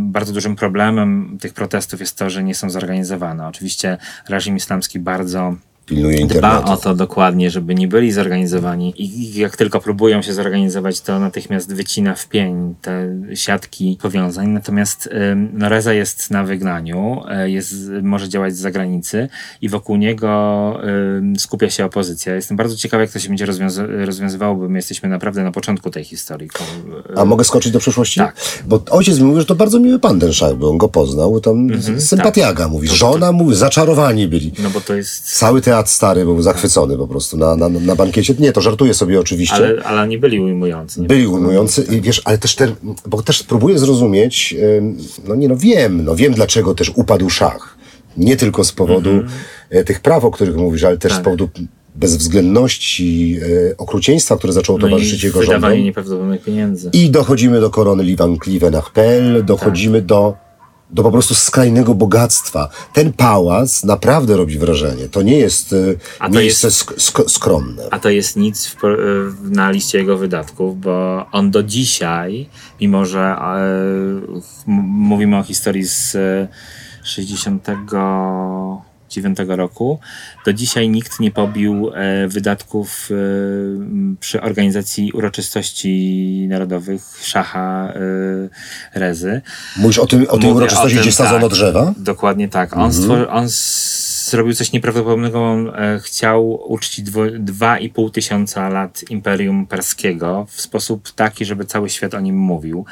C: bardzo dużym problemem tych protestów jest to, że nie są zorganizowane. Oczywiście reżim islamski bardzo
B: Pilnuje
C: dba
B: internetu.
C: o to dokładnie, żeby nie byli zorganizowani i jak tylko próbują się zorganizować, to natychmiast wycina w pień te siatki powiązań. Natomiast no, Reza jest na wygnaniu, e, jest, może działać z zagranicy i wokół niego skupia się opozycja. Jestem bardzo ciekawy, jak to się będzie rozwiąza- rozwiązywało, bo my jesteśmy naprawdę na początku tej historii.
B: A mogę skoczyć do przeszłości?
C: Tak.
B: Bo ojciec mi mówił, że to bardzo miły pan ten szach, bo on go poznał, tam
C: Mhm,
B: sympatiaga
C: tak.
B: mówi, żona mówi, zaczarowani byli.
C: No bo to jest...
B: Cały teatr stary był zachwycony po prostu na, na, na bankiecie. Nie, to żartuję sobie oczywiście.
C: Ale, ale nie byli ujmujący. Nie
B: Byli ujmujący i wiesz, ale też ten, bo też próbuję zrozumieć, no nie no wiem, no wiem dlaczego też upadł szach. Nie tylko z powodu e, tych praw, o których mówisz, ale też z
C: Mhm. Tak.
B: powodu bezwzględności, e, okrucieństwa, które zaczęło
C: No
B: towarzyszyć jego rządom.
C: nieprawdopodobnych pieniędzy.
B: I dochodzimy do korony Livan Klivenach.pl, dochodzimy do, do po prostu skrajnego bogactwa. Ten pałac naprawdę robi wrażenie. To nie jest y,
C: a
B: miejsce jest, sk skromne.
C: A to jest nic y, w, na liście jego wydatków, bo on do dzisiaj, mimo że e, mówimy o historii z y, 60 2009 roku. Do dzisiaj nikt nie pobił e, wydatków e, przy organizacji uroczystości narodowych szacha e, Rezy.
B: Mówisz o, tym, o tej
C: Mówię
B: uroczystości,
C: o tym,
B: gdzie sadzono
C: tak.
B: drzewa?
C: Dokładnie tak. On, mhm. stwor, on zrobił coś nieprawdopodobnego. E, chciał uczcić dwo- dwa i pół tysiąca lat Imperium Perskiego w sposób taki, żeby cały świat o nim mówił.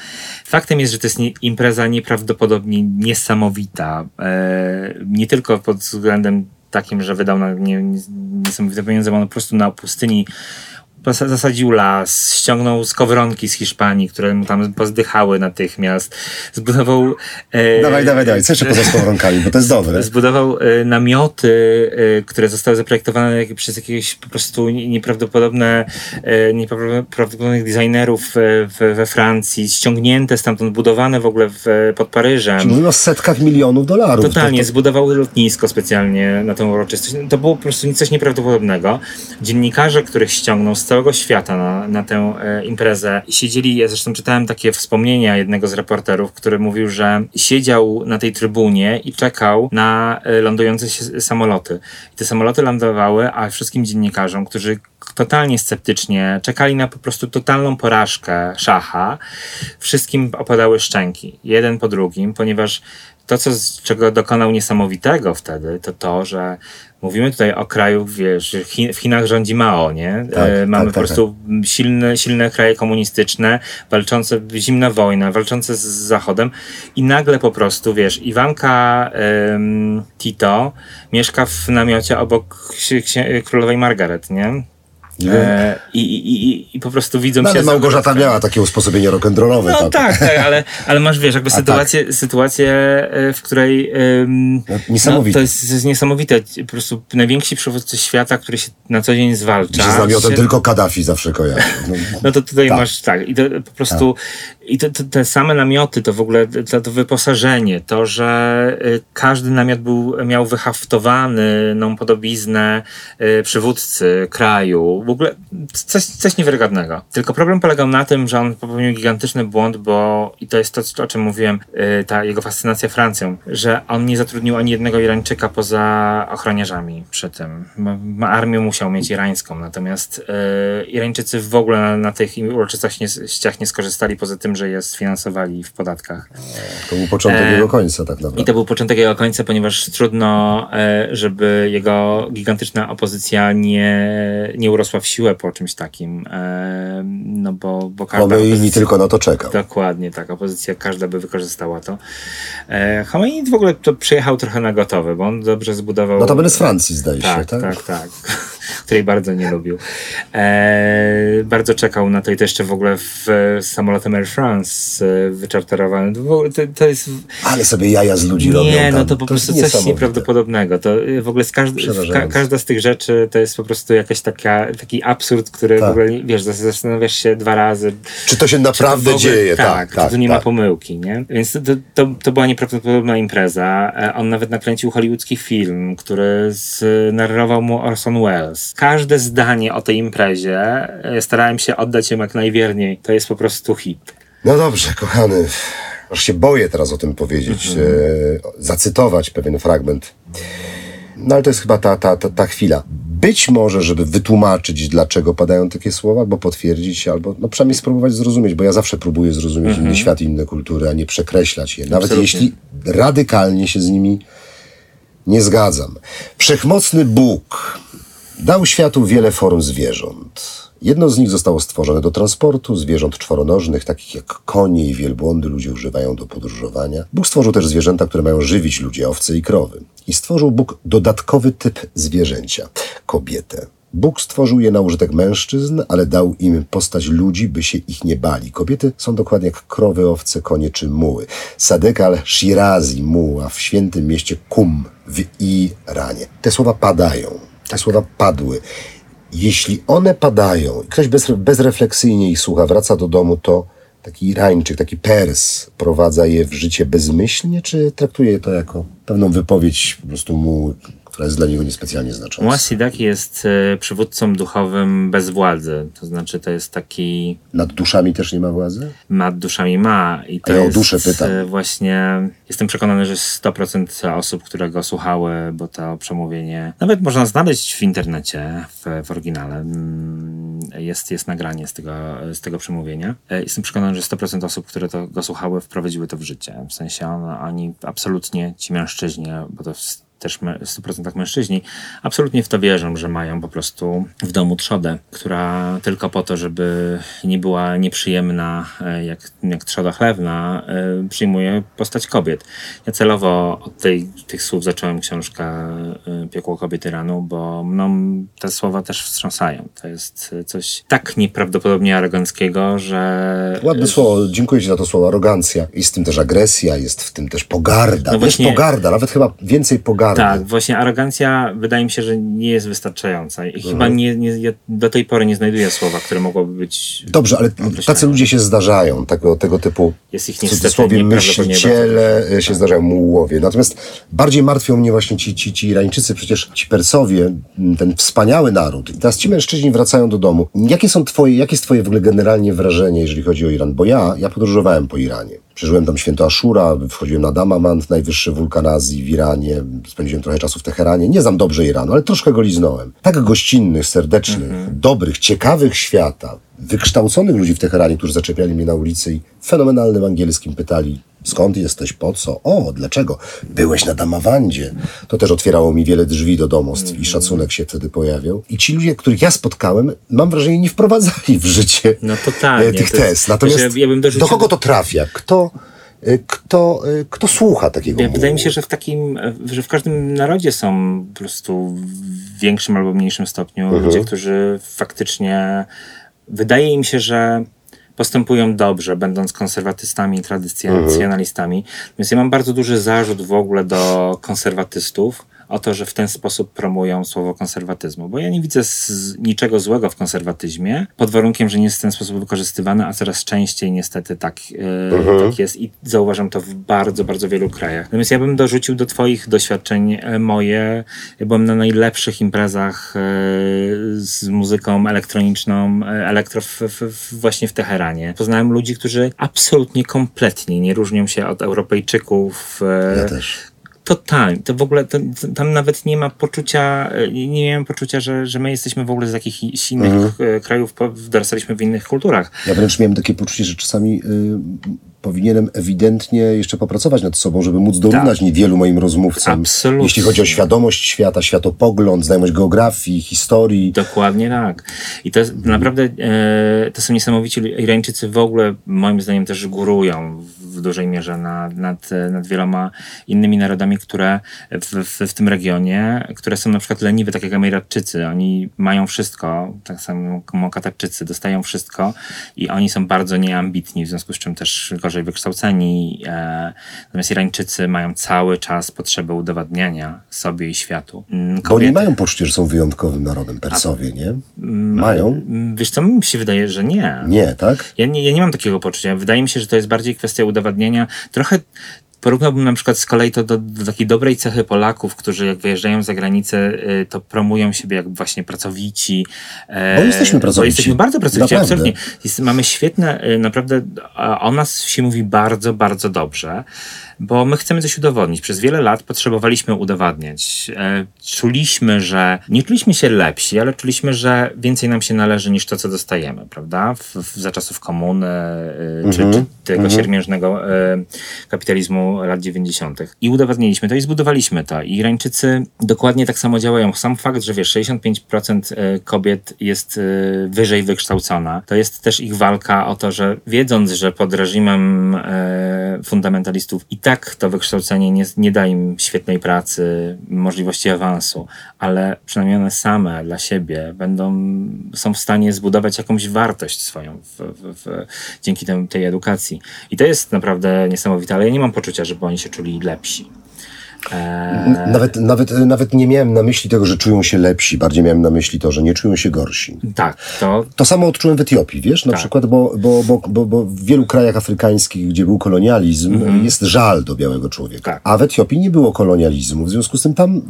C: Faktem jest, że to jest nie, impreza nieprawdopodobnie niesamowita. E, nie tylko pod względem takim, że wydał na nie, nie, niesamowite pieniądze, bo on po prostu na pustyni zasadził las, ściągnął skowronki z Hiszpanii, które mu tam pozdychały natychmiast, zbudował... E,
B: Dawaj, dawaj, dawaj. Co jeszcze poza skowronkami, bo to jest dobre.
C: Zbudował e, namioty, e, które zostały zaprojektowane jak, przez jakieś po prostu nie- nieprawdopodobne, e, nieprawdopodobnych designerów e, w, we Francji, ściągnięte stamtąd, budowane w ogóle w, pod Paryżem.
B: Mówimy o setkach milionów dolarów.
C: Totalnie,
B: To, to,
C: zbudował lotnisko specjalnie na tę uroczystość. To było po prostu coś nieprawdopodobnego. Dziennikarze, których ściągnął z całego świata na, na tę e, imprezę, siedzieli, ja zresztą czytałem takie wspomnienia jednego z reporterów, który mówił, że siedział na tej trybunie i czekał na e, lądujące się samoloty. I te samoloty lądowały, a wszystkim dziennikarzom, którzy totalnie sceptycznie czekali na po prostu totalną porażkę szacha, wszystkim opadały szczęki, jeden po drugim, ponieważ to, co, czego dokonał niesamowitego wtedy, to to, że mówimy tutaj o kraju, wiesz, Chin, w Chinach rządzi Mao, nie?
B: Tak,
C: e, mamy
B: tak,
C: po
B: tak,
C: prostu silne, silne kraje komunistyczne, walczące, zimna wojna, walczące z Zachodem i nagle po prostu, wiesz, Iwanka Tito mieszka w namiocie obok ksi- ksi- królowej Margaret, nie? E, i, i, i, po prostu widzą
B: no,
C: się...
B: ale Małgorzata miała takie usposobienie rock'n'rollowe.
C: No tak, tak, [LAUGHS] ale, ale masz, wiesz, jakby
B: A
C: sytuację, sytuację, e, w której ym,
B: No, niesamowite.
C: No, to, jest, to jest niesamowite. Po prostu najwięksi przywódcy świata, który się na co dzień zwalcza.
B: Się z namiotem
C: się-
B: tylko Kaddafi zawsze kojarzy. No,
C: no to tutaj
B: Tak.
C: masz tak. I to po prostu i to, te same namioty, to w ogóle to, to wyposażenie, to, że y, każdy namiot był, miał wyhaftowanyną podobiznę y, przywódcy kraju. W ogóle coś, coś niewiarygodnego. Tylko problem polegał na tym, że on popełnił gigantyczny błąd, bo i to jest to, o czym mówiłem, y, ta jego fascynacja Francją, że on nie zatrudnił ani jednego Irańczyka poza ochroniarzami przy tym. Armię musiał mieć irańską, natomiast Irańczycy w ogóle na, na tych uroczystościach nie, nie skorzystali, poza tym, że je sfinansowali w podatkach.
B: To był początek
C: E,
B: jego końca tak naprawdę.
C: I to był początek jego końca, ponieważ trudno, e, żeby jego gigantyczna opozycja nie, nie urosła w siłę po czymś takim. E, no bo, bo każda
B: Khomeini
C: opozycja-
B: tylko na to czekał.
C: Dokładnie, tak. Opozycja każda by wykorzystała to. E, Khomeini w ogóle to przyjechał trochę na gotowe, bo on dobrze zbudował...
B: Notabene z Francji zdaje się,
C: tak,
B: tak?
C: tak, tak. [LAUGHS] Której bardzo nie lubił. E, bardzo czekał na to i to jeszcze w ogóle w e, samolotem Air France e, wyczarterowany. To, to, jest...
B: Ale sobie jaja z ludzi robią
C: Nie, no to po prostu coś nieprawdopodobnego. To y, w ogóle z każd- w ka- każda z tych rzeczy to jest po prostu jakaś taka, taki absurd, który
B: Tak.
C: w ogóle, wiesz, zastanawiasz się dwa razy,
B: Czy to się naprawdę
C: to ogóle-
B: dzieje?
C: Tak,
B: Tak, tak.
C: tu nie
B: tak.
C: ma pomyłki, nie? Więc to, to, to była nieprawdopodobna impreza. E, On nawet nakręcił hollywoodzki film, który narrował mu Orson Welles. Każde zdanie o tej imprezie e, starałem się oddać ją jak najwierniej. To jest po prostu hit.
B: No dobrze, kochany. Aż się boję teraz o tym powiedzieć,
C: Mhm.
B: e, zacytować pewien fragment. No ale to jest chyba ta, ta, ta, ta chwila. Być może, żeby wytłumaczyć, dlaczego padają takie słowa, albo potwierdzić, albo no przynajmniej spróbować zrozumieć, bo ja zawsze próbuję zrozumieć inny świat, inne kultury, a nie przekreślać je. Nawet
C: Mhm. Absolutnie.
B: jeśli radykalnie się z nimi nie zgadzam. Wszechmocny Bóg dał światu wiele form zwierząt. Jedno z nich zostało stworzone do transportu, zwierząt czworonożnych, takich jak konie i wielbłądy ludzie używają do podróżowania. Bóg stworzył też zwierzęta, które mają żywić ludzie, owce i krowy. I stworzył Bóg dodatkowy typ zwierzęcia kobietę. Bóg stworzył je na użytek mężczyzn, ale dał im postać ludzi, by się ich nie bali. Kobiety są dokładnie jak krowy, owce, konie czy muły. Sadek al-Shirazi, muła w świętym mieście Kum w Iranie. Te słowa padają. Te słowa padły. Jeśli one padają i ktoś bez, bezrefleksyjnie ich słucha, wraca do domu, to taki Irańczyk, taki Pers prowadza je w życie bezmyślnie, czy traktuje to jako pewną wypowiedź po prostu mu, która jest dla niego niespecjalnie znacząca?
C: Muasidaki jest e, przywódcą duchowym bez władzy. To znaczy, to jest taki
B: Nad duszami też nie ma władzy?
C: nad duszami ma. I to
B: A ja o duszę pytam.
C: e, właśnie. Jestem przekonany, że 100% osób, które go słuchały, bo to przemówienie nawet można znaleźć w internecie w, w oryginale. Mm, Jest, jest nagranie z tego, z tego przemówienia. E, Jestem przekonany, że 100% osób, które to, go słuchały, wprowadziły to w życie. W sensie on, oni absolutnie, ci mężczyźni, bo to też me- w 100% mężczyźni, absolutnie w to wierzą, że mają po prostu w domu trzodę, która tylko po to, żeby nie była nieprzyjemna e, jak, jak trzoda chlewna, e, przyjmuje postać kobiet. Ja celowo od tej, tych słów zacząłem książkę e, Piekło kobiety ranu, bo mną te słowa też wstrząsają. To jest coś tak nieprawdopodobnie aroganckiego, że...
B: Ładne słowo, dziękuję Ci za to słowo, arogancja. Jest w tym też agresja, jest w tym też pogarda.
C: No
B: jest
C: właśnie-
B: pogarda, nawet chyba więcej
C: Tak, właśnie arogancja wydaje mi się, że nie jest wystarczająca i chyba
B: Mhm.
C: nie, nie, ja do tej pory nie znajduję słowa, które mogłoby być...
B: Dobrze, ale tacy ludzie się zdarzają, tego, tego typu
C: Jest ich
B: w
C: niestety
B: cudzysłowie
C: nieprawdopodobnie
B: myśliciele się zdarzają, mułowie. Natomiast bardziej martwią mnie właśnie ci, ci, ci Irańczycy, przecież ci Persowie, ten wspaniały naród. I teraz ci mężczyźni wracają do domu. Jakie są twoje, jakie jest twoje w ogóle generalnie wrażenie, jeżeli chodzi o Iran? Bo ja, ja podróżowałem po Iranie. Przeżyłem tam święto Ashura, wchodziłem na Damamant, najwyższy wulkan Azji w Iranie, spędziłem trochę czasu w Teheranie. Nie znam dobrze Iranu, ale troszkę go liznąłem. Tak gościnnych, serdecznych, dobrych, ciekawych świata, wykształconych ludzi w Teheranie, którzy zaczepiali mnie na ulicy i fenomenalnym angielskim pytali, skąd jesteś, po co, o, dlaczego, byłeś na Damawandzie. To też otwierało mi wiele drzwi do domostw i szacunek się wtedy pojawiał. I ci ludzie, których ja spotkałem, mam wrażenie, nie wprowadzali w życie
C: No totalnie,
B: e, tych
C: to
B: test. Natomiast
C: ja- ja bym dorzucił-
B: do kogo to trafia? Kto, e, kto, e, kto słucha takiego
C: Ja- Wydaje mi się, że w takim, że w każdym narodzie są po prostu w większym albo mniejszym stopniu
B: Mhm.
C: ludzie, którzy faktycznie wydaje im się, że postępują dobrze, będąc konserwatystami i tradycjonalistami. Więc ja mam bardzo duży zarzut w ogóle do konserwatystów o to, że w ten sposób promują słowo konserwatyzmu, bo ja nie widzę niczego złego w konserwatyzmie, pod warunkiem, że nie jest w ten sposób wykorzystywany, a coraz częściej niestety tak, e, tak jest i zauważam to w bardzo, bardzo wielu krajach. Natomiast ja bym dorzucił do twoich doświadczeń e, moje, ja byłem na najlepszych imprezach e, z muzyką elektroniczną, elektro w, w, właśnie w Teheranie. Poznałem ludzi, którzy absolutnie, kompletnie nie różnią się od Europejczyków.
B: Ja też.
C: Totalnie. To w ogóle to, tam nawet nie ma poczucia, e, nie miałem poczucia, że, że my jesteśmy w ogóle z jakichś innych mhm. krajów, dorastaliśmy w innych kulturach.
B: Ja wręcz miałem takie poczucie, że czasami y, powinienem ewidentnie jeszcze popracować nad sobą, żeby móc dorównać tak. niewielu moim rozmówcom.
C: Absolutnie.
B: Jeśli chodzi o świadomość świata, światopogląd, znajomość geografii, historii.
C: Dokładnie tak. I to jest hmm. naprawdę, e, to są niesamowici Irańczycy w ogóle, moim zdaniem też górują w dużej mierze nad, nad, nad wieloma innymi narodami, które w, w, w, tym regionie, które są na przykład leniwe, tak jak Emiratczycy. Oni mają wszystko, tak samo jak Katarczycy, dostają wszystko i oni są bardzo nieambitni, w związku z czym też gorzej wykształceni. E, natomiast Irańczycy mają cały czas potrzebę udowadniania sobie i światu.
B: Kobiety... Bo oni mają poczucie, że są wyjątkowym narodem, Persowie, nie? Mają?
C: Wiesz co, mi się wydaje, że nie.
B: Nie, tak?
C: Ja nie, ja nie mam takiego poczucia. Wydaje mi się, że to jest bardziej kwestia udowadniania. Trochę Porównałbym na przykład z kolei to do, do, takiej dobrej cechy Polaków, którzy jak wyjeżdżają za granicę, y, to promują siebie jak właśnie pracowici.
B: E, bo jesteśmy pracowici. Bo
C: jesteśmy bardzo pracowici, naprawdę. absolutnie. Jest, mamy świetne, y, naprawdę o nas się mówi bardzo, bardzo dobrze bo my chcemy coś udowodnić. Przez wiele lat potrzebowaliśmy udowadniać. E, czuliśmy, że nie czuliśmy się lepsi, ale czuliśmy, że więcej nam się należy niż to, co dostajemy, prawda? W, w, za czasów komuny mm -hmm. czy, czy, tego mm -hmm. siermiężnego e, kapitalizmu lat 90. I udowadniliśmy to i zbudowaliśmy to. I Irańczycy dokładnie tak samo działają. Sam fakt, że wiesz, 65% kobiet jest wyżej wykształcona, to jest też ich walka o to, że wiedząc, że pod reżimem fundamentalistów i tak to wykształcenie nie, nie da im świetnej pracy, możliwości awansu, ale przynajmniej one same dla siebie będą, są w stanie zbudować jakąś wartość swoją w, w, w, dzięki tej edukacji. I to jest naprawdę niesamowite, ale ja nie mam poczucia, żeby oni się czuli lepsi.
B: Eee... Nawet, nawet, nawet nie miałem na myśli tego, że czują się lepsi, bardziej miałem na myśli to, że nie czują się gorsi.
C: Tak, to...
B: To samo odczułem w Etiopii, wiesz, na tak. przykład, bo, bo, bo, bo, bo w wielu krajach afrykańskich, gdzie był kolonializm, mm -hmm. jest żal do białego człowieka. Tak. A w Etiopii nie było kolonializmu, w związku z tym tam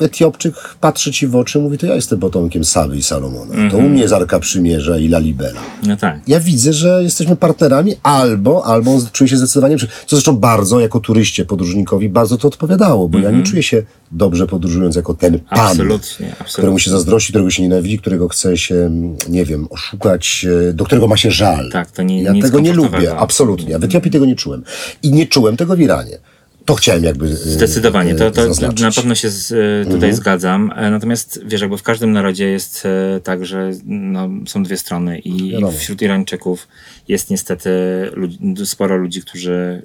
B: Etiopczyk patrzy ci w oczy, mówi, to ja jestem potomkiem Sawy i Salomona. Mm -hmm. To u mhm. mnie jest Arka Przymierza i Lalibela.
C: No tak.
B: Ja widzę, że jesteśmy partnerami albo, albo czuję się zdecydowanie, co zresztą bardzo, jako turyście, podróżnikowi, bardzo to odpowiadało, bo mm -hmm. ja nie mhm. czuję się dobrze podróżując jako ten pan,
C: absolutnie, absolutnie.
B: któremu się zazdrości, którego się nienawidzi, którego chce się, nie wiem, oszukać, e, do którego ma się żal.
C: Tak, to nie,
B: ja tego nie lubię, absolutnie. Ja w Etiopii tego nie czułem. I nie czułem tego w Iranie. To chciałem jakby. Y,
C: Zdecydowanie, to, to na pewno się z, y, tutaj mhm. zgadzam. E, natomiast wiesz, jakby w każdym narodzie jest e, tak, że no, są dwie strony i wśród Irańczyków jest niestety ludzi, sporo ludzi, którzy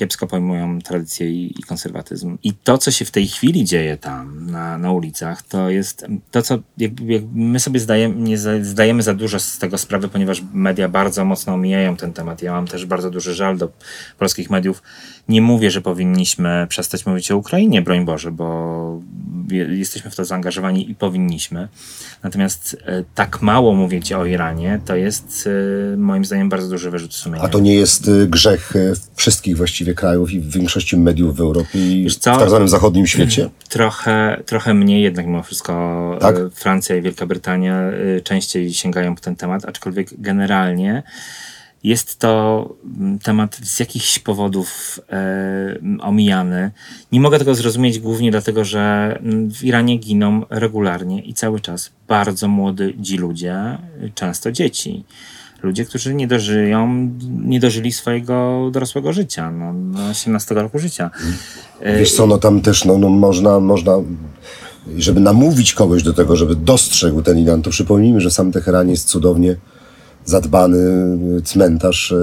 C: kiepsko pojmują tradycję i, i, konserwatyzm. I to, co się w tej chwili dzieje tam na, na ulicach, to jest to, co jak, jak my sobie zdajemy, nie zdajemy za dużo z tego sprawy, ponieważ media bardzo mocno omijają ten temat. Ja mam też bardzo duży żal do polskich mediów. Nie mówię, że powinniśmy przestać mówić o Ukrainie, broń Boże, bo jesteśmy w to zaangażowani i powinniśmy. Natomiast e, tak mało mówić o Iranie, to jest e, moim zdaniem bardzo duży wyrzut sumienia.
B: A to nie jest e, grzech wszystkich właściwie krajów i większości mediów w Europie i w tak zwanym zachodnim świecie? [LAUGHS]
C: Trochę, trochę mniej, jednak mimo wszystko tak? Francja i Wielka Brytania częściej sięgają po ten temat, aczkolwiek generalnie jest to mm, temat z jakichś powodów e, omijany. Nie mogę tego zrozumieć głównie dlatego, że mm, w Iranie giną regularnie i cały czas bardzo młodzi ludzie, często dzieci. Ludzie, którzy nie dożyją, nie dożyli swojego dorosłego życia, no, no 18 roku życia.
B: Wiesz co, no tam też no, no można, można żeby namówić kogoś do tego, żeby dostrzegł ten Iran, to przypomnijmy, że sam Teheran jest cudownie zadbany cmentarz, e,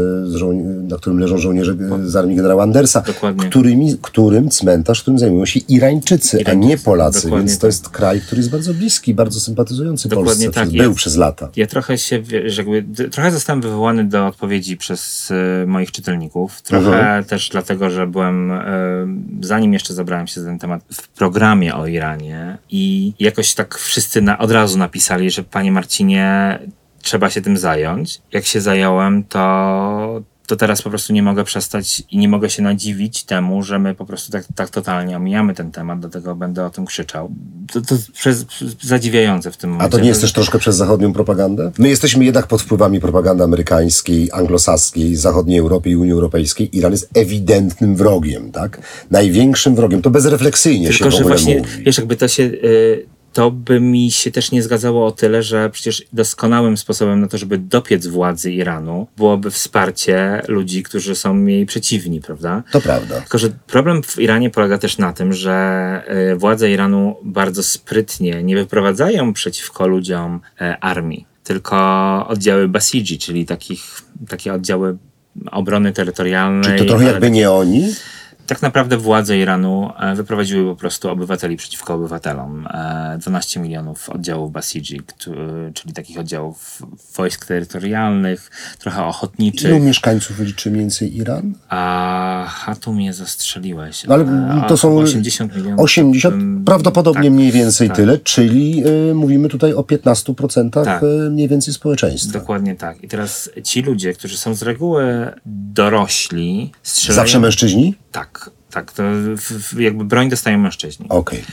B: na którym leżą żołnierze z armii generała Andersa, którymi, którym cmentarz, którym zajmują się Irańczycy, Irańczycy a nie Polacy, Dokładnie więc to tak. jest kraj, który jest bardzo bliski, bardzo sympatyzujący Dokładnie Polsce, tak. był ja, przez lata.
C: Ja trochę się, jakby, trochę zostałem wywołany do odpowiedzi przez y, moich czytelników, trochę mhm. też dlatego, że byłem, y, zanim jeszcze zabrałem się za ten temat, w programie o Iranie i jakoś tak wszyscy na, od razu napisali, że panie Marcinie, trzeba się tym zająć. Jak się zająłem, to to teraz po prostu nie mogę przestać i nie mogę się nadziwić temu, że my po prostu tak, tak totalnie omijamy ten temat, dlatego będę o tym krzyczał. To, to przez, zadziwiające w tym momencie.
B: A to nie jest też troszkę przez zachodnią propagandę? My jesteśmy jednak pod wpływami propagandy amerykańskiej, anglosaskiej, zachodniej Europy i Unii Europejskiej. Iran jest ewidentnym wrogiem, tak? Największym wrogiem. To bezrefleksyjnie
C: Tylko,
B: się w
C: że
B: ogóle
C: właśnie,
B: mówi.
C: wiesz, jakby to się... y, to by mi się też nie zgadzało o tyle, że przecież doskonałym sposobem na to, żeby dopiec władzy Iranu, byłoby wsparcie ludzi, którzy są jej przeciwni, prawda?
B: To prawda.
C: Tylko, że problem w Iranie polega też na tym, że y, władze Iranu bardzo sprytnie nie wyprowadzają przeciwko ludziom e, armii, tylko oddziały Basiji, czyli takich, takie oddziały obrony terytorialnej.
B: Czyli to trochę jakby nie oni?
C: Tak naprawdę władze Iranu e, wyprowadziły po prostu obywateli przeciwko obywatelom. E, 12 milionów oddziałów Basiji, czyli takich oddziałów wojsk terytorialnych, trochę ochotniczych.
B: Ilu mieszkańców liczy mniej więcej Iran?
C: A, tu mnie zastrzeliłeś.
B: No ale
C: E,
B: to są
C: 80 milionów.
B: 80,
C: Ym,
B: prawdopodobnie
C: tak,
B: mniej więcej
C: tak.
B: tyle, czyli y, mówimy tutaj o 15%
C: Tak.
B: y, mniej więcej społeczeństwa.
C: Dokładnie tak. I teraz ci ludzie, którzy są z reguły dorośli, strzelają...
B: Zawsze mężczyźni?
C: Tak, tak. To jakby broń dostają mężczyźni.
B: Okej.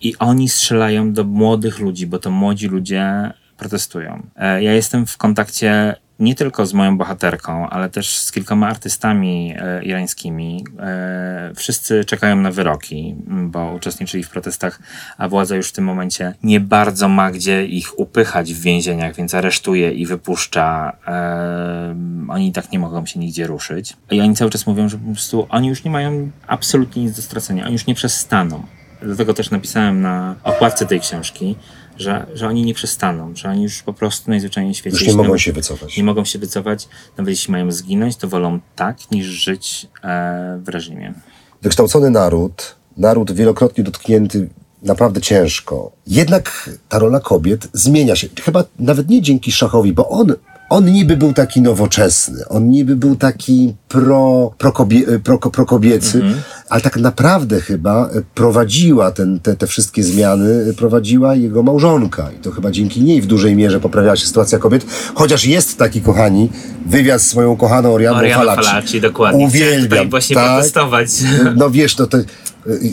C: I oni strzelają do młodych ludzi, bo to młodzi ludzie protestują. E, Ja jestem w kontakcie nie tylko z moją bohaterką, ale też z kilkoma artystami e, irańskimi. E, wszyscy czekają na wyroki, m, bo uczestniczyli w protestach, a władza już w tym momencie nie bardzo ma gdzie ich upychać w więzieniach, więc aresztuje i wypuszcza. E, oni i tak nie mogą się nigdzie ruszyć. I oni cały czas mówią, że po prostu oni już nie mają absolutnie nic do stracenia, oni już nie przestaną. Dlatego też napisałem na okładce tej książki, że, że oni nie przestaną, że oni już po prostu najzwyczajniej w świecie
B: Już nie mogą się wycofać.
C: Nie mogą się wycofać, nawet jeśli mają zginąć, to wolą tak, niż żyć e, w reżimie.
B: Wykształcony naród, naród wielokrotnie dotknięty naprawdę ciężko. Jednak ta rola kobiet zmienia się. Chyba nawet nie dzięki Szachowi, bo on, on niby był taki nowoczesny, on niby był taki pro, pro, kobie, pro, pro kobiecy, ale tak naprawdę chyba prowadziła ten, te, te wszystkie zmiany, prowadziła jego małżonka. I to chyba dzięki niej w dużej mierze poprawiała się sytuacja kobiet. Chociaż jest taki, kochani, wywiad z moją kochaną Orianą Falaci.
C: Falaci, dokładnie.
B: Uwielbiam.
C: tutaj właśnie
B: tak?
C: protestować. [LAUGHS]
B: No wiesz, no to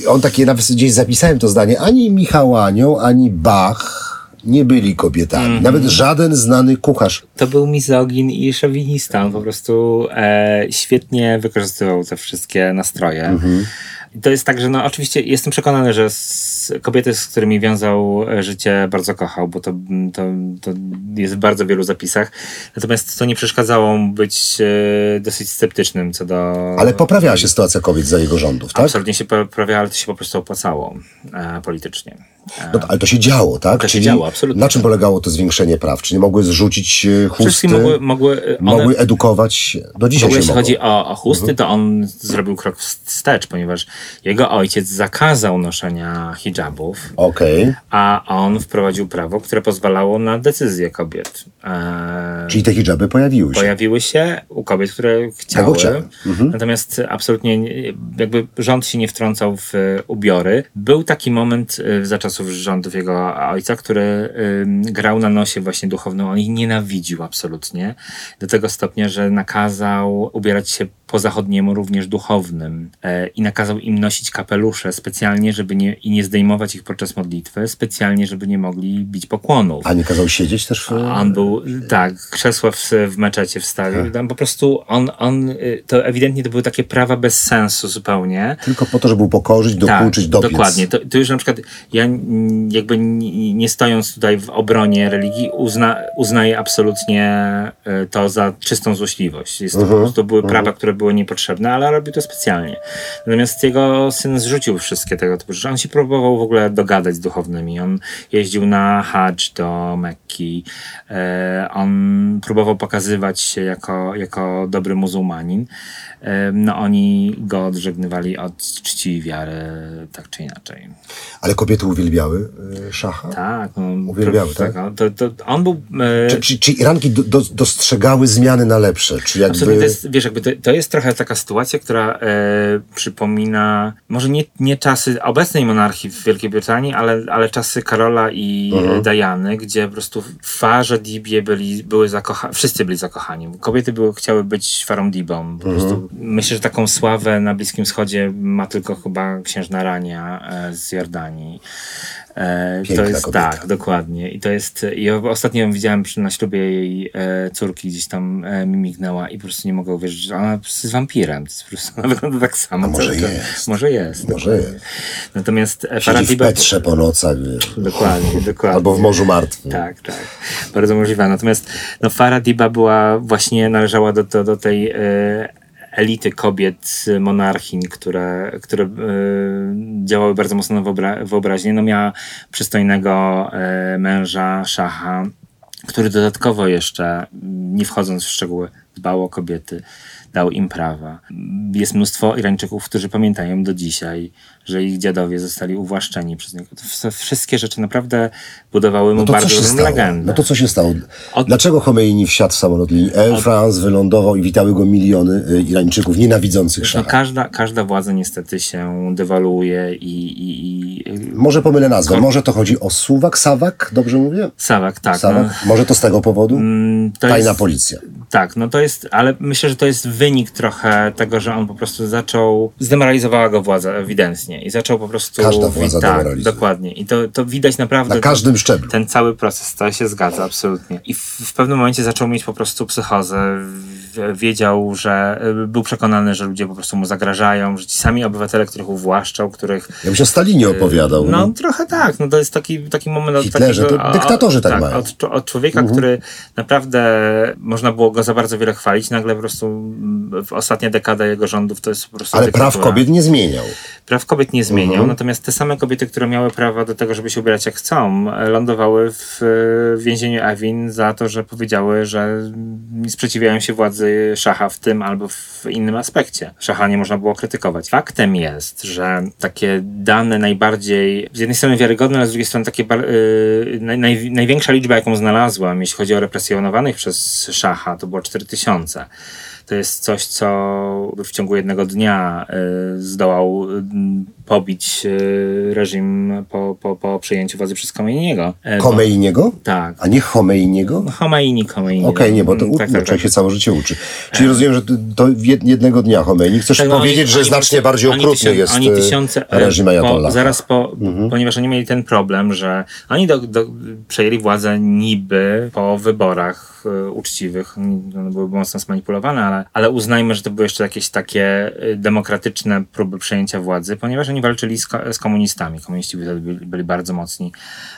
B: on takie nawet gdzieś zapisałem to zdanie. Ani Michał Anioł, ani Bach nie byli kobietami.
C: Mhm.
B: Nawet żaden znany kucharz.
C: To był mizogin i szowinista. On po prostu e, świetnie wykorzystywał te wszystkie nastroje.
B: Mhm.
C: I to jest tak, że no oczywiście jestem przekonany, że s- kobiety, z którymi wiązał e, życie, bardzo kochał, bo to, to, to jest w bardzo wielu zapisach. Natomiast to nie przeszkadzało mu być e, dosyć sceptycznym co do...
B: Ale poprawiała się sytuacja kobiet za jego rządów, tak?
C: Absolutnie się poprawiało, ale to się po prostu opłacało e, politycznie.
B: No, ale to się działo, tak?
C: To się działo, absolutnie.
B: Na czym polegało to zwiększenie praw? Czy nie mogły zrzucić e, chusty?
C: Wszystkie mogły, mogły, e, one,
B: mogły edukować? Do dzisiaj
C: W ogóle jeśli chodzi o, o chusty,
B: Mhm.
C: to on zrobił krok wstecz, ponieważ jego ojciec zakazał noszenia hijabów,
B: Okej.
C: a on wprowadził prawo, które pozwalało na decyzje kobiet. Eee,
B: Czyli te hijaby pojawiły się.
C: Pojawiły się u kobiet, które chciały.
B: Mhm.
C: Natomiast absolutnie nie- jakby rząd się nie wtrącał w e, ubiory. Był taki moment za czasów rządów jego ojca, który grał na nosie właśnie duchowną. On ich nienawidził absolutnie. Do tego stopnia, że nakazał ubierać się po zachodniemu również duchownym e, i nakazał im nosić kapelusze specjalnie, żeby nie, i nie zdejmować ich podczas modlitwy, specjalnie, żeby nie mogli bić pokłonów.
B: A nie kazał siedzieć też w...
C: On był, tak, krzesła w, w meczecie wstawił. Tam po prostu on, on, y, to ewidentnie to były takie prawa bez sensu zupełnie.
B: Tylko po to, żeby upokorzyć, dokuczyć,
C: tak,
B: dopiec.
C: dokładnie. To, to już na przykład ja jakby nie, stojąc tutaj w obronie religii uzna, uznaję absolutnie y, to za czystą złośliwość. Jest to po prostu były prawa, które były niepotrzebne, ale robił to specjalnie. Natomiast jego syn zrzucił wszystkie tego typu rzeczy. On się próbował w ogóle dogadać z duchownymi. On jeździł na hadż do Mekki. E, on próbował pokazywać się jako, jako dobry muzułmanin. E, no oni go odżegnywali od czci i wiary, tak czy inaczej.
B: Ale kobiety uwielbiały y, szacha?
C: Tak. No,
B: Uwielbiały, tak?
C: on- To, to, on był... E,
B: Czy, czy, czy Iranki do, do, dostrzegały zmiany na lepsze? Czy jakby...
C: Absolutnie, to jest, wiesz, jakby to, to jest trochę taka sytuacja, która e, przypomina może nie, nie czasy obecnej monarchii w Wielkiej Brytanii, ale, ale czasy Karola i
B: Mhm.
C: Diany, gdzie po prostu Farze Dibie byli, były zakochani, wszyscy byli zakochani. Kobiety były, chciały być Farą Dibą. Po
B: Mhm.
C: prostu myślę, że taką sławę na Bliskim Wschodzie ma tylko chyba księżna Rania e, z Jordanii. E,
B: Piękna
C: to jest
B: kobieta.
C: tak, dokładnie. I to jest. Ja ostatnio ją widziałem przy, na ślubie jej e, córki, gdzieś tam mi mignęła i po prostu nie mogę uwierzyć, że ona jest wampirem. To jest po prostu [LAUGHS] ona wygląda tak samo.
B: A może jest.
C: Może jest.
B: Może jest.
C: Natomiast
B: Siedzi w. Petrze po nocach, wiesz.
C: Dokładnie, [LAUGHS] dokładnie.
B: Albo w Morzu Martwym.
C: Tak, tak. Bardzo możliwe. Natomiast no, Farah Diba była właśnie, należała do, do, do tej e, elity kobiet monarchin, które, które e, działały bardzo mocno na wyobra- wyobraźnię. No, miała przystojnego e, męża, szacha, który dodatkowo jeszcze, m, nie wchodząc w szczegóły, dbał o kobiety, dał im prawa. Jest mnóstwo Irańczyków, którzy pamiętają do dzisiaj, że ich dziadowie zostali uwłaszczeni przez niego. To wszystkie rzeczy naprawdę budowały mu
B: No
C: bardzo
B: stało?
C: legendę.
B: No to co się stało?
C: Od-
B: Dlaczego Chomeini wsiadł w samolot linii Air France, wylądował i witały go miliony y, Irańczyków nienawidzących
C: No,
B: szacha?
C: każda, każda władza niestety się dewaluuje i, i, i
B: Może pomylę nazwę. Może to chodzi o Suwak, Sawak? Dobrze mówię?
C: Sawak, tak. No,
B: Sawak? Może to z tego powodu?
C: Mm,
B: Tajna
C: jest,
B: policja.
C: Tak, no to jest, ale myślę, że to jest wynik trochę tego, że on po prostu zaczął, zdemoralizowała go władza ewidentnie i zaczął po prostu...
B: Każda władza
C: tak,
B: demoralizuje.
C: dokładnie. I to, to widać naprawdę...
B: Na każdym szczeblu.
C: Ten cały proces, to się zgadza, absolutnie. I w, w pewnym momencie zaczął mieć po prostu psychozę. W- Wiedział, że y, był przekonany, że ludzie po prostu mu zagrażają, że ci sami obywatele, których uwłaszczał, których
B: Ja bym się o Stalinie opowiadał.
C: no
B: No.
C: trochę tak, no to jest taki, taki moment od
B: Hitlerze,
C: takiego,
B: to dyktatorzy tak mają.
C: Od, od człowieka, który naprawdę można było go za bardzo wiele chwalić, nagle po prostu mm, w ostatnia dekada jego rządów to jest po prostu
B: Ale praw
C: dyktatura.
B: kobiet nie zmieniał.
C: Praw kobiet nie zmieniał,
B: Mhm.
C: natomiast te same kobiety, które miały prawo do tego, żeby się ubierać jak chcą, e, lądowały w e, więzieniu Evin za to, że powiedziały, że mm, sprzeciwiają się władzy szacha w tym albo w innym aspekcie. Szacha nie można było krytykować. Faktem jest, że takie dane najbardziej, z jednej strony wiarygodne, ale z drugiej strony takie bar- y, naj, naj, największa liczba, jaką znalazłam, jeśli chodzi o represjonowanych przez szacha, to było 4000. To jest coś, co w ciągu jednego dnia y, zdołał y, pobić y, reżim po, po, po przejęciu władzy przez Khomeiniego. E, bo-
B: Komeiniego?
C: Tak.
B: A nie Chomeiniego?
C: No, Khomeini, Khomeini.
B: Okej, nie, bo to
C: Mm, tak,
B: no,
C: tak, tak.
B: się całe życie uczy. Czyli rozumiem, że to- to jed- jednego dnia Chomeini. Chcesz
C: Tak, no,
B: powiedzieć,
C: oni-
B: że
C: oni
B: znacznie bardziej okrutny
C: tysią-
B: jest
C: oni
B: e,
C: tysiące, e,
B: reżim
C: po,
B: Ajatolla.
C: Zaraz po,
B: Mhm.
C: ponieważ oni mieli ten problem, że oni do, do, przejęli władzę niby po wyborach e, uczciwych. One były mocno zmanipulowane, ale, ale uznajmy, że to były jeszcze jakieś takie e, demokratyczne próby przejęcia władzy, ponieważ oni walczyli z, z komunistami. Komuniści byli, byli, bardzo mocni,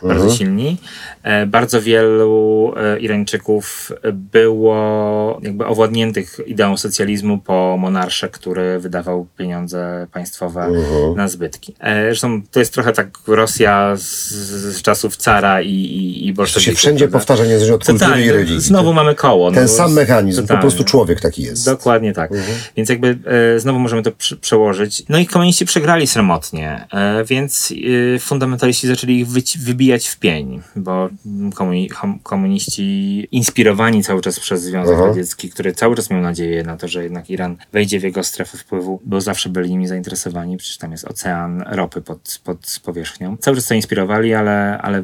B: Mhm.
C: bardzo silni. E, bardzo wielu e, Irańczyków było jakby owładniętych ideą socjalizmu po monarsze, który wydawał pieniądze państwowe
B: Mhm.
C: na zbytki. E, Zresztą to jest trochę tak Rosja z, z czasów cara i, i, i
B: To
C: bolszewików.
B: się wszędzie
C: prawda?
B: powtarza niezależnie od kultury
C: Totalnie,
B: i religii.
C: Znowu mamy koło. no
B: Ten
C: bo-
B: sam mechanizm, po
C: totalnie.
B: prostu człowiek taki jest.
C: Dokładnie tak. Więc jakby e, znowu możemy to przełożyć. No i komuniści przegrali sromotnie, e, więc e, fundamentaliści zaczęli ich wybijać w pień, bo komuni- kom- komuniści inspirowani cały czas przez Związek
B: Aha.
C: Radziecki, który cały czas miał nadzieję na to, że jednak Iran wejdzie w jego strefę wpływu, bo zawsze byli nimi zainteresowani, przecież tam jest ocean ropy pod, pod powierzchnią. Cały czas to inspirowali, ale, ale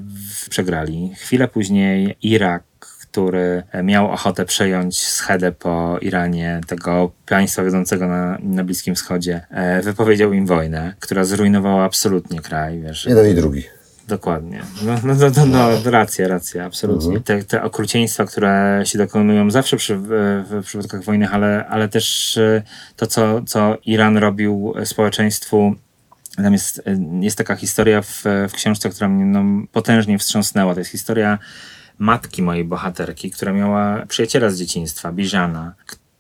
C: przegrali. Chwilę później Irak który miał ochotę przejąć schedę po Iranie, tego państwa wiodącego na, na Bliskim Wschodzie, e, wypowiedział im wojnę, która zrujnowała absolutnie kraj, wiesz.
B: Jeden i drugi.
C: Dokładnie. No, no, no, no, no racja, racja, absolutnie. Te, te okrucieństwa, które się dokonują zawsze przy, w, przypadkach wojennych, ale, ale też e, to, co, co Iran robił społeczeństwu tam jest, e, jest taka historia w, w książce, która mnie no, potężnie wstrząsnęła. To jest historia matki mojej bohaterki, która miała przyjaciela z dzieciństwa, Biżana,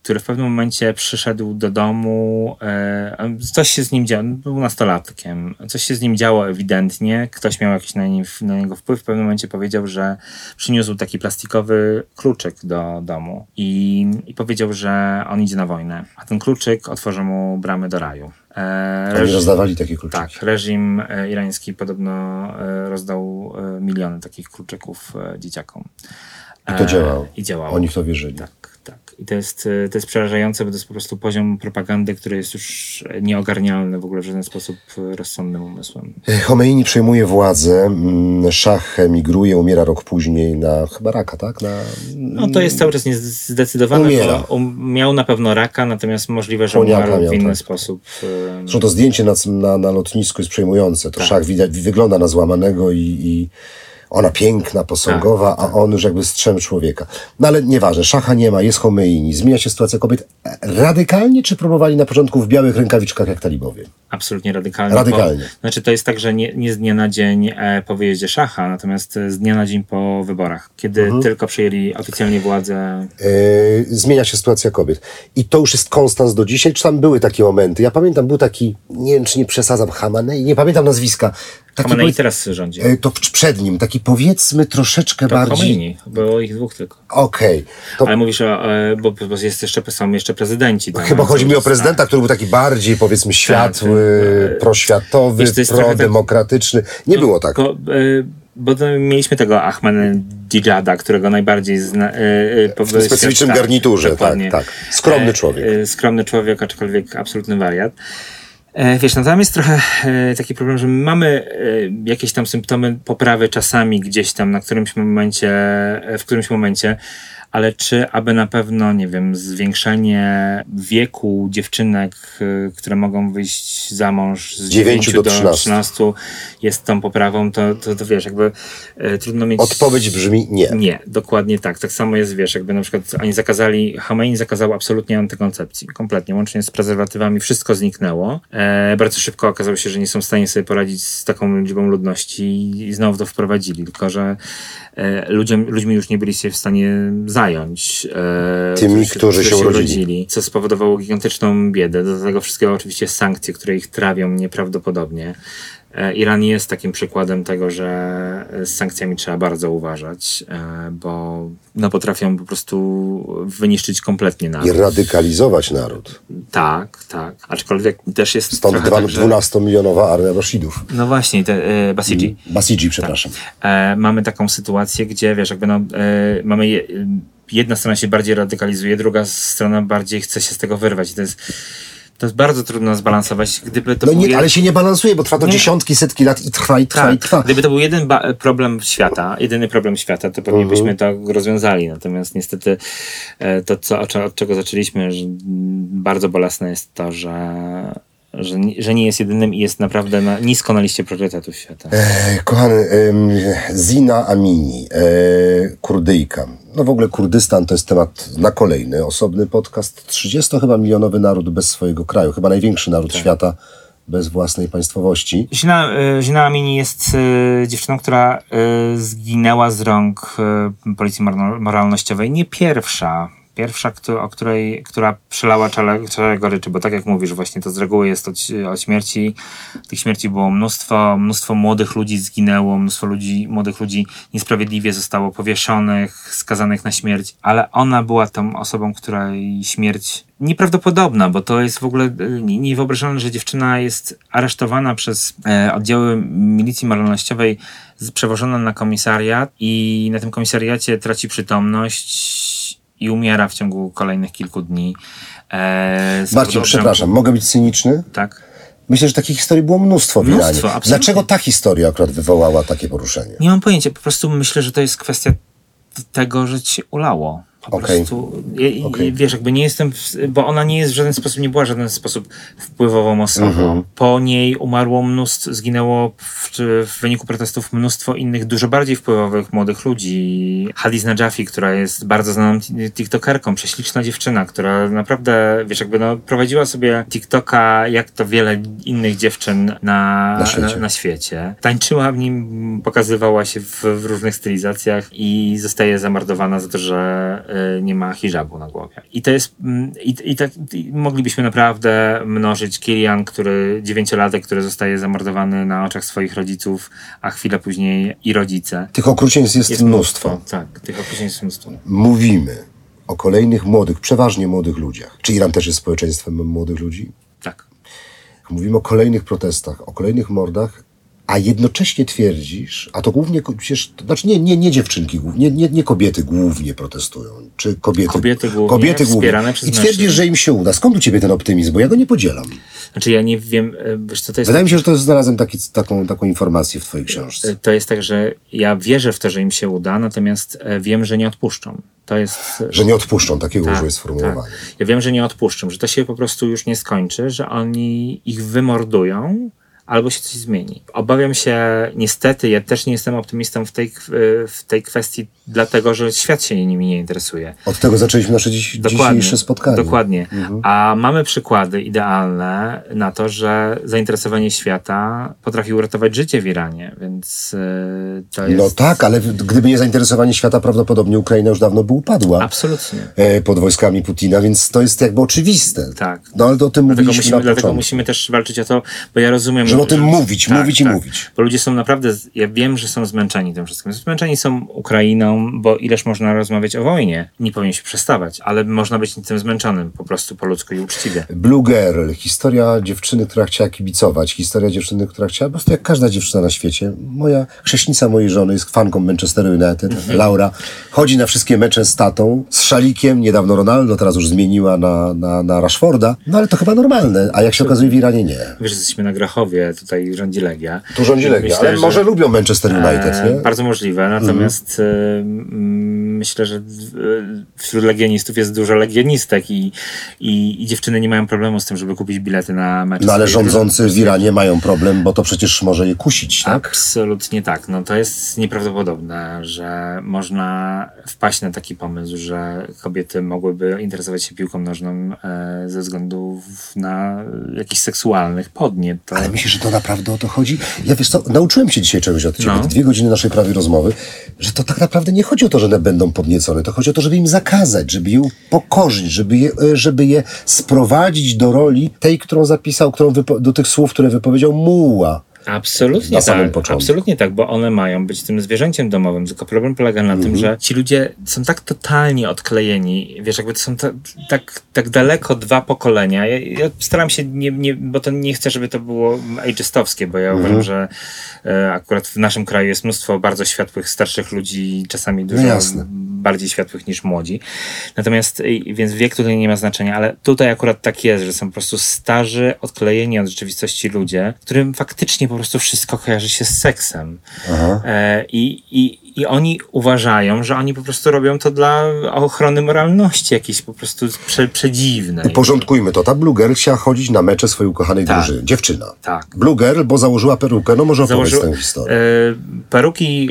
C: który w pewnym momencie przyszedł do domu, e, coś się z nim działo, był nastolatkiem, coś się z nim działo ewidentnie, ktoś miał jakiś na, na niego wpływ, w pewnym momencie powiedział, że przyniósł taki plastikowy kluczyk do domu i, i powiedział, że on idzie na wojnę, a ten kluczyk otworzy mu bramy do raju. E,
B: Oni
C: reż-
B: rozdawali takie kluczyki.
C: tak, reżim e, irański podobno rozdał miliony takich kluczyków dzieciakom.
B: I to działało.
C: I działało.
B: Oni w to wierzyli.
C: Tak, tak. I to jest, e, to jest przerażające, bo to jest po prostu poziom propagandy, który jest już nieogarnialny w ogóle w żaden sposób e, rozsądnym umysłem.
B: Chomeini przejmuje władzę, mm, szach emigruje, umiera rok później na chyba raka, tak? Na,
C: No to jest cały czas niezdecydowane.
B: Umiera.
C: bo Um, miał na pewno raka, natomiast możliwe, że umarł w inny
B: tak.
C: sposób. e,
B: Zresztą to zdjęcie na, na, na lotnisku jest przejmujące. To
C: Tak.
B: szach widać, wygląda na złamanego i, i ona piękna, posągowa,
C: Tak,
B: a on już jakby strzem człowieka. No ale nieważne, szacha nie ma, jest Homeini. Zmienia się sytuacja kobiet radykalnie, czy próbowali na początku w białych rękawiczkach jak talibowie?
C: Absolutnie radykalnie.
B: Radykalnie.
C: Bo, znaczy to jest tak, że nie, nie z dnia na dzień e, po wyjeździe szacha, natomiast e, z dnia na dzień po wyborach, kiedy
B: Mhm.
C: tylko przejęli oficjalnie władzę.
B: Yy, zmienia się sytuacja kobiet. I to już jest konstans do dzisiaj, czy tam były takie momenty? Ja pamiętam, był taki, nie wiem, czy nie przesadzam, Hamanei, nie pamiętam nazwiska. Taki powiedz-
C: teraz rządzi.
B: E, To przed nim, taki powiedzmy troszeczkę
C: To
B: bardziej...
C: Khomeini, było ich dwóch tylko.
B: Okej. To
C: Ale mówisz o, e, bo, bo jest jeszcze, są jeszcze prezydenci. tam,
B: Chyba
C: no,
B: chodzi mi o prezydenta, który był taki bardziej, powiedzmy, światły,
C: tak.
B: proświatowy,
C: Wiesz, tak-
B: prodemokratyczny. Nie było tak.
C: Bo, e, bo to mieliśmy tego Ahmadinejada, którego najbardziej zna, e, e, po-
B: W specyficznym
C: świat-
B: garniturze, tak, tak. Skromny
C: E,
B: człowiek.
C: e, Skromny człowiek, aczkolwiek absolutny wariat. E, Wiesz, no tam jest trochę e, taki problem, że my mamy e, jakieś tam symptomy poprawy czasami gdzieś tam na którymś momencie, w którymś momencie, ale czy aby na pewno, nie wiem, zwiększenie wieku dziewczynek, e, które mogą wyjść za mąż z
B: 9
C: 9
B: do
C: do
B: 13.
C: 13 jest tą poprawą, to, to, to wiesz, jakby e, trudno mieć...
B: Odpowiedź brzmi nie.
C: Nie, dokładnie tak. Tak samo jest, wiesz, jakby na przykład oni zakazali, Khomeini zakazał absolutnie antykoncepcji, kompletnie, łącznie z prezerwatywami, wszystko zniknęło. E, bardzo szybko okazało się, że nie są w stanie sobie poradzić z taką liczbą ludności i znowu to wprowadzili, tylko że e, ludziom, ludźmi już nie byli się w stanie zająć. E,
B: Tymi, którzy się urodzili.
C: Co spowodowało gigantyczną biedę. Do tego wszystkiego oczywiście sankcje, które ich trawią nieprawdopodobnie. E, Iran jest takim przykładem tego, że z sankcjami trzeba bardzo uważać, e, bo no, potrafią po prostu wyniszczyć kompletnie naród.
B: I radykalizować naród.
C: Tak, tak. Aczkolwiek też jest
B: Stąd dwa-
C: tak, że...
B: 12-milionowa armia Rashidów.
C: No właśnie, te e, Basiji.
B: Basiji, przepraszam.
C: e, mamy taką sytuację, gdzie wiesz, jakby no, e, mamy je, jedna strona się bardziej radykalizuje, druga strona bardziej chce się z tego wyrwać. I to jest, to jest bardzo trudno zbalansować. Gdyby to
B: No nie,
C: jed-
B: ale się nie balansuje, bo trwa to
C: Nie.
B: dziesiątki, setki lat i trwa, i trwa, i
C: tak,
B: trwa.
C: gdyby to był jeden problem świata, jedyny problem świata, to pewnie byśmy to rozwiązali. Natomiast niestety e, to, co, od, czego zaczęliśmy, bardzo bolesne jest to, że, że, że nie jest jedynym i jest naprawdę na, nisko na liście priorytetów świata.
B: E, Kochany, em, Zina Amini, e, Kurdyjka. No w ogóle Kurdystan to jest temat na kolejny, osobny podcast. 30 chyba milionowy naród bez swojego kraju, chyba największy naród
C: Tak.
B: świata bez własnej państwowości.
C: Zina, e, Zina Amini jest e, dziewczyną, która e, zginęła z rąk e, policji moralnościowej. Nie pierwsza. Pierwsza, o której, która przelała czale, czale goryczy, bo tak jak mówisz, właśnie to z reguły jest od, od śmierci. Tych śmierci było mnóstwo, mnóstwo młodych ludzi zginęło, mnóstwo ludzi, młodych ludzi niesprawiedliwie zostało powieszonych, skazanych na śmierć, ale ona była tą osobą, której śmierć nieprawdopodobna, bo to jest w ogóle e, nie- niewyobrażalne, że dziewczyna jest aresztowana przez e, oddziały milicji moralnościowej, z- przewożona na komisariat i na tym komisariacie traci przytomność i umiera w ciągu kolejnych kilku dni. E,
B: Marcin, przepraszam, mogę być cyniczny?
C: Tak.
B: Myślę, że takich historii było mnóstwo w
C: Mnóstwo,
B: Iranie. Dlaczego ta historia akurat wywołała takie poruszenie?
C: Nie mam pojęcia, po prostu myślę, że to jest kwestia tego, że ci ulało. Po
B: Okej.
C: prostu, i,
B: Okej.
C: wiesz, jakby nie jestem, w, bo ona nie jest w żaden sposób, nie była w żaden sposób wpływową osobą.
B: Mhm.
C: Po niej umarło mnóstwo, zginęło w, w wyniku protestów mnóstwo innych, dużo bardziej wpływowych młodych ludzi. Hadiz Najafi, która jest bardzo znaną ti- tiktokerką, prześliczna dziewczyna, która naprawdę, wiesz, jakby no, prowadziła sobie TikToka, jak to wiele innych dziewczyn na,
B: Na świecie.
C: na, na świecie. Tańczyła w nim, pokazywała się w, w różnych stylizacjach i zostaje zamordowana za to, że nie ma hijabu na głowie. I to jest, mm, i, i tak i moglibyśmy naprawdę mnożyć Kilian, który, dziewięciolatek, który zostaje zamordowany na oczach swoich rodziców, a chwilę później i rodzice.
B: Tych okrucieństw jest,
C: Jest
B: mnóstwo.
C: Tak, tych okrucieństw jest mnóstwo.
B: Mówimy o kolejnych młodych, przeważnie młodych ludziach. Czy Iran też jest społeczeństwem młodych ludzi?
C: Tak.
B: Mówimy o kolejnych protestach, o kolejnych mordach, a jednocześnie twierdzisz, a to głównie, przecież, to znaczy nie, nie, nie dziewczynki, głównie, nie, nie kobiety głównie protestują, czy kobiety,
C: Kobiety głównie, wspierane przez
B: I twierdzisz, że im się uda. Skąd u ciebie ten optymizm? Bo ja go nie podzielam.
C: Znaczy ja nie wiem, e, wiesz co to jest...
B: Wydaje mi się, że to jest, znalazłem taki, taką, taką informację w twojej książce.
C: To jest tak, że ja wierzę w to, że im się uda, natomiast e, wiem, że nie odpuszczą. To jest...
B: Że nie odpuszczą, takiego
C: Tak,
B: użyłeś sformułowania.
C: tak. Ja wiem, że nie odpuszczą, że to się po prostu już nie skończy, że oni ich wymordują albo się coś zmieni. Obawiam się, niestety, ja też nie jestem optymistą w tej, w tej kwestii, dlatego że świat się nimi nie interesuje.
B: Od tego zaczęliśmy nasze dziś, dzisiejsze spotkanie.
C: Dokładnie. A mamy przykłady idealne na to, że zainteresowanie świata potrafi uratować życie w Iranie, więc e, to jest...
B: No tak, ale gdyby nie zainteresowanie świata, prawdopodobnie Ukraina już dawno by upadła.
C: Absolutnie.
B: e, pod wojskami Putina, więc to jest jakby oczywiste.
C: Tak.
B: No ale o tym
C: Dlatego
B: mówiliśmy
C: musimy, dlatego
B: początku.
C: musimy też walczyć o to, bo ja rozumiem.
B: Żeby o tym mówić, mówić i mówić.
C: Bo ludzie są naprawdę, ja wiem, że są zmęczeni tym wszystkim. Zmęczeni są Ukrainą, bo ileż można rozmawiać o wojnie. Nie powinien się przestawać, ale można być tym zmęczonym po prostu po ludzku i uczciwie.
B: Blue Girl, historia dziewczyny, która chciała kibicować, historia dziewczyny, która chciała, po prostu jak każda dziewczyna na świecie. Moja chrześnica mojej żony jest fanką Manchester United,
C: Mhm.
B: Laura. Chodzi na wszystkie mecze z tatą, z szalikiem, niedawno Ronaldo, teraz już zmieniła na, na, na Rashforda. No ale to chyba normalne, a jak się okazuje w Iranie nie.
C: Wiesz, jesteśmy na Grachowie, tutaj rządzi Legia.
B: Tu rządzi Legia,
C: Myślę,
B: ale
C: że-
B: może lubią Manchester United,
C: E,
B: nie?
C: Bardzo możliwe, natomiast e, mm, myślę, że e, wśród legionistów jest dużo legionistek i, i, i dziewczyny nie mają problemu z tym, żeby kupić bilety na mecz.
B: No ale rządzący w Iranie mają problem, bo to przecież może je kusić, tak?
C: Absolutnie tak. No to jest nieprawdopodobne, że można wpaść na taki pomysł, że kobiety mogłyby interesować się piłką nożną ze względów na jakichś seksualnych podniet. To...
B: Ale myślisz, że to naprawdę o to chodzi? Ja wiesz co, nauczyłem się dzisiaj czegoś od ciebie,
C: No.
B: dwie godziny naszej prawie rozmowy, że to tak naprawdę nie chodzi o to, że one będą podniecone, to chodzi o to, żeby im zakazać, żeby je upokorzyć, żeby je, e, żeby je sprowadzić do roli tej, którą zapisał, którą do tych słów, które wypowiedział Muła.
C: Absolutnie
B: Na
C: tak,
B: początku.
C: absolutnie tak, bo one mają być tym zwierzęciem domowym, tylko problem polega na
B: Mhm.
C: tym, że ci ludzie są tak totalnie odklejeni, wiesz, jakby to są ta, tak, tak daleko dwa pokolenia. Ja, ja staram się, nie, nie, bo to nie chcę, żeby to było ageistowskie, bo ja
B: Mhm.
C: uważam, że e, akurat w naszym kraju jest mnóstwo bardzo światłych, starszych ludzi, czasami dużo
B: No
C: bardziej światłych niż młodzi. Natomiast, więc wiek tutaj nie ma znaczenia, ale tutaj akurat tak jest, że są po prostu starzy, odklejeni od rzeczywistości ludzie, którym faktycznie po prostu wszystko kojarzy się z seksem. E, i, i, I oni uważają, że oni po prostu robią to dla ochrony moralności jakiejś po prostu prze, przedziwnej.
B: Uporządkujmy to. Ta Blue Girl chciała chodzić na mecze swojej ukochanej
C: Tak.
B: drużyny. Dziewczyna.
C: Tak.
B: Blue Girl, bo założyła perukę. No może opowiedz
C: Założył-
B: tę historię.
C: E, peruki,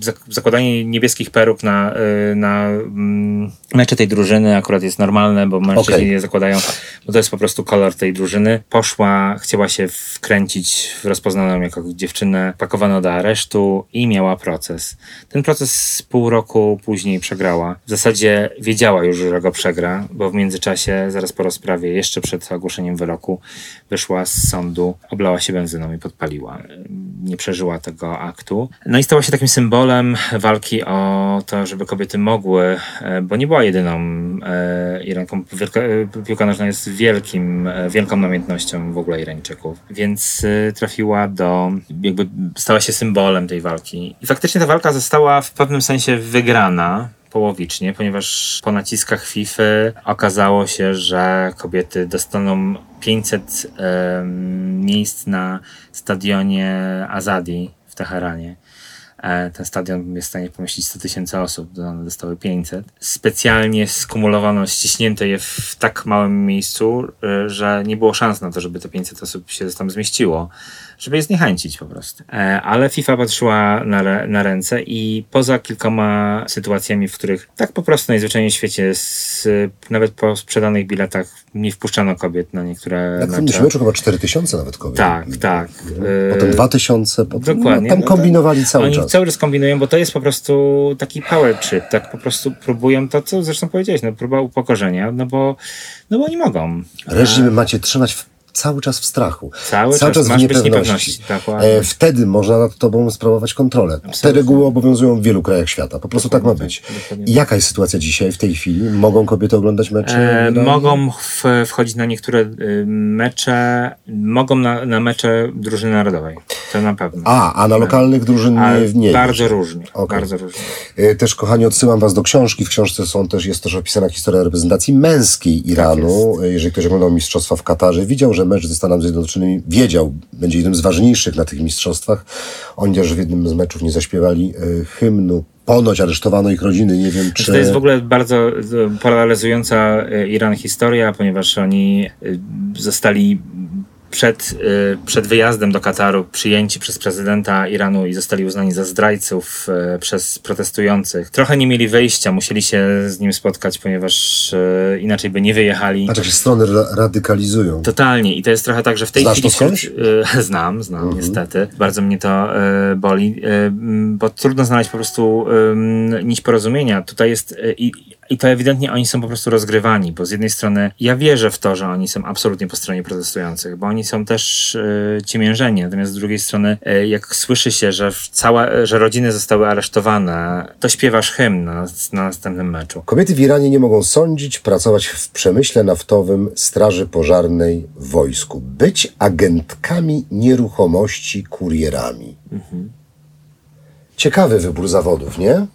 C: zak- zakładanie niebieskich peruk na, e, na mm, mecze tej drużyny akurat jest normalne, bo mężczyźni je zakładają, bo to jest po prostu kolor tej drużyny. Poszła, chciała się wkręcić w rozpoznaną jako dziewczynę, pakowano do aresztu i miała proces. Ten proces pół roku później przegrała. W zasadzie wiedziała już, że go przegra, bo w międzyczasie, zaraz po rozprawie, jeszcze przed ogłoszeniem wyroku, wyszła z sądu, oblała się benzyną i podpaliła. Nie przeżyła tego aktu. No i stała się takim symbolem walki o to, żeby kobiety mogły, e, bo nie była jedyną e, Iranką. E, piłka nożna jest wielkim, wielką namiętnością w ogóle Irańczyków. Więc trafiła do, jakby stała się symbolem tej walki. I faktycznie ta walka została w pewnym sensie wygrana połowicznie, ponieważ po naciskach FIFA okazało się, że kobiety dostaną 500 em, miejsc na stadionie Azadi w Teheranie. E, Ten stadion jest w stanie pomieścić 100 tysięcy osób, one dostały 500. Specjalnie skumulowano, ściśnięto je w tak małym miejscu, e, że nie było szans na to, żeby te 500 osób się tam zmieściło, żeby je zniechęcić po prostu. E, Ale FIFA patrzyła na, na ręce i poza kilkoma sytuacjami, w których tak po prostu najzwyczajniej w świecie, z, nawet po sprzedanych biletach, nie wpuszczano kobiet na niektóre
B: Jak w
C: mecze.
B: tym meczu chyba 4000 nawet kobiet.
C: Tak, tak. E,
B: Potem 2000, potem
C: Dokładnie.
B: No, tam
C: No to-
B: kombinowali cały
C: Oni
B: czas.
C: cały czas kombinują, bo to jest po prostu taki power trip, tak po prostu próbują to, co zresztą powiedziałeś, no próba upokorzenia, no bo, no bo oni mogą.
B: Reżim macie trzymać w cały czas w strachu.
C: Cały czas. Masz być niepewności. Dokładnie.
B: E, wtedy można nad tobą sprawować kontrolę. Te reguły obowiązują w wielu krajach świata. Po prostu tak ma być.
C: dokładnie
B: I jaka jest sytuacja dzisiaj, w tej chwili? Mogą kobiety oglądać mecze?
C: E,
B: w Iranie?
C: mogą w, wchodzić na niektóre y, mecze, mogą na, na mecze drużyny narodowej. To na pewno.
B: A, a na lokalnych drużyn nie, nie
C: bardzo
B: wiesz.
C: różnie.
B: Okej.
C: Bardzo różnie.
B: E, Też, kochani, odsyłam Was do książki. W książce są też, jest też opisana historia reprezentacji męskiej Iranu. E, Jeżeli ktoś oglądał mistrzostwa w Katarze, widział, że mecz ze Stanami Zjednoczonymi, wiedział, będzie jednym z ważniejszych na tych mistrzostwach. Oni też w jednym z meczów nie zaśpiewali e, hymnu. Ponoć aresztowano ich rodziny, nie wiem czy...
C: To jest w ogóle bardzo e, polaryzująca e, Iran historia, ponieważ oni zostali przed, e, przed wyjazdem do Kataru przyjęci przez prezydenta Iranu i zostali uznani za zdrajców e, przez protestujących. Trochę nie mieli wyjścia, musieli się z nim spotkać, ponieważ e, inaczej by nie wyjechali.
B: Patrz, jak się strony ra- radykalizują.
C: Totalnie. I to jest trochę tak, że w tej
B: Znasz
C: chwili.
B: to
C: wśród- [LAUGHS] znam, znam, niestety. Bardzo mnie to boli, bo trudno znaleźć po prostu nić porozumienia. Tutaj jest. I, i to ewidentnie oni są po prostu rozgrywani, bo z jednej strony ja wierzę w to, że oni są absolutnie po stronie protestujących, bo oni są też e, ciemiężeni, natomiast z drugiej strony, e, jak słyszy się, że, cała, że rodziny zostały aresztowane, to śpiewasz hymn na, na następnym meczu.
B: Kobiety w Iranie nie mogą sądzić, pracować w przemyśle naftowym, straży pożarnej, wojsku. Być agentkami nieruchomości, kurierami. Ciekawy wybór zawodów, nie?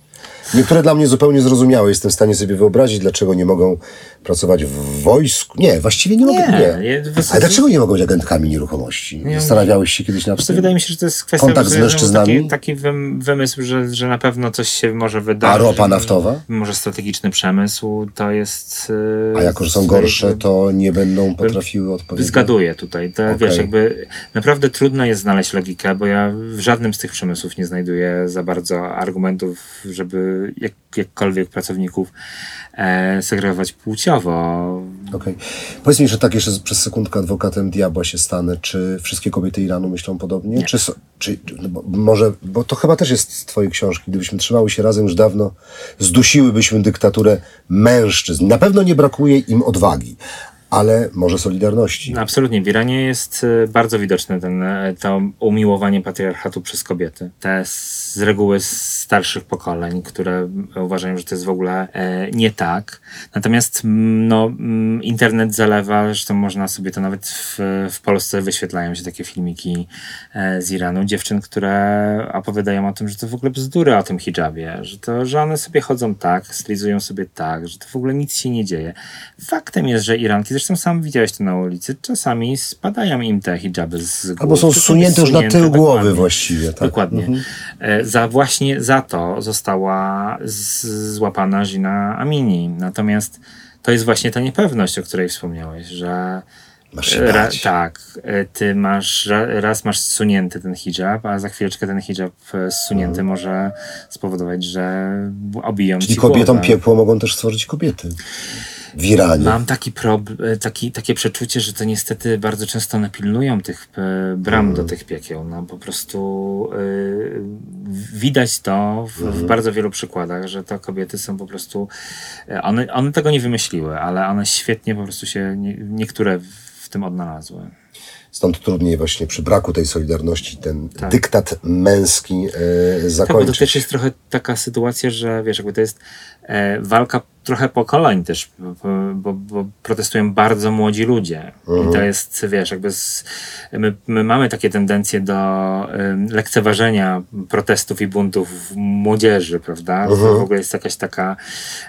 B: Niektóre dla mnie zupełnie zrozumiałe. Jestem w stanie sobie wyobrazić, dlaczego nie mogą pracować w wojsku. Nie, właściwie nie mogą. Nie. Ale
C: zasadzie-
B: dlaczego nie mogą być agentkami nieruchomości? Zastanawiałeś się kiedyś
C: To
B: tym?
C: wydaje mi się, że to jest kwestia
B: Kontakt z mężczyznami?
C: Taki, taki wym, wymysł, że, że na pewno coś się może wydarzyć.
B: A ropa naftowa?
C: Może strategiczny przemysł, to jest...
B: A jako, że są
C: z-
B: gorsze, to nie będą potrafiły odpowiedzieć.
C: Zgaduję tutaj. To,
B: Okej.
C: Wiesz, jakby naprawdę trudno jest znaleźć logikę, bo ja w żadnym z tych przemysłów nie znajduję za bardzo argumentów, żeby jak, jakkolwiek pracowników e, segregować płciowo.
B: Okej. Powiedz mi, że tak jeszcze przez sekundkę adwokatem diabła się stanę. Czy wszystkie kobiety Iranu myślą podobnie? Czy, so- czy no bo może, bo to chyba też jest z twojej książki. Gdybyśmy trzymały się razem już dawno, zdusiłybyśmy dyktaturę mężczyzn. Na pewno nie brakuje im odwagi, ale może solidarności.
C: No, Absolutnie. W Iranie jest e, bardzo widoczne ten, e, to umiłowanie patriarchatu przez kobiety. Te z reguły starszych pokoleń, które uważają, że to jest w ogóle e, nie tak. Natomiast no, internet zalewa, zresztą można sobie to nawet w, w Polsce wyświetlają się takie filmiki e, z Iranu, dziewczyn, które opowiadają o tym, że to w ogóle bzdury o tym hijabie, że to, że one sobie chodzą tak, stylizują sobie tak, że to w ogóle nic się nie dzieje. Faktem jest, że Iranki, zresztą sam widziałeś to na ulicy, czasami spadają im te hijaby z głów.
B: Albo są zsunięte już na tył głowy
C: dokładnie.
B: właściwie. Tak?
C: Dokładnie. E, Za właśnie za to została złapana Gina Amini. Natomiast to jest właśnie ta niepewność, o której wspomniałeś, że
B: Masz się
C: ra,
B: bać.
C: tak, e, ty masz ra, raz masz zsunięty ten hijab, a za chwileczkę ten hijab e, zsunięty może spowodować, że obiją
B: Mhm. Czyli
C: ci
B: kobietom
C: głowę.
B: piekło mogą też stworzyć kobiety. W Iranie.
C: Mam taki prob- taki, takie przeczucie, że to niestety bardzo często one pilnują tych e, bram do tych piekieł. No, po prostu e, widać to w, w bardzo wielu przykładach, że to kobiety są po prostu. e, One, one tego nie wymyśliły, ale one świetnie po prostu się nie, niektóre w tym odnalazły.
B: Stąd trudniej właśnie przy braku tej solidarności ten
C: Tak.
B: dyktat męski e,
C: Tak, bo to
B: zakończyć.
C: też jest trochę taka sytuacja, że wiesz, jakby to jest e, walka trochę pokoleń też, bo, bo, bo protestują bardzo młodzi ludzie. I to jest, wiesz, jakby z, my, my mamy takie tendencje do em, lekceważenia protestów i buntów młodzieży, prawda? To w ogóle jest jakaś taka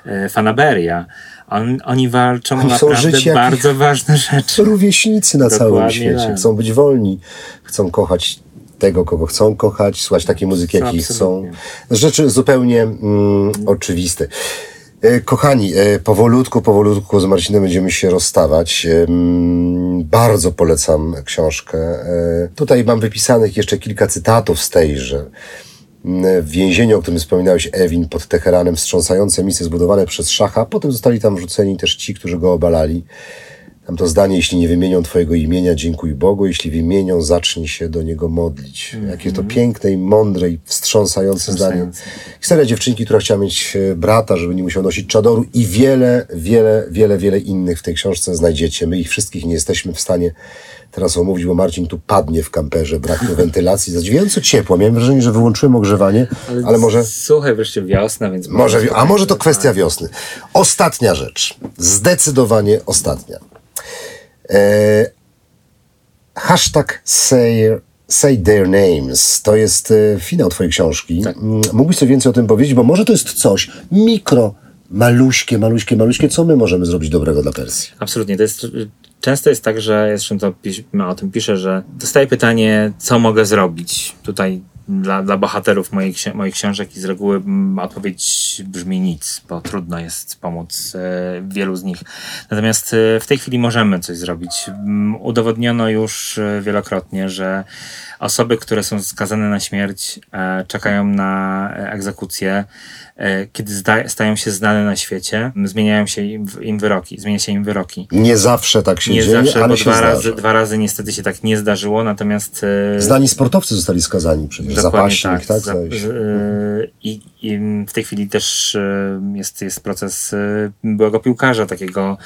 C: e, fanaberia. On, oni walczą
B: Oni
C: naprawdę bardzo ważne rzeczy.
B: rówieśnicy na całym
C: Dokładnie
B: świecie.
C: tak.
B: Chcą być wolni, chcą kochać tego, kogo chcą kochać, słuchać takiej muzyki, jakiej chcą. Rzeczy zupełnie mm, oczywiste. E, Kochani, e, powolutku, powolutku z Marcinem będziemy się rozstawać. Em, Bardzo polecam książkę. E, Tutaj mam wypisanych jeszcze kilka cytatów z tejże. Mm, W więzieniu, o którym wspominałeś, Ewin, pod Teheranem, wstrząsające misje zbudowane przez szacha. Potem zostali tam wrzuceni też ci, którzy go obalali. Tam to zdanie, jeśli nie wymienią Twojego imienia, dziękuj Bogu, jeśli wymienią, zacznij się do Niego modlić. Jakie to piękne i mądre i wstrząsające zdanie. Historia dziewczynki, która chciała mieć e, brata, żeby nie musiał nosić czadoru i wiele, wiele, wiele, wiele innych w tej książce znajdziecie. My ich wszystkich nie jesteśmy w stanie teraz omówić, bo Marcin tu padnie w kamperze, brak tu wentylacji. Zadziwiająco ciepło. Miałem wrażenie, że wyłączyłem ogrzewanie, ale, może...
C: Słuchaj, wreszcie wiosna, więc...
B: Może, a może to kwestia wiosny. Ostatnia rzecz. Zdecydowanie ostatnia. E, hashtag say, say their names. To jest e, finał twojej książki.
C: Tak.
B: Mógłbyś coś więcej o tym powiedzieć? Bo może to jest coś mikro, maluśkie, maluśkie, maluśkie. Co my możemy zrobić dobrego dla Persji?
C: Absolutnie. To jest, często jest tak, że zresztą to pisz, o tym piszę, że dostaję pytanie, co mogę zrobić tutaj dla, dla bohaterów moich, moich książek i z reguły mm, odpowiedź brzmi nic, bo trudno jest pomóc e, wielu z nich. Natomiast e, w tej chwili możemy coś zrobić. Mm, Udowodniono już e, wielokrotnie, że osoby, które są skazane na śmierć, czekają na egzekucję. E, kiedy stają się znane na świecie, zmieniają się im, wyroki, zmienia się im wyroki.
B: Nie zawsze tak się
C: Nie
B: dzieje,
C: zawsze,
B: ale się
C: dwa
B: zdarza.
C: razy, dwa razy niestety się tak nie zdarzyło, natomiast e,
B: Znani sportowcy zostali skazani przecież. Zapaśnik, tak?
C: Za-
B: zdaje się.
C: y, I, I w tej chwili też jest, jest proces byłego piłkarza, takiego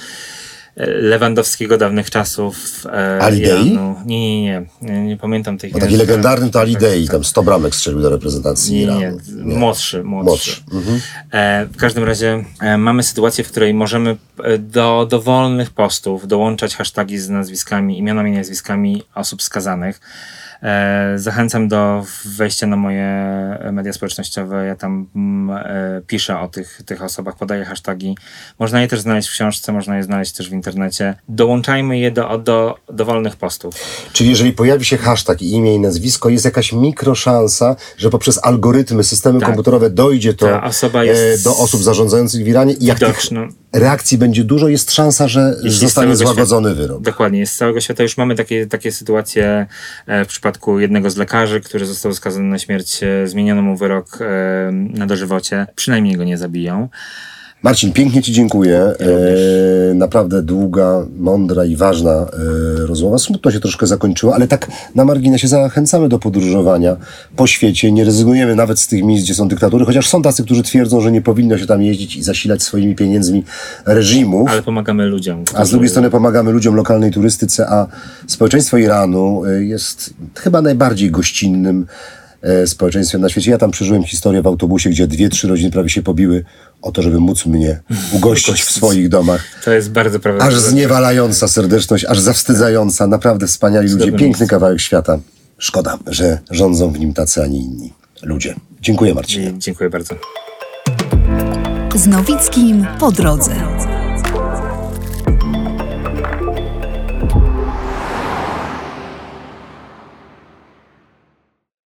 C: Lewandowskiego dawnych czasów. e,
B: Ali Dei?
C: Iranu. Nie, nie, nie, nie. Pamiętam tej
B: Bo taki legendarny to Ali Dei, tam 100 bramek strzelił do reprezentacji
C: Nie,
B: Iranu.
C: nie. Młodszy, młodszy.
B: Młodszy. Mhm.
C: E, w każdym razie e, mamy sytuację, w której możemy e, do dowolnych postów dołączać hasztagi z nazwiskami, imionami i nazwiskami osób skazanych. E, zachęcam do wejścia na moje media społecznościowe. Ja tam mm, e, piszę o tych, tych osobach, podaję hasztagi. Można je też znaleźć w książce, można je znaleźć też w internecie. Dołączajmy je do, do dowolnych postów.
B: Czyli jeżeli pojawi się hashtag i imię i nazwisko, jest jakaś mikroszansa, że poprzez algorytmy, systemy
C: Tak.
B: komputerowe dojdzie to e, do osób zarządzających w Iranie i jak tych. Reakcji będzie dużo, jest szansa, że
C: Jeśli
B: zostanie złagodzony wyrok.
C: Dokładnie, z całego świata już mamy takie, takie sytuacje e, w przypadku jednego z lekarzy, który został skazany na śmierć, e, zmieniono mu wyrok e, na dożywocie, przynajmniej go nie zabiją.
B: Marcin, pięknie Ci dziękuję. E, naprawdę długa, mądra i ważna e, rozmowa. Smutno się troszkę zakończyło, ale tak na marginesie zachęcamy do podróżowania po świecie. Nie rezygnujemy nawet z tych miejsc, gdzie są dyktatury, chociaż są tacy, którzy twierdzą, że nie powinno się tam jeździć i zasilać swoimi pieniędzmi reżimów.
C: Ale pomagamy ludziom.
B: A z drugiej strony pomagamy ludziom lokalnej turystyce, a społeczeństwo Iranu y, jest chyba najbardziej gościnnym e, społeczeństwem na świecie. Ja tam przeżyłem historię w autobusie, gdzie dwie, trzy rodziny prawie się pobiły o to, żeby móc mnie [LAUGHS] ugościć w swoich domach.
C: To jest bardzo
B: Aż
C: prawdopodobne.
B: zniewalająca serdeczność, aż zawstydzająca. Naprawdę wspaniali ludzie. Piękny kawałek świata. Szkoda, że rządzą w nim tacy, a nie inni ludzie. Dziękuję Marcinie.
C: Dziękuję bardzo.
A: Z Nowickim po drodze.